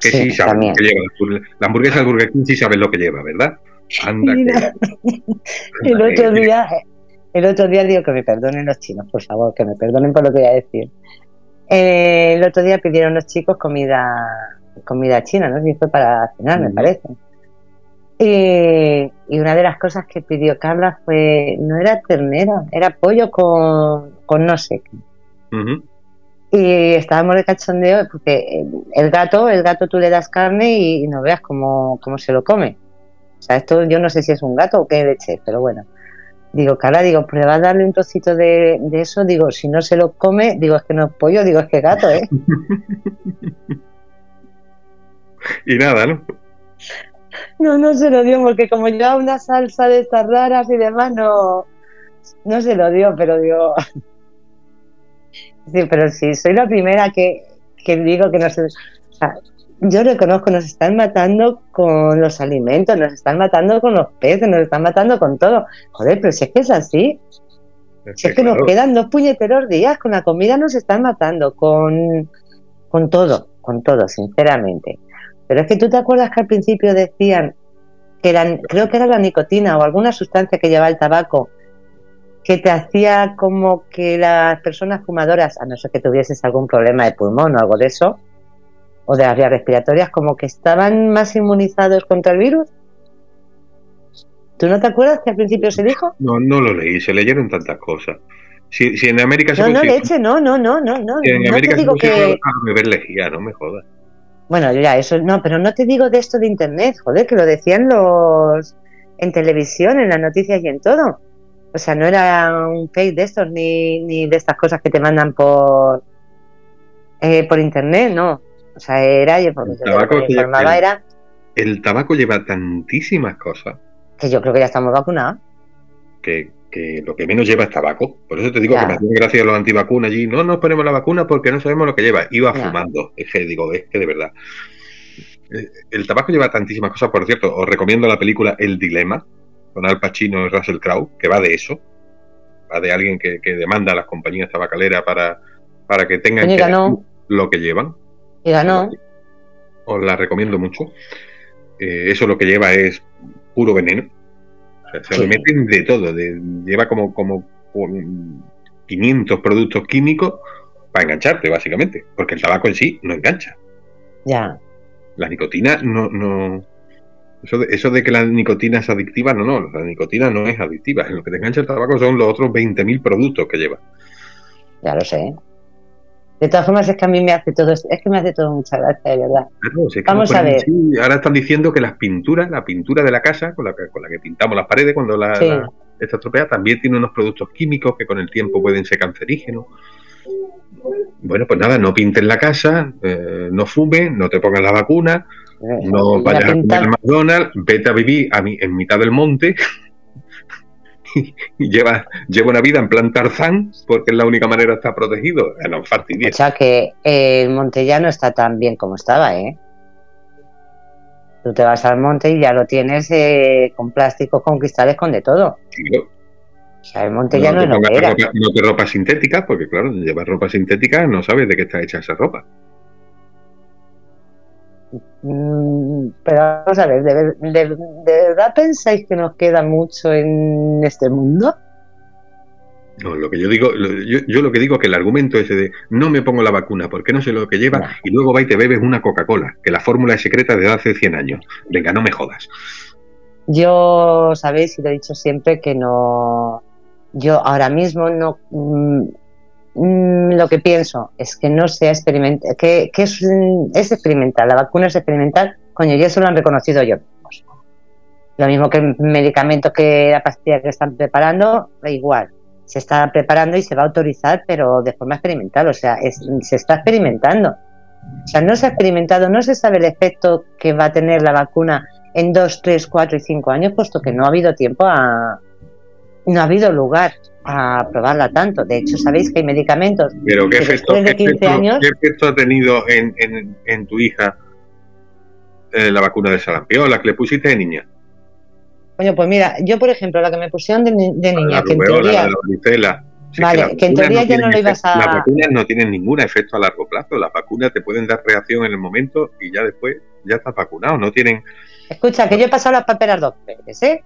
Que sí, sabes lo que lleva. La hamburguesa del Burger King sí sabes lo que lleva, ¿verdad? Anda. el otro día, el otro día digo que me perdonen los chinos, por favor, que me perdonen por lo que voy a decir. Eh, el otro día pidieron los chicos comida comida china, ¿no? Si fue para cenar, me parece. Y, una de las cosas que pidió Carla fue, no era ternera, era pollo con, no sé qué. Y estábamos de cachondeo porque el gato, el gato tú le das carne y, no veas cómo, cómo, se lo come. O sea, esto yo no sé si es un gato o qué leche, pero bueno. Digo, Carla, digo, prueba a darle un trocito de, de eso. Digo, si no se lo come, digo, es que no es pollo, digo, es que gato, ¿eh? y nada, ¿no? No, no se lo dio, porque como lleva una salsa de estas raras y demás, no, no se lo dio, pero digo. Sí, pero sí, soy la primera que, digo que no sé. O sea, yo reconozco, nos están matando con los alimentos, nos están matando con los peces, nos están matando con todo. Joder, pero si es que es así. Si es que nos quedan dos puñeteros días, con la comida nos están matando, con, con todo, con todo, sinceramente. Pero es que tú te acuerdas que al principio decían que eran, creo que era la nicotina o alguna sustancia que llevaba el tabaco, que te hacía como que las personas fumadoras, a no ser que tuvieses algún problema de pulmón o algo de eso, o de las vías respiratorias, como que estaban más inmunizados contra el virus. ¿Tú no te acuerdas que al principio se dijo? No, no lo leí, se leyeron tantas cosas. Si, si en América se No, no, leche, no, no, no, no, no. En no América te digo se que... beber lejía, no me jodas. Bueno, ya, eso no, pero no te digo de esto de internet, joder, que lo decían los en televisión, en las noticias y en todo. O sea, no era un fake de estos ni, ni de estas cosas que te mandan por eh, por internet, no. O sea, era yo porque yo tabaco el- era El tabaco lleva tantísimas cosas que yo creo que ya estamos vacunados. que, que lo que menos lleva es tabaco. Por eso te digo que me hacían gracia los antivacunas allí. No nos ponemos la vacuna porque no sabemos lo que lleva. Iba fumando. Es que digo, es que de verdad. Eh, El tabaco lleva tantísimas cosas. Por cierto, os recomiendo la película El Dilema con Al Pacino y Russell Crowe, que va de eso. Va de alguien que, que demanda a las compañías tabacaleras para, para que tengan que lo que llevan. Y ganó. Os la recomiendo mucho. Eh, eso lo que lleva es puro veneno. O sea, se Sí. le meten de todo. de- lleva como, como um, 500 productos químicos para engancharte, básicamente. Porque el tabaco en sí no engancha. Ya. La nicotina no. no eso, de, eso de que la nicotina es adictiva, no, no. La nicotina no es adictiva. Lo que te engancha el tabaco son los otros 20.000 productos que lleva. Ya lo sé. De todas formas, es que a mí me hace todo, es que me hace todo mucha gracia, de verdad. Claro, si es que Vamos no a ver. así. ahora están diciendo que las pinturas, la pintura de la casa, con la que, con la que pintamos las paredes cuando la, Sí. la- está estropeada, también tiene unos productos químicos que con el tiempo pueden ser cancerígenos. Bueno, pues nada, no pintes la casa, eh, no fumes, no te pongas la vacuna, no La vayas a comer al McDonald's, vete a vivir a mi- en mitad del monte lleva, lleva una vida en plan Tarzán porque es la única manera de estar protegido. No. O sea que eh, el monte ya no está tan bien como estaba, ¿eh? Tú te vas al monte y ya lo tienes eh, con plásticos, con cristales, con de todo. Tío. O sea, el monte ya no, es lo que era. ropa, no te ropa sintética, porque claro, llevar ropa sintética no sabes de qué está hecha esa ropa. Mm, pero vamos a ver, ¿de, ver- de- de verdad pensáis que nos queda mucho en este mundo? No, lo que yo digo, lo- yo, yo lo que digo es que el argumento ese de no me pongo la vacuna porque no sé lo que lleva No. y luego va y te bebes una Coca-Cola, que la fórmula es secreta desde hace 100 años. Venga, no me jodas. Yo, sabéis, y lo he dicho siempre, que no. Yo ahora mismo no. Mm, mm, lo que pienso es que no sea experimental, que, que es, mm, es experimental, la vacuna es experimental, coño, y eso lo han reconocido yo. Lo mismo que el medicamento que la pastilla que están preparando, igual. Se está preparando y se va a autorizar, pero de forma experimental, o sea, es- se está experimentando. O sea, no se ha experimentado, no se sabe el efecto que va a tener la vacuna en dos, tres, cuatro y cinco años, puesto que no ha habido tiempo a. No ha habido lugar a probarla tanto. De hecho, sabéis que hay medicamentos Pero ¿qué que efecto, de qué 15 efecto- años. qué efecto ha tenido en, en- en tu hija eh, la vacuna de sarampión, la que le pusiste de niña? Coño, pues mira, yo por ejemplo, la que me pusieron de, de niña, la que en rubeola, teoría. la varicela. Si es Vale, que en teoría ya tienen no lo ibas a- Las vacunas no tienen ningún efecto a largo plazo. Las vacunas te pueden dar reacción en el momento y ya después ya estás vacunado. No tienen Escucha, que yo he pasado las paperas dos veces, ¿eh?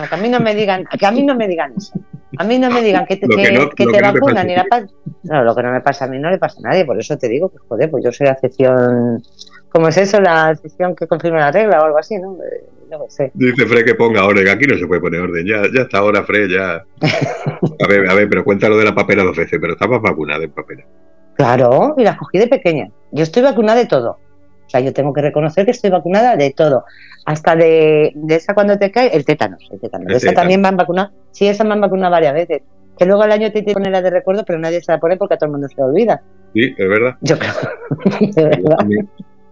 No, que a mí no me digan, que a mí no me digan eso. A mí no me digan que te, que que- no- que te vacunan a la ti. pa- No, lo que no me pasa a mí no le pasa a nadie, por eso te digo que joder, pues yo soy la excepción. ¿Cómo es eso? La excepción que confirma la regla o algo así, ¿no? Eh, No lo sé. Dice Fred que ponga orden. Aquí no se puede poner orden. Ya, ya está ahora, Fred, ya. A ver, a ver, pero cuéntalo de la papera dos veces. Pero estabas vacunada en papera. Claro, y las cogí de pequeña. Yo estoy vacunada de todo. O sea, yo tengo que reconocer que estoy vacunada de todo. Hasta de, de esa cuando te cae, el tétanos. El tétanos. El De esa tétanos. también me han vacunado. Sí, esa me han vacunado varias veces. Que luego al año te tiene que ponerla de recuerdo, pero nadie se la pone porque a todo el mundo se la olvida. Sí, es verdad. Yo creo. de Yo verdad.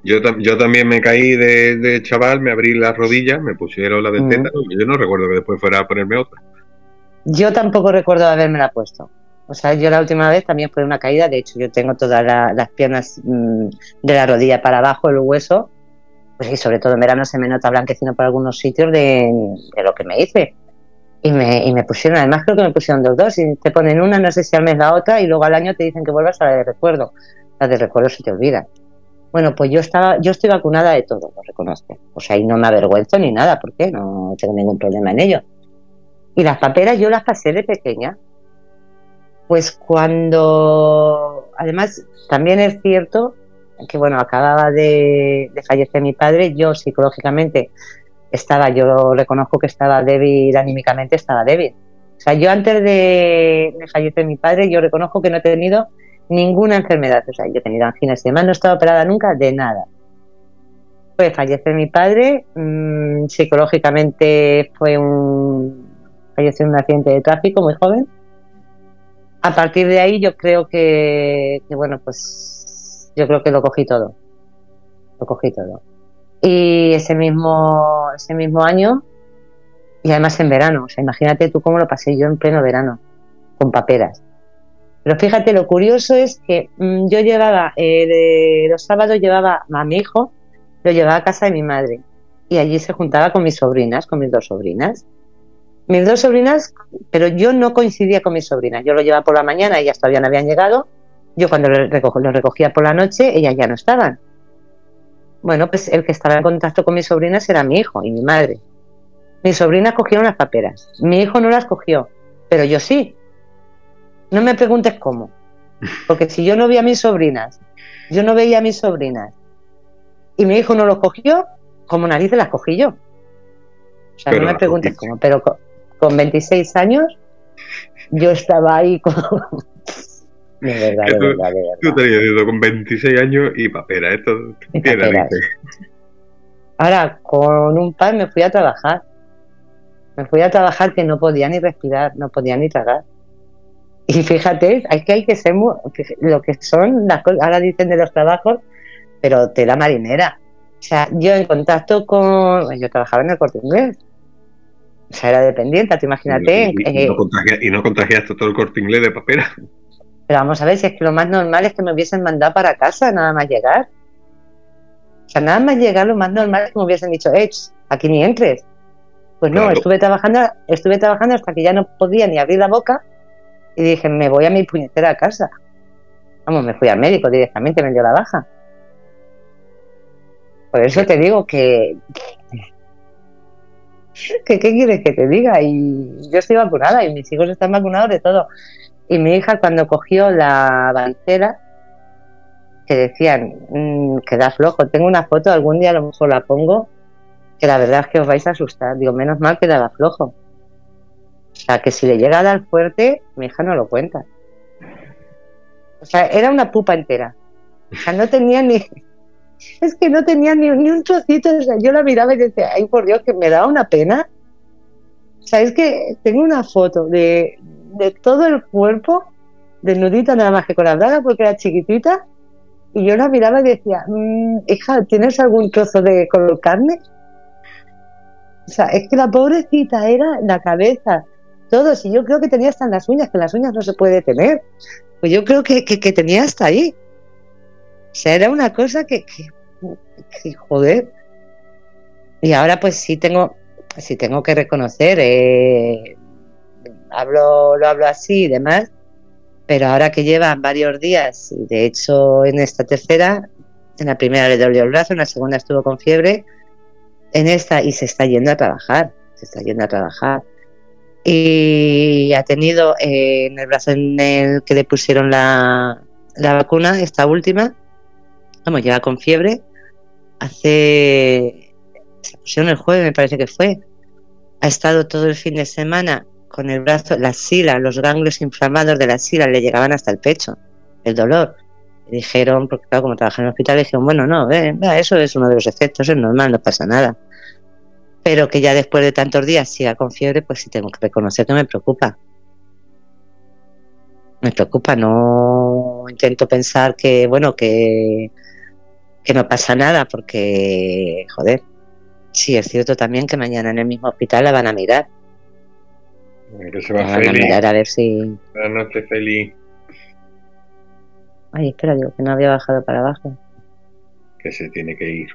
yo, tam- yo también me caí de, de chaval, me abrí las rodillas, me pusieron la del Mm. tétano y yo no recuerdo que después fuera a ponerme otra. Yo tampoco recuerdo haberme la puesto. O sea, yo la última vez también fue una caída, de hecho yo tengo todas las piernas mm, de la rodilla para abajo, el hueso, pues y sobre todo en verano se me nota blanquecino por algunos sitios de, lo que me hice. Y me, y me pusieron, además creo que me pusieron dos dos, y te ponen una, no sé si al mes la otra, y luego al año te dicen que vuelvas a la de recuerdo. La de recuerdo se te olvida. Bueno, pues yo estaba, yo estoy vacunada de todo, lo reconozco. O sea, y no me avergüenzo ni nada, porque no tengo ningún problema en ello. Y las paperas yo las pasé de pequeña. Pues cuando, además, también es cierto que, bueno, acababa de, fallecer mi padre, yo psicológicamente estaba, yo reconozco que estaba débil, anímicamente estaba débil. O sea, yo antes de, fallecer mi padre, yo reconozco que no he tenido ninguna enfermedad. O sea, yo he tenido anginas y demás, no he estado operada nunca de nada. Pues fallecer mi padre, mm, psicológicamente fue un. falleció en un accidente de tráfico muy joven. A partir de ahí yo creo que, bueno, pues yo creo que lo cogí todo. Lo cogí todo. Y ese mismo, ese mismo año, y además en verano, o sea, imagínate tú cómo lo pasé yo en pleno verano, con paperas. Pero fíjate, lo curioso es que mm, yo llevaba, eh, los sábados llevaba a mi hijo, lo llevaba a casa de mi madre y allí se juntaba con mis sobrinas, con mis dos sobrinas. Mis dos sobrinas, pero yo no coincidía con mis sobrinas. Yo lo llevaba por la mañana, ellas todavía no habían llegado. Yo cuando lo, recogía por la noche, ellas ya no estaban. Bueno, pues el que estaba en contacto con mis sobrinas era mi hijo y mi madre. Mis sobrinas cogieron las paperas. Mi hijo no las cogió, pero yo sí. No me preguntes cómo. Porque si yo no vi a mis sobrinas, yo no veía a mis sobrinas y mi hijo no los cogió, como narices las cogí yo. O sea, no me preguntes cómo, pero con, 26 años yo estaba ahí con... De verdad, de verdad, de verdad. con 26 años y papera, esto Ahora, con un par me fui a trabajar. Me fui a trabajar que no podía ni respirar, no podía ni tragar. Y fíjate, hay que hay que ser lo que son las cosas, ahora dicen de los trabajos, pero tela marinera. O sea, yo en contacto con. Yo trabajaba en el corte inglés. O sea, era dependiente, te imagínate. Y, no, y no contagiaste todo el corte inglés de papel. Pero vamos a ver, si es que lo más normal es que me hubiesen mandado para casa, nada más llegar. O sea, nada más llegar, lo más normal es que me hubiesen dicho, eh, aquí ni entres. Pues no, estuve trabajando, estuve trabajando hasta que ya no podía ni abrir la boca y dije, me voy a mi puñetera casa. Vamos, me fui al médico directamente, me dio la baja. Por eso te digo que, que ¿qué quieres que te diga? Y yo estoy vacunada y mis hijos están vacunados de todo. Y mi hija cuando cogió la bancera, que decían mm, que da flojo, tengo una foto, algún día a lo mejor la pongo, que la verdad es que os vais a asustar. Digo, menos mal que daba flojo. O sea, que si le llega a dar fuerte, mi hija no lo cuenta. O sea, era una pupa entera. O sea, no tenía ni. Es que no tenía ni, un trocito. O sea, yo la miraba y decía, ay, por Dios, que me da una pena. O sea, es que tengo una foto de, todo el cuerpo, desnudita nada más que con la braga, porque era chiquitita. Y yo la miraba y decía, mm, hija, ¿tienes algún trozo de color carne? O sea, es que la pobrecita era la cabeza, todos. Y yo creo que tenía hasta en las uñas, que las uñas no se puede tener. Pues yo creo que, que, tenía hasta ahí. O sea, era una cosa que, que, joder. Y ahora pues sí tengo, sí tengo que reconocer, eh, hablo, lo hablo así y demás, pero ahora que llevan varios días, y de hecho en esta tercera, en la primera le dolió el brazo, en la segunda estuvo con fiebre, en esta y se está yendo a trabajar, se está yendo a trabajar y ha tenido eh, en el brazo en el que le pusieron la, la vacuna, esta última, vamos, llega con fiebre, hace, se pusieron el jueves me parece que fue, ha estado todo el fin de semana con el brazo, la sila, los ganglios inflamados de la sila le llegaban hasta el pecho, el dolor. Dijeron, porque claro, como trabaja en el hospital, dijeron, bueno, no, eso es uno de los efectos, es normal, no pasa nada pero que ya después de tantos días siga con fiebre, pues sí tengo que reconocer que me preocupa. Me preocupa, no intento pensar que, bueno, que, que no pasa nada, porque, joder, sí, es cierto también que mañana en el mismo hospital la van a mirar. Que se va Van a mirar a ver si. Buenas noches, feliz. Ay, espera, digo que no había bajado para abajo. Que se tiene que ir.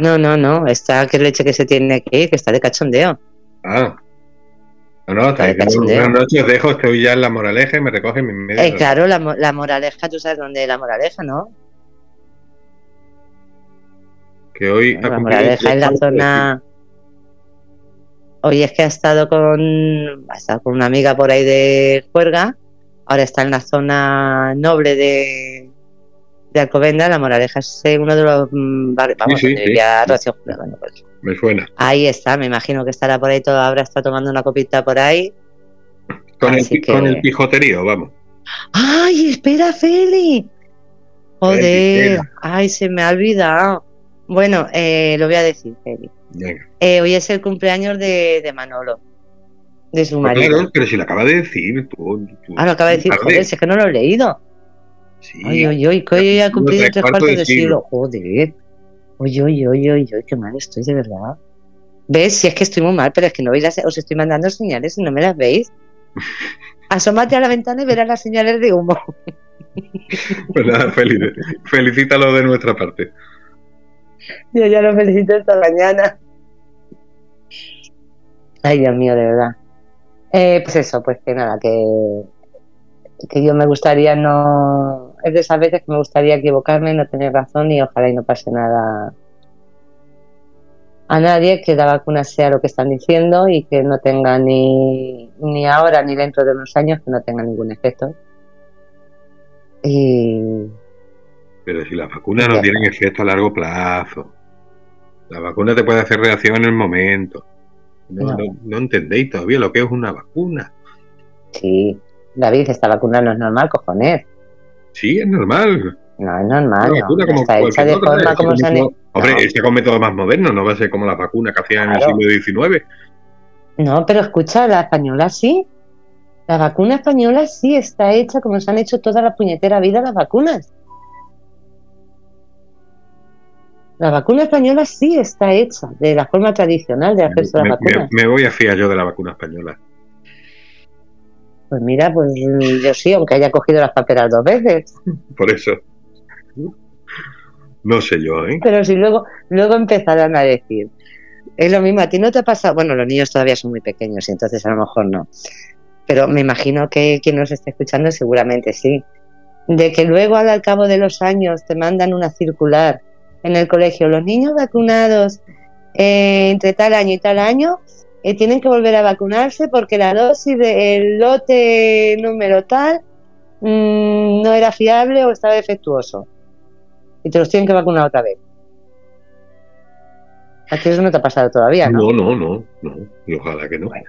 No, no, no. Está que leche que se tiene que ir, que está de cachondeo. Ah. No, no, está diciendo, cachondeo. buenas noches, dejo, estoy ya en la moraleja y me recogen mis medios. Eh, claro, la, la moraleja, tú sabes dónde es la moraleja, ¿no? Que hoy ha La cumplido moraleja es la zona. Hoy es que ha estado con. Ha estado con una amiga por ahí de Cuerga. Ahora está en la zona noble de. De Alcobenda. La moraleja es uno de los mm, barrios. Vamos, Sí, sí, sí. bueno, pues, Me suena. Ahí está, me imagino que estará por ahí todo. Ahora está tomando una copita por ahí. Con el, que- con el pijoterío, vamos. ¡Ay, espera, Feli! Joder, ay, se me ha olvidado. Bueno, eh, lo voy a decir, Feli. Eh, hoy es el cumpleaños de, de Manolo, de su marido. claro, pero si lo acaba de decir tú. tú- Ah, lo acaba de decir, joder, es que no lo he leído. Sí. Ay, ay, ay, que hoy ha cumplido tres cuartos de de siglo. Joder. Oye, oye, oye, oye, oye, qué mal estoy, de verdad. ¿Ves? Si es que estoy muy mal, pero es que no veis las... Os estoy mandando señales y no me las veis. Asómate a la ventana y verás las señales de humo. Pues nada, felicítalo de nuestra parte. Yo ya lo felicito esta mañana. Ay, Dios mío, de verdad. Eh, pues eso, pues que nada, que, que yo me gustaría no. Es de esas veces que me gustaría equivocarme, no tener razón y ojalá y no pase nada a nadie, que la vacuna sea lo que están diciendo y que no tenga ni, ni ahora ni dentro de unos años que no tenga ningún efecto. Y Pero si las vacunas no tienen efecto a largo plazo. La vacuna te puede hacer reacción en el momento. No, No. no- no entendéis todavía lo que es una vacuna. sí, David, esta vacuna no es normal, cojones. Sí, es normal. No, es normal, no. vacuna como Está hecha de forma como se han Hombre, No. hecha con métodos más modernos, no va a ser como la vacuna que hacían Claro. en el siglo XIX. No, pero escucha, la española sí. La vacuna española sí está hecha como se han hecho toda la puñetera vida las vacunas. La vacuna española sí está hecha de la forma tradicional de hacerse Me, las me- vacunas. me voy a fiar yo de la vacuna española. Pues mira, pues yo sí, aunque haya cogido las paperas dos veces. Por eso. No sé yo, ¿eh? Pero si luego, luego empezarán a decir, es lo mismo, a ti no te ha pasado, bueno, los niños todavía son muy pequeños y entonces a lo mejor no, pero me imagino que quien nos esté escuchando seguramente sí, de que luego al cabo de los años te mandan una circular en el colegio, los niños vacunados eh, entre tal año y tal año eh, tienen que volver a vacunarse porque la dosis del lote número tal mm, no era fiable o estaba defectuoso y te los tienen que vacunar otra vez. A ti eso no te ha pasado todavía, ¿no? No, no, no, no. Y ojalá que no. Bueno.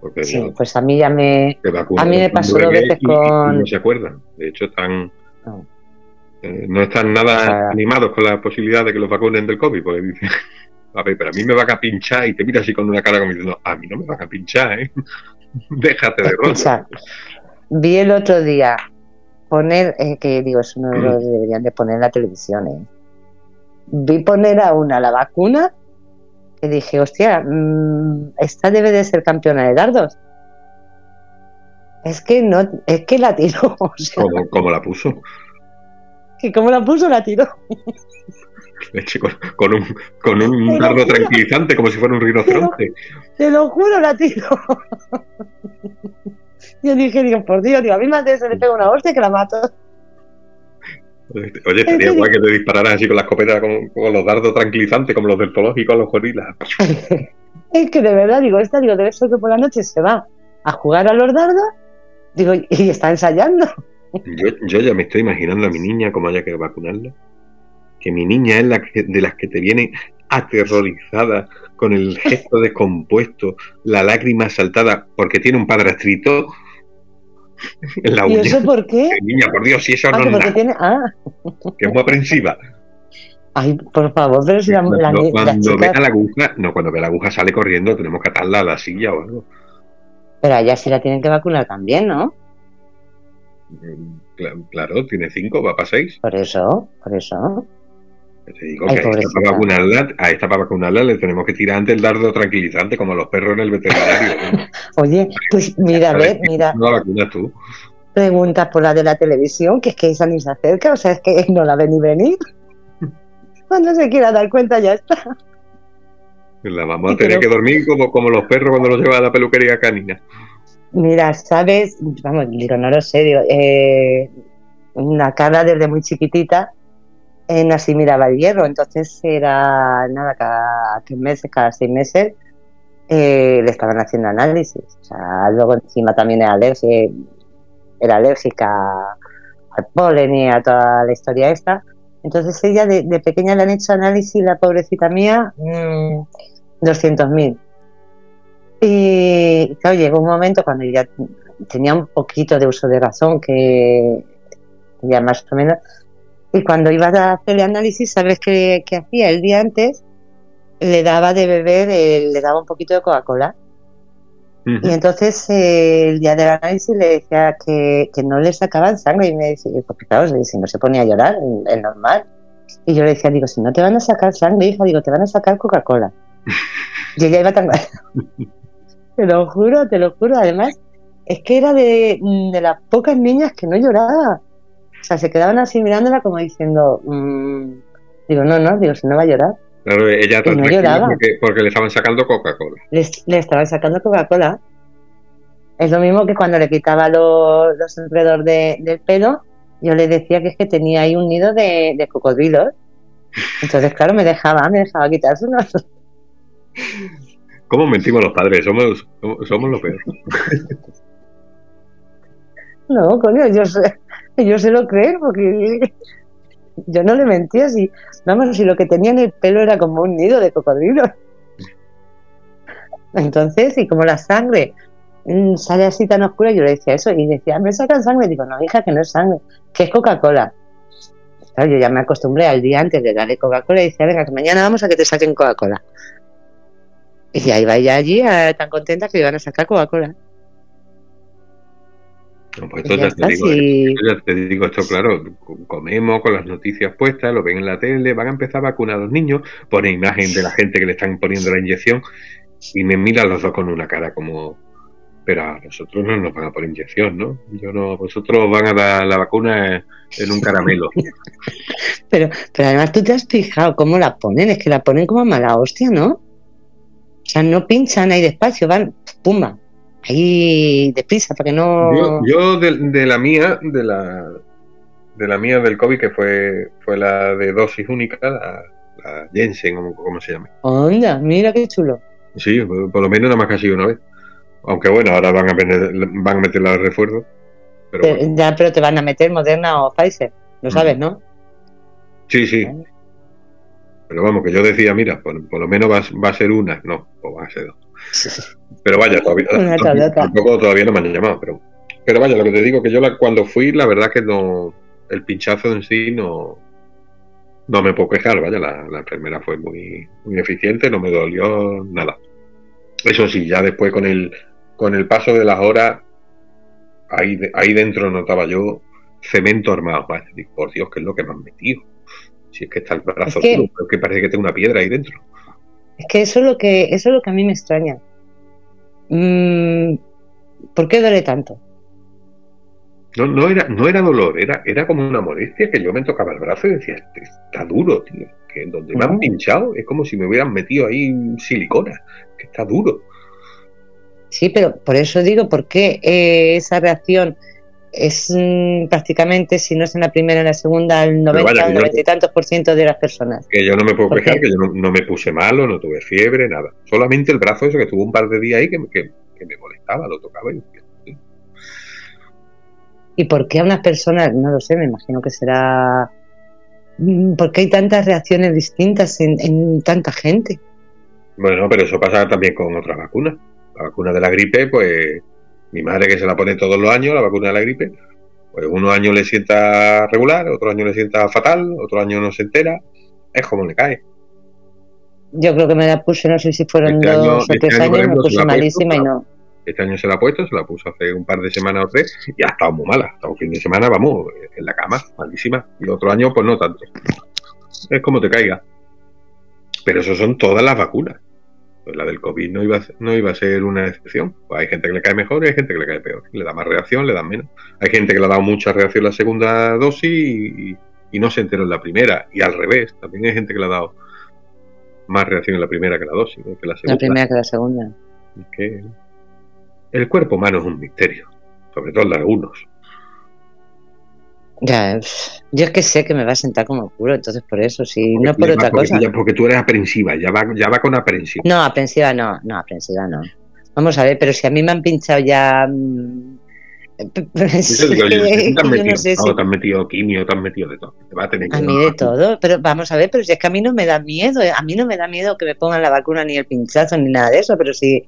Porque Sí, no, pues a mí ya me... a mí me pasó dos veces y- y con- no se acuerdan. De hecho, están. No. Eh, no están nada animados con la posibilidad de que los vacunen del COVID, porque dicen, a ver, pero a mí me van a pinchar y te mira así con una cara como diciendo, a mí no me van a pinchar, ¿eh? Déjate de rollo. Vi el otro día poner, eh, que digo, eso no Mm. lo deberían de poner en la televisión, ¿eh? Vi poner a una la vacuna y dije, hostia, mm, esta debe de ser campeona de dardos. Es que no, es que la tiró, o sea, Como, como la puso. Que como la puso la tiró. Leche, con, con un, con un dardo tranquilizante como si fuera un rinoceronte. Te lo juro, la tiró. Yo dije, digo, por Dios, digo, a mí más de eso le pego una hostia que la mato. Oye, estaría guay que te dispararas así con la escopeta, con, con los dardos tranquilizantes, como los del zoológico a los gorilas. Es que de verdad, digo, esta, digo, debe ser que por la noche se va a jugar a los dardos, digo, y está ensayando. Yo, yo ya me estoy imaginando a mi niña como haya que vacunarla. Que mi niña es la que- de las que te viene aterrorizada, con el gesto descompuesto, la lágrima saltada, porque tiene un padrastrito en la ¿Y uña. eso por qué? Niña, por Dios, si eso Ah, no es nada, tiene. Ah, que es muy aprensiva. ay, por favor, pero si la, la, Cuando, la cuando chica. vea la aguja, no, cuando vea la aguja sale corriendo, tenemos que atarla a la silla o algo. Pero allá sí la tienen que vacunar también, ¿no? Cla- Claro, tiene cinco, va para seis. Por eso, por eso. Te digo que a esta, para vacunarla, a esta para vacunarla le tenemos que tirar antes el dardo tranquilizante, como los perros en el veterinario. Oye, pues mira, a ver, mira. No la vacunas tú. Preguntas por la de la televisión, que es que esa ni se acerca, o sea, es que no la ve ni venir. Cuando se quiera dar cuenta ya está. La vamos a tener que dormir como, como los perros cuando los lleva a la peluquería canina. Mira, sabes, vamos, digo, no lo sé, digo, eh, una cara desde muy chiquitita en así miraba el hierro, entonces era nada, cada tres meses, cada seis meses eh, le estaban haciendo análisis. O sea, luego encima también era alérgica, era alérgica al polen y a toda la historia esta. Entonces ella de, pequeña le han hecho análisis, la pobrecita mía, mmm, 200.000. Y claro, llegó un momento cuando ya tenía un poquito de uso de razón, que ya más o menos, y cuando iba a hacer el análisis, ¿sabes qué, hacía? El día antes le daba de beber, eh, le daba un poquito de Coca-Cola. Y entonces eh, el día del análisis le decía que, no le sacaban sangre y me decía, porque claro, si no se ponía a llorar, es normal. Y yo le decía, digo, si no te van a sacar sangre, hija, digo, te van a sacar Coca-Cola. y ella iba tan Te lo juro, te lo juro. Además, es que era de, de las pocas niñas que no lloraba. O sea, se quedaban así mirándola como diciendo, mmm, digo, no, no, digo, si no va a llorar. Claro, ella no lloraba. Porque, le estaban sacando Coca-Cola. Le, estaban sacando Coca-Cola. Es lo mismo que cuando le quitaba los, los alrededor del pelo, yo le decía que es que tenía ahí un nido de, de cocodrilos. Entonces, claro, me dejaba, me dejaba quitarse unos. ¿Cómo mentimos los padres? Somos, somos los peores. No, coño, yo sé, yo se lo creo porque yo no le mentía si, vamos, si lo que tenía en el pelo era como un nido de cocodrilo. Entonces, y como la sangre mm, sale así tan oscura, yo le decía eso y decía, me sacan sangre. Digo, no, hija, que no es sangre, que es Coca-Cola. Yo ya me acostumbré al día antes de darle Coca-Cola y decía, venga, que mañana vamos a que te saquen Coca-Cola. Y ahí va ella allí tan contenta que le van a sacar Coca-Cola. No, pues esto ya, te digo, ya, te digo, esto claro, comemos con las noticias puestas, lo ven en la tele, van a empezar a vacunar a los niños, pone imagen de la gente que le están poniendo la inyección y me miran los dos con una cara como, pero a nosotros no nos van a poner inyección, ¿no? Yo no, vosotros van a dar la vacuna en un caramelo. pero, pero además tú te has fijado cómo la ponen, es que la ponen como mala hostia, ¿no? O sea, no pinchan ahí despacio, van, pumba, ahí deprisa para que no. Yo, de, la mía, de la de la mía del COVID, que fue, fue la de dosis única, la, la Jensen, como, se llama. Onda, mira qué chulo. Sí, por lo menos nada más casi una vez. Aunque bueno, ahora van a, van a meter la refuerzo. Pero Ya, pero te van a meter Moderna o Pfizer, lo mm. sabes, ¿no? Sí, sí. Pero vamos, que yo decía, mira, por, lo menos va, va, a ser una, no, o va a ser dos. Pero vaya, todavía, tampoco todavía no me han llamado, pero, pero vaya, lo que te digo que yo la, cuando fui, la verdad que no, el pinchazo en sí no, no me puedo quejar, vaya, la, enfermera fue muy, muy eficiente, no me dolió nada. Eso sí, ya después con el, con el paso de las horas, ahí, ahí dentro notaba yo cemento armado, por Dios, que es lo que me han metido. Si es que está el brazo que, que parece que tengo una piedra ahí dentro. Es que eso es lo que, eso es lo que a mí me extraña. Mm, ¿Por qué duele tanto? No, no, era, no era dolor, era, era como una molestia que yo me tocaba el brazo y decía, está duro, tío. Que donde me han pinchado es como si me hubieran metido ahí silicona, que está duro. Sí, pero por eso digo, ¿por qué eh, esa reacción es mm, prácticamente, si no es en la primera, en la segunda, el 90 o 90 y tantos por ciento de las personas. Que yo no me puedo quejar, que yo no, me puse malo, no tuve fiebre, nada. Solamente el brazo eso que tuvo un par de días ahí que, me molestaba, lo tocaba y... ¿Y por qué a unas personas, no lo sé, me imagino que será... Mm, ¿Por qué hay tantas reacciones distintas en, en tanta gente? Bueno, pero eso pasa también con otras vacunas. La vacuna de la gripe, pues mi madre que se la pone todos los años, la vacuna de la gripe, pues unos años le sienta regular, otro año le sienta fatal, otro año no se entera, es como le cae. Yo creo que me la puse, no sé si fueron este dos o este tres años, me puse malísima y no. Este año se la ha puesto, se la puso hace un par de semanas o tres y ha estado muy mala. Hasta un fin de semana, vamos, en la cama, malísima. Y otro año, pues no tanto. es como te caiga. Pero eso son todas las vacunas. Pues la del COVID no iba, a, no iba a ser una excepción. Pues hay gente que le cae mejor y hay gente que le cae peor. Le da más reacción, le da menos. Hay gente que le ha dado mucha reacción la segunda dosis y, y no se enteró en la primera. Y al revés, también hay gente que le ha dado más reacción en la primera que la dosis, ¿no? que la segunda. La primera que la segunda. Es que el cuerpo humano es un misterio, sobre todo el de algunos. Ya, yo es que sé que me va a sentar como culo, entonces por eso, si no por otra porque, cosa. ya- porque tú eres aprensiva, ya va, ya va con aprensión. No, aprensiva no, no, aprensiva no. Vamos a ver, pero si a mí me han pinchado ya. mm, Yo sí, te has metido, no sé te has metido quimio, te has metido de todo. Te va a tener que A mí de todo, pero vamos a ver, pero si es que a mí no me da miedo, eh, a mí no me da miedo que me pongan la vacuna ni el pinchazo ni nada de eso, pero si,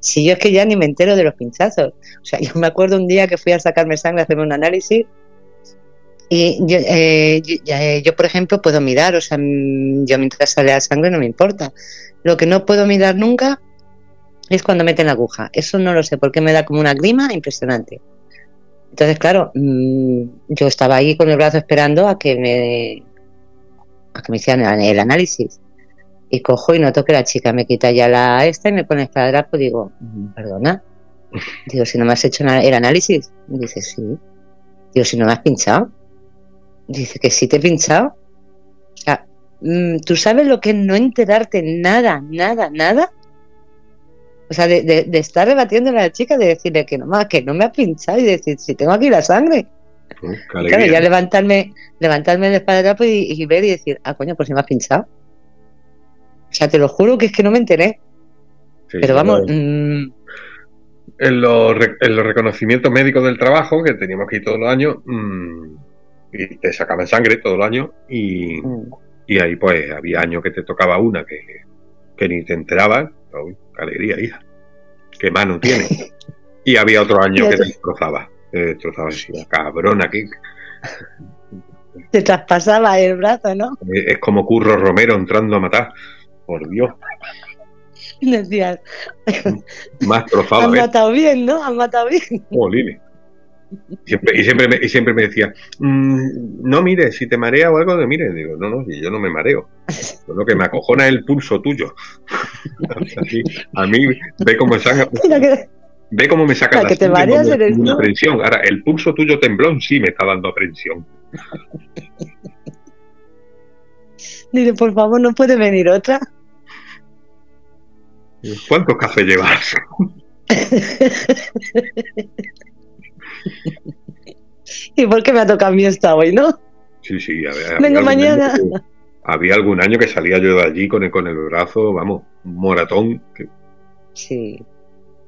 si yo es que ya ni me entero de los pinchazos. O sea, yo me acuerdo un día que fui a sacarme sangre a hacerme un análisis y yo, eh, yo, eh, yo, por ejemplo, puedo mirar, o sea, mm, yo mientras sale la sangre no me importa. Lo que no puedo mirar nunca es cuando meten la aguja. Eso no lo sé, porque me da como una grima impresionante. Entonces, claro, mm, yo estaba ahí con el brazo esperando a que me, a que me hicieran el análisis. Y cojo y noto que la chica me quita ya la esta y me pone esparadrapo y digo, "Mm, perdona. Digo, si no me has hecho el análisis. Y dice, sí. Digo, si no me has pinchado. Dice que sí te he pinchado. O sea, mm, ¿tú sabes lo que es no enterarte nada, nada, nada? O sea, de, de, de estar rebatiendo a la chica, de decirle que no, me- que no me ha pinchado y decir, si tengo aquí la sangre. Claro, ya levantarme, levantarme de esparadrapo y, y ver y decir, ah, coño, pues si me has pinchado. O sea, te lo juro que es que no me enteré. Sí, Pero vamos, yo- mm, en los, re- en los reconocimientos médicos del trabajo, que teníamos que ir todos los años, mm, y te sacaban sangre todos los años, y, mm, y ahí pues había años que te tocaba una que, que ni te enterabas. Uy, qué alegría, hija. Qué mano tiene. Y había otro año que te destrozaba. Te destrozaba así, cabrona, que te traspasaba el brazo, ¿no? es como Curro Romero entrando a matar. Por Dios, decías, más trozado, han ¿eh? matado bien, ¿no? Han matado bien. Jolines. Siempre, y, siempre me, y siempre me decía, "Mm, no mires, si te marea o algo, no mires. Digo, no, no, yo no me mareo. Lo que me acojona es el pulso tuyo. Así, a mí, ve cómo, saca, ve cómo me saca La que te sangre mareas como eres una tú. aprensión. Ahora, el pulso tuyo temblón sí me está dando aprensión. Dile, por favor, ¿no puede venir otra? ¿Cuántos cafés llevas? ¿Y por qué me ha tocado a mí esta hoy, no? Sí, sí, a ver, Vengo mañana. que- había algún año que salía yo de allí con el, con el brazo, vamos, un moratón. que- Sí.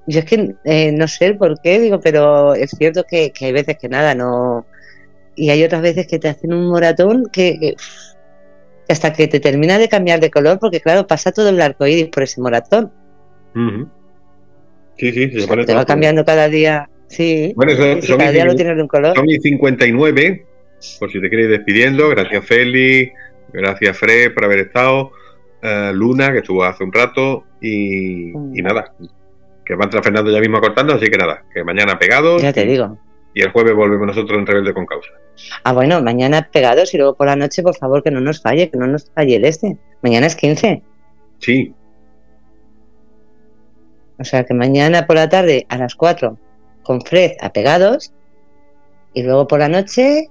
Yo es que eh, no sé el por qué, digo, pero es cierto que, que hay veces que nada, no. Y hay otras veces que te hacen un moratón que, que, hasta que te termina de cambiar de color, porque claro, pasa todo el arco iris por ese moratón. Ujú. Sí, sí, se Te va cambiando cada día. Sí. Bueno, eso- Sí, sí, son cada día lo tienes de un color. Son mis 59, por si te quieres ir despidiendo. Gracias, Feli. Gracias, Fred, por haber estado. Eh, Luna, que estuvo hace un rato. Y, Mm. y nada, que va a entrar Fernando ya mismo cortando. Así que nada, que mañana pegados. Ya te digo. Y el jueves volvemos nosotros en Rebelde con Causa. Ah, bueno, mañana pegados y luego por la noche, por favor, que no nos falle, que no nos falle el este. Mañana es 15. Sí, O sea que mañana por la tarde a las 4 con Fred a pegados y luego por la noche.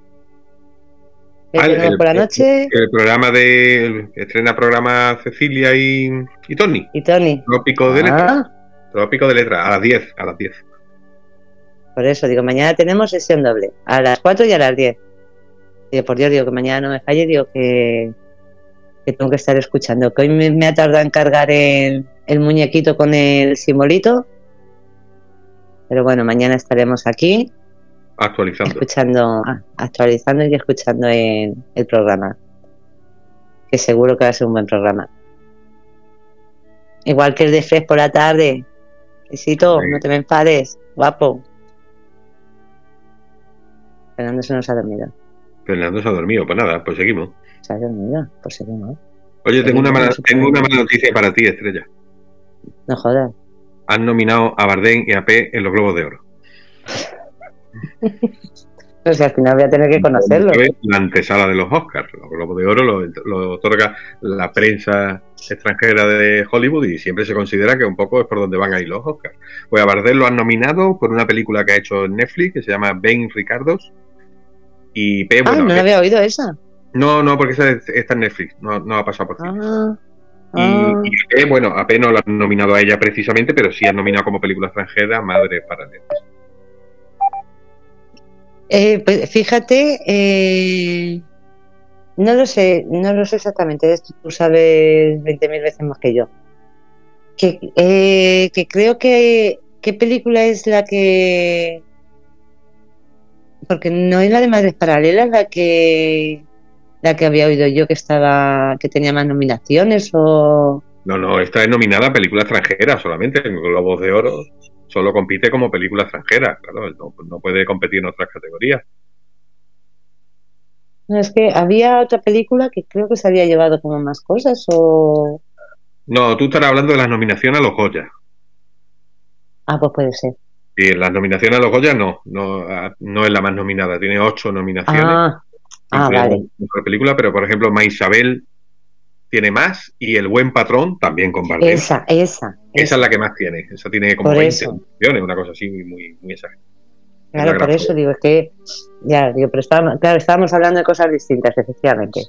Ah, el- por la noche el programa de. estrena programa Cecilia y, y Tony. y Tony. Trópico de letra. Ah, Trópico de letra. A las 10. A las 10. por eso digo, mañana tenemos sesión doble, a las 4 y a las 10. Digo, por Dios, digo que mañana no me falle, digo que, que tengo que estar escuchando. Que hoy me, me ha tardado en cargar el, el muñequito con el simbolito. Pero bueno, mañana estaremos aquí Actualizando. escuchando, ah, actualizando y escuchando el, el programa. Que seguro que va a ser un buen programa. Igual que el de Fred por la tarde. Besito, Sí. no te me enfades, guapo. Fernando se nos ha dormido. Fernando se ha dormido. Pues nada, pues seguimos. Se ha dormido, pues seguimos. Oye, tengo una, mala, tengo una mala noticia para ti, Estrella. No jodas. Han nominado a Bardem y a P en los Globos de Oro. Sé, al final voy a tener que conocerlo. La antesala de los Oscars. Los Globos de Oro lo, lo, otorga la prensa extranjera de Hollywood y siempre se considera que un poco es por donde van a ir los Oscars. Pues a Bardem lo han nominado por una película que ha hecho en Netflix que se llama Ben Ricardos. Y P, ah, no había oído esa. No, no, porque esa está en Netflix, no, no ha pasado por cine. Ah, ah. Y, bueno, apenas no la han nominado a ella precisamente, pero sí han nominado como película extranjera Madre Paralelas. Eh, pues fíjate, eh, no lo sé, no lo sé exactamente, esto tú sabes 20.000 veces más que yo. Que, eh, que creo que, ¿qué película es la que... Porque no es la de Madres Paralelas la que la que había oído yo que estaba que tenía más nominaciones o no no esta es nominada a película extranjera solamente en Globos de Oro solo compite como película extranjera claro no, puede competir en otras categorías. Es que había otra película que creo que se había llevado como más cosas o no tú estarás hablando de las nominaciones a los Goya. Ah pues puede ser. Y las nominaciones a los Goya no no no es la más nominada tiene ocho nominaciones. Ah Ah, vale. película, pero por ejemplo, Ma Isabel tiene más y El Buen Patrón también con Esa, esa. Esa es la que más tiene. Esa tiene como 20 millones, una cosa así muy, muy exagerada. Claro, por eso digo, es que, ya, digo, pero estábamos, claro, estábamos hablando de cosas distintas, efectivamente.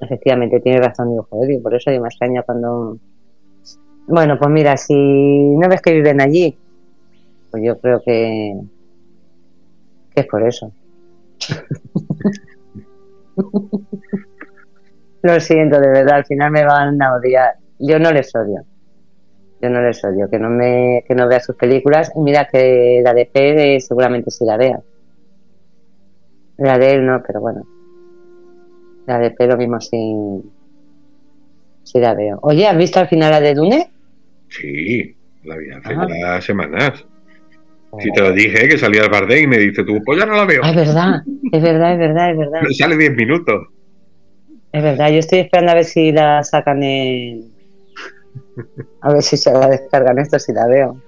Efectivamente, tiene razón, digo, joder, por eso digo, me extraña cuando... Bueno, pues mira, si no ves que viven allí, pues yo creo que, que es por eso. Lo siento, de verdad, al final me van a odiar. Yo no les odio. Yo no les odio, que no me que no vea sus películas. Y mira que la de P seguramente sí la vea. La de él no, pero bueno. La de P lo mismo sí, sí la veo. Oye, ¿has visto al final la de Dune? Sí, la vi hace ah. semanas. Si te lo dije, que salía el Bardem y me dice tú, pues ya no la veo. Ah, es verdad, es verdad, es verdad, es verdad. sale 10 minutos. Es verdad, yo estoy esperando a ver si la sacan en... A ver si se la descargan esto, si la veo.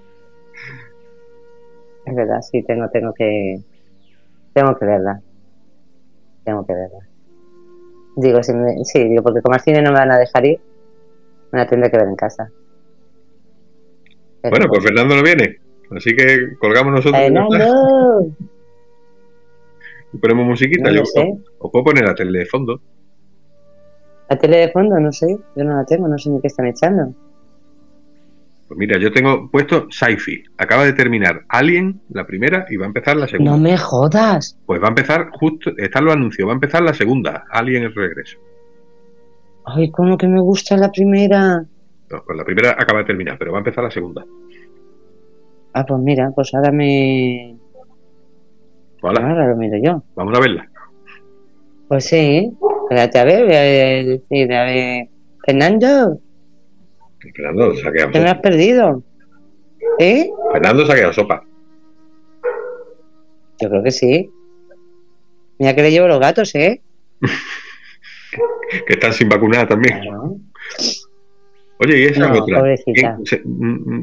Es verdad, sí, tengo, tengo que... Tengo que verla. Tengo que verla. Digo, si sí, digo, porque como al cine no me van a dejar ir, me la tendré que ver en casa. bueno, pues Fernando no viene. Así que colgamos nosotros. Y ponemos musiquita. yo, os, puedo poner la tele de fondo. La tele de fondo, no sé. Yo no la tengo, no sé ni qué están echando. Pues mira, yo tengo puesto Sci-Fi. Acaba de terminar Alien, la primera, y va a empezar la segunda. No me jodas. Pues va a empezar, justo, está lo anuncio, va a empezar la segunda, Alien el regreso. Ay, cómo que me gusta la primera. No, pues la primera acaba de terminar, pero va a empezar la segunda. Ah, pues mira, pues ahora me. Ahora lo miro yo. Vamos a verla. Pues sí, espérate a ver, voy a decir, a ver. Fernando. Fernando, quedado. ¿Te me has perdido? ¿Eh? Fernando quedado sopa. Yo creo que sí. Mira que le llevo los gatos, ¿eh? que están sin vacunar también. Oye, ¿y esa otra?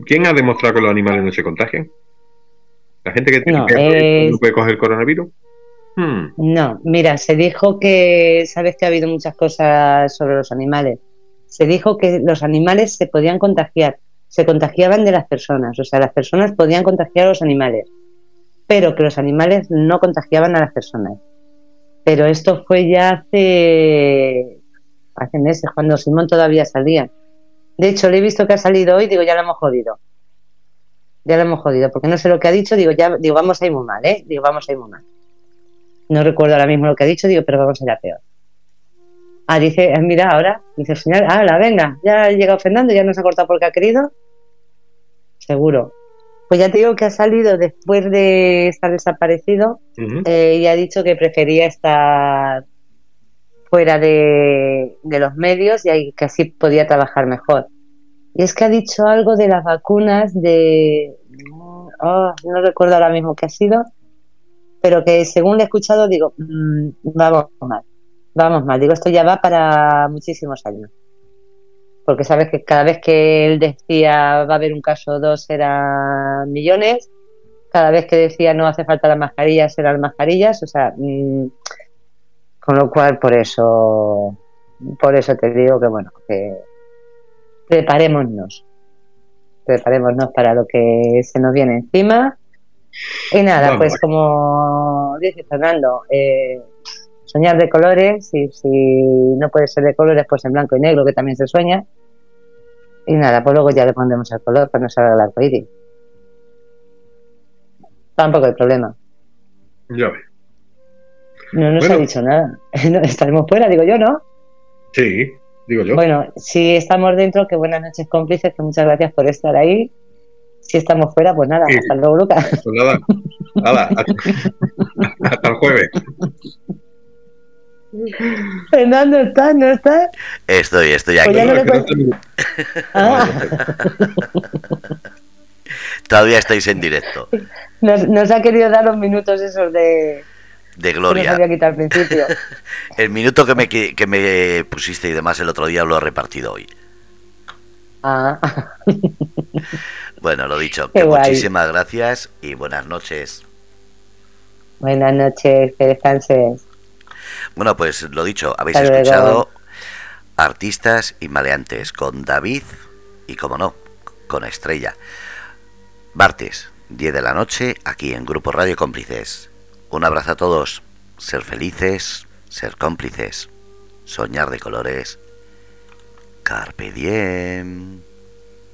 ¿Quién, ha demostrado que los animales no se contagian? ¿La gente que tiene que no puede coger el coronavirus? Hmm. No, mira, se dijo que, sabes que ha habido muchas cosas sobre los animales. Se dijo que los animales se podían contagiar, se contagiaban de las personas, o sea, las personas podían contagiar a los animales, pero que los animales no contagiaban a las personas. Pero esto fue ya hace, hace meses, cuando Simón todavía salía. De hecho, le he visto que ha salido hoy, digo, ya lo hemos jodido. Ya lo hemos jodido, porque no sé lo que ha dicho, digo, ya, digo, vamos a ir muy mal, ¿eh? Digo, vamos a ir muy mal. No recuerdo ahora mismo lo que ha dicho, digo, pero vamos a ir a peor. Ah, dice, eh, mira, ahora, dice el señor, la venga, ya ha llegado Fernando, ya nos ha cortado porque ha querido. Seguro. Pues ya te digo que ha salido después de estar desaparecido eh, y ha dicho que prefería estar fuera de, los medios y ahí que así podía trabajar mejor. Y es que ha dicho algo de las vacunas de... Oh, no recuerdo ahora mismo qué ha sido, pero que según le he escuchado digo, mm, vamos mal, vamos mal. Digo, esto ya va para muchísimos años. Porque sabes que cada vez que él decía va a haber un caso o dos eran millones, cada vez que decía no hace falta las mascarillas, eran mascarillas, o sea, mm, con lo cual por eso, por eso te digo que bueno, que preparémonos, preparémonos para lo que se nos viene encima. Y nada, pues como dice Fernando, eh, soñar de colores, y si no puede ser de colores, pues en blanco y negro, que también se sueña. Y nada, pues luego ya le pondremos el color para no salga el arco iris. Tampoco hay problema. Ya ve. No nos ha dicho nada. Estaremos fuera, digo yo, ¿no? Sí, digo yo. Bueno, si estamos dentro, que buenas noches cómplices, que muchas gracias por estar ahí. Si estamos fuera, pues nada, hasta luego, Lucas. Pues nada, nada, hasta, el jueves. Fernando, ¿estás? ¿No estás? Estoy, estoy pues aquí. Ah. Todavía estáis en directo. Nos, ha querido dar los minutos esos de... De gloria. al principio. el minuto que me, que me pusiste y demás el otro día lo he repartido hoy. Ah. bueno, lo dicho, que muchísimas gracias y buenas noches. Buenas noches, que descanses. Bueno, pues lo dicho, habéis escuchado artistas y maleantes con David y, como no, con Estrella. Martes, 10 de la noche, aquí en Grupo Radio Cómplices. Un abrazo a todos. Ser felices, ser cómplices, soñar de colores. Carpe diem.